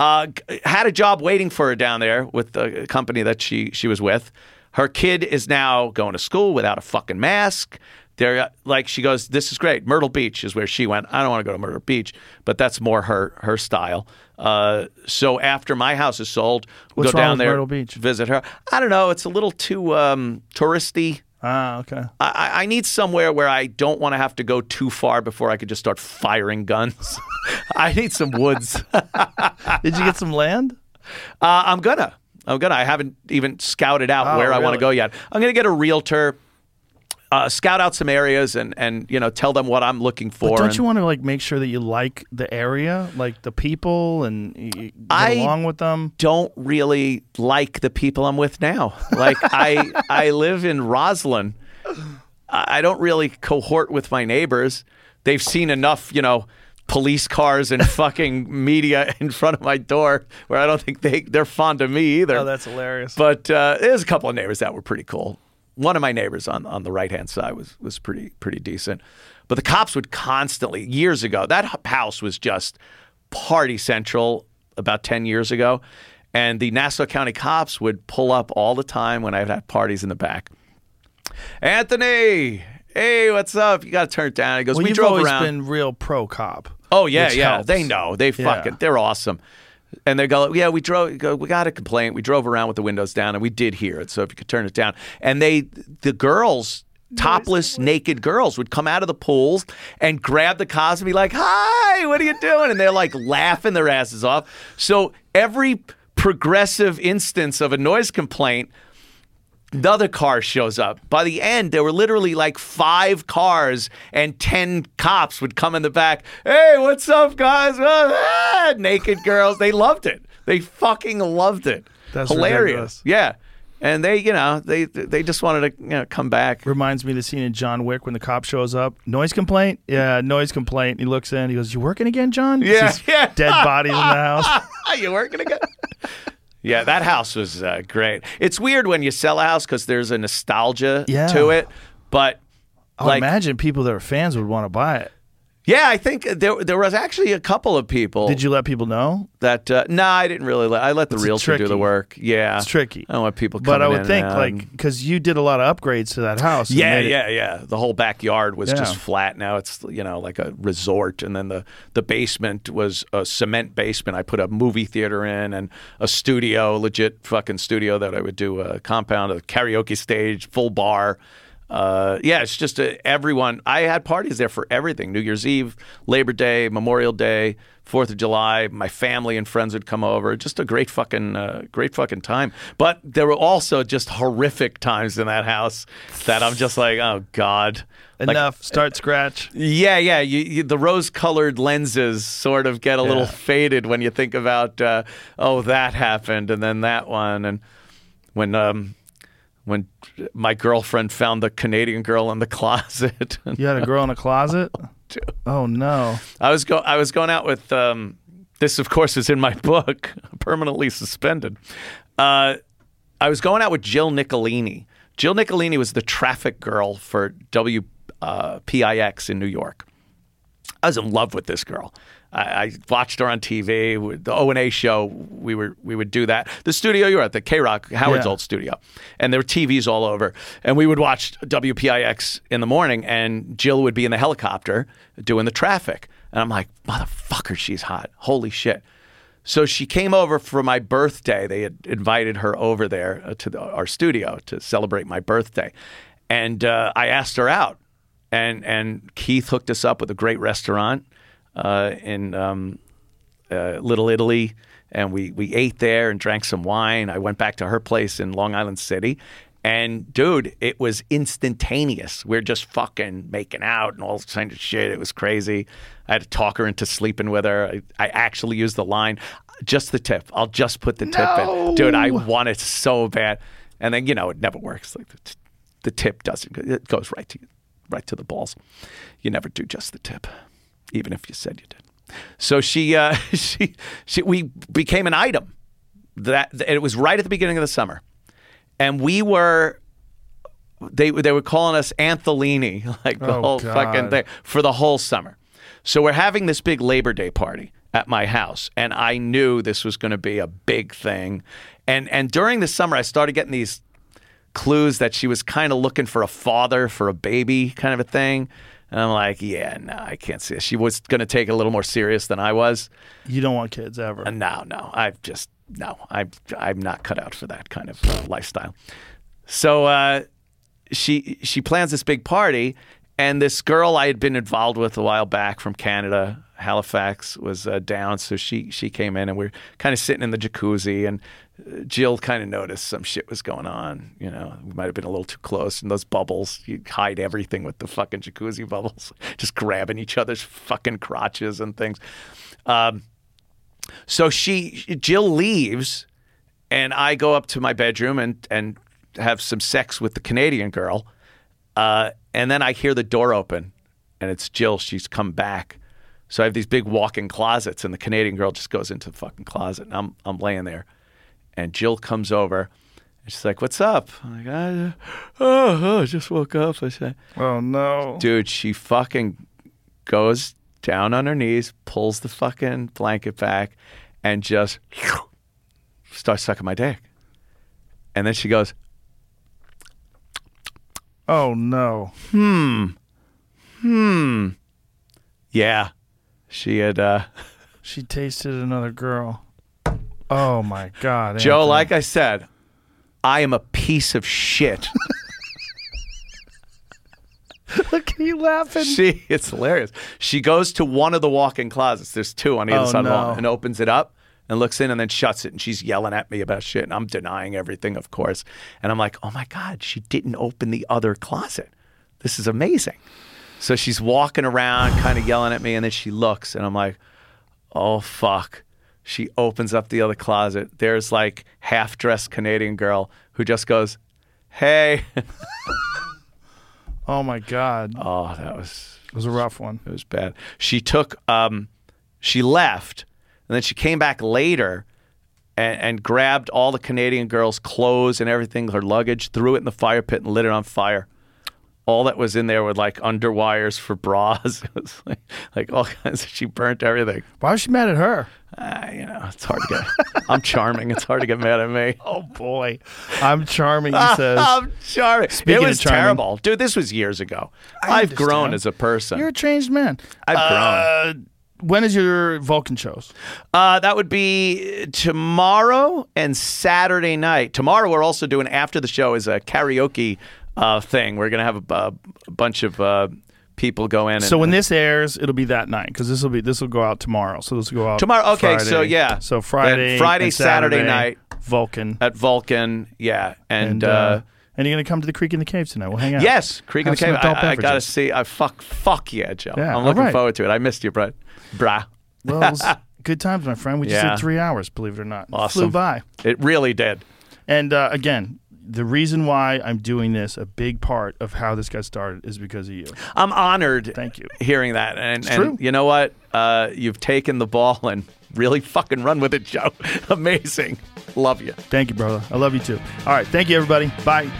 Uh, had a job waiting for her down there with the company that she she was with. Her kid is now going to school without a fucking mask. They're uh, like she goes, "This is great." Myrtle Beach is where she went. I don't want to go to Myrtle Beach, but that's more her her style. Uh, so after my house is sold, we'll What's go down there, Myrtle Beach? visit her. I don't know. It's a little too um, touristy. Ah, okay. I, I- need somewhere where I don't want to have to go too far before I could just start firing guns. I need some woods. uh, Did you get some land? I'm gonna. I'm gonna. I haven't even scouted out Oh, where I want to go yet. I'm gonna get a realtor, uh, scout out some areas, and and you know tell them what I'm looking for. But don't and- you want to like make sure that you like the area, like the people, and you I- along with them? don't really like the people I'm with now. Like I I live in Roslyn. I don't really cohort with my neighbors. They've seen enough, you know, police cars and fucking media in front of my door where I don't think they they're fond of me either. Oh, that's hilarious. But uh, there's a couple of neighbors that were pretty cool. One of my neighbors on on the right hand side was was pretty pretty decent. But the cops would constantly years ago. That house was just party central about ten years ago, and the Nassau County cops would pull up all the time when I would have parties in the back. Anthony, hey, what's up? You got to turn it down. He goes, well, we you've drove always around. been real pro cop. Oh yeah, yeah. helps. They know. They Yeah. fucking. They're awesome. And they go, yeah, we drove. Go, we got a complaint. We drove around with the windows down, and we did hear it. So if you could turn it down, and they, the girls, topless, naked girls, would come out of the pools and grab the cars and be like, "Hi, what are you doing?" And they're like laughing their asses off. So every progressive instance of a noise complaint another car shows up. By the end, there were literally like five cars and 10 cops would come in the back. Hey, what's up, guys? Ah, naked girls. They loved it. They fucking loved it. That's Hilarious. ridiculous. Yeah. And they, you know, they they just wanted to you know, come back. Reminds me of the scene in John Wick when the cop shows up. Noise complaint? Yeah, noise complaint. He looks in. He goes, "You working again, John?" Yeah, Sees yeah. Dead bodies in the house. Are you working again? Yeah, that house was uh, great. It's weird when you sell a house because there's a nostalgia Yeah. to it, but I like, imagine people that are fans would want to buy it. Yeah, I think there there was actually a couple of people. Did you let people know? that? Uh, no, I didn't really. Let, I let the It's realtor do the work. Yeah, It's tricky. I don't want people. But I would in think like because you did a lot of upgrades to that house. Yeah, it- yeah, yeah. The whole backyard was Yeah. just flat. Now it's you know like a resort, and then the the basement was a cement basement. I put a movie theater in and a studio, legit fucking studio that I would do a compound, a karaoke stage, full bar. Uh, yeah, it's just a, everyone. I had parties there for everything: New Year's Eve, Labor Day, Memorial Day, Fourth of July. My family and friends would come over. Just a great fucking, uh, great fucking time. But there were also just horrific times in that house that I'm just like, oh god. Like, Enough. Start scratch. yeah, yeah. You, you, the rose-colored lenses sort of get a little faded when you think about, uh, oh, that happened, and then that one, and when um, when my girlfriend found the Canadian girl in the closet. You had a girl in a closet. Oh no. I was go I was going out with um, this, of course, is in my book, permanently suspended. Uh, I was going out with Jill Nicolini. Jill Nicolini was the traffic girl for WPIX in New York. I was in love with this girl. I, I watched her on TV. with The O and A show. We were we would do that. The studio you were at, the K Rock Howard's Yeah. old studio, and there were TVs all over. And we would watch WPIX in the morning, and Jill would be in the helicopter doing the traffic. And I'm like, motherfucker, she's hot. Holy shit. So she came over for my birthday. They had invited her over there uh, to the, our studio to celebrate my birthday, and uh, I asked her out, and and Keith hooked us up with a great restaurant in um, uh, Little Italy, and we we ate there and drank some wine. I went back to her place in Long Island City. And dude, it was instantaneous. We're just fucking making out and all kinds of shit. It was crazy. I had to talk her into sleeping with her. I, I actually used the line, just the tip. I'll just put the tip in. Dude, I want it so bad. And then, you know, it never works. Like the, t- the tip doesn't, it goes right to, right to the balls. You never do just the tip, even if you said you did. So she, uh, she, she, we became an item. That it was right at the beginning of the summer, and we were. They they were calling us Anthelini like the Oh, whole God. fucking thing for the whole summer. So we're having this big Labor Day party at my house, and I knew this was going to be a big thing. And and during the summer, I started getting these clues that she was kind of looking for a father for a baby, kind of a thing. And I'm like, yeah, no, I can't see it. She was going to take it a little more serious than I was. You don't want kids ever. Uh, no, no, I just no, I I'm not cut out for that kind of uh, lifestyle. So uh, she she plans this big party, and this girl I had been involved with a while back from Canada, Halifax, was uh, down. So she she came in, and we are kind of sitting in the jacuzzi, and Jill kind of noticed some shit was going on. You know, we might have been a little too close, and those bubbles, you hide everything with the fucking jacuzzi bubbles, just grabbing each other's fucking crotches and things. Um, so she Jill leaves, and I go up to my bedroom and and have some sex with the Canadian girl, uh, and then I hear the door open, and it's Jill. She's come back. So I have these big walk-in closets, and the Canadian girl just goes into the fucking closet, and I'm I'm laying there, and Jill comes over. And she's like, "What's up?" I'm like, I, "Oh, oh, I just woke up." I said, Oh no. dude, she fucking goes down on her knees, pulls the fucking blanket back, and just starts sucking my dick. And then she goes, Oh no. Hmm, hmm, "yeah, she had." uh She tasted another girl. Oh my God. Joe, Anthony. like I said, I am a piece of shit. look at you laughing. she, it's hilarious. She goes to one of the walk-in closets. There's two on either Oh, side of the wall, no. and opens it up and looks in and then shuts it. And she's yelling at me about shit, and I'm denying everything, of course. And I'm like, oh my god, she didn't open the other closet. This is amazing. So she's walking around, kind of yelling at me, and then she looks, and I'm like, oh fuck. She opens up the other closet. There's like half-dressed Canadian girl who just goes, "Hey." Oh my God. oh, that was It was a rough one. It was bad. She took, um, she left, and then she came back later, and, and grabbed all the Canadian girls' clothes and everything, her luggage, threw it in the fire pit and lit it on fire. All that was in there were like underwires for bras. It was like, like all kinds. Of, she burnt everything. Why was she mad at her? Uh, you know, it's hard to get. I'm charming. It's hard to get mad at me. Oh boy, I'm charming. He says. I'm charming. Speaking it was charming- terrible, dude. This was years ago. I I've grown as a person. You're a changed man. I've Uh, when is your Vulcan shows? Uh, that would be tomorrow and Saturday night. Tomorrow, we're also doing after the show is a karaoke uh, thing. We're gonna have a, a bunch of uh, people go in. And, So when this airs, it'll be that night because this will be this will go out tomorrow. So this will go out Tomorrow- okay, so yeah. So Friday, Friday, and Saturday night. Vulcan, at Vulcan, yeah, and, and uh, uh, and you're gonna come to the Creek and the Cave tonight. We'll hang out. yes, Creek and the Cave. I, I gotta see. I fuck, fuck yeah, Joe. Yeah, I'm looking right. forward to it. I missed you, Brett. Brah. Well, good times, my friend. We just Yeah. did three hours. Believe it or not, Awesome. flew by. It really did. And uh, again, the reason why I'm doing this, a big part of how this got started, is because of you. I'm honored. Thank you. Hearing that, and, and true. you know what? Uh, you've taken the ball and really fucking run with it, Joe. Amazing. Love you. Thank you, brother. I love you too. All right, thank you, everybody. Bye.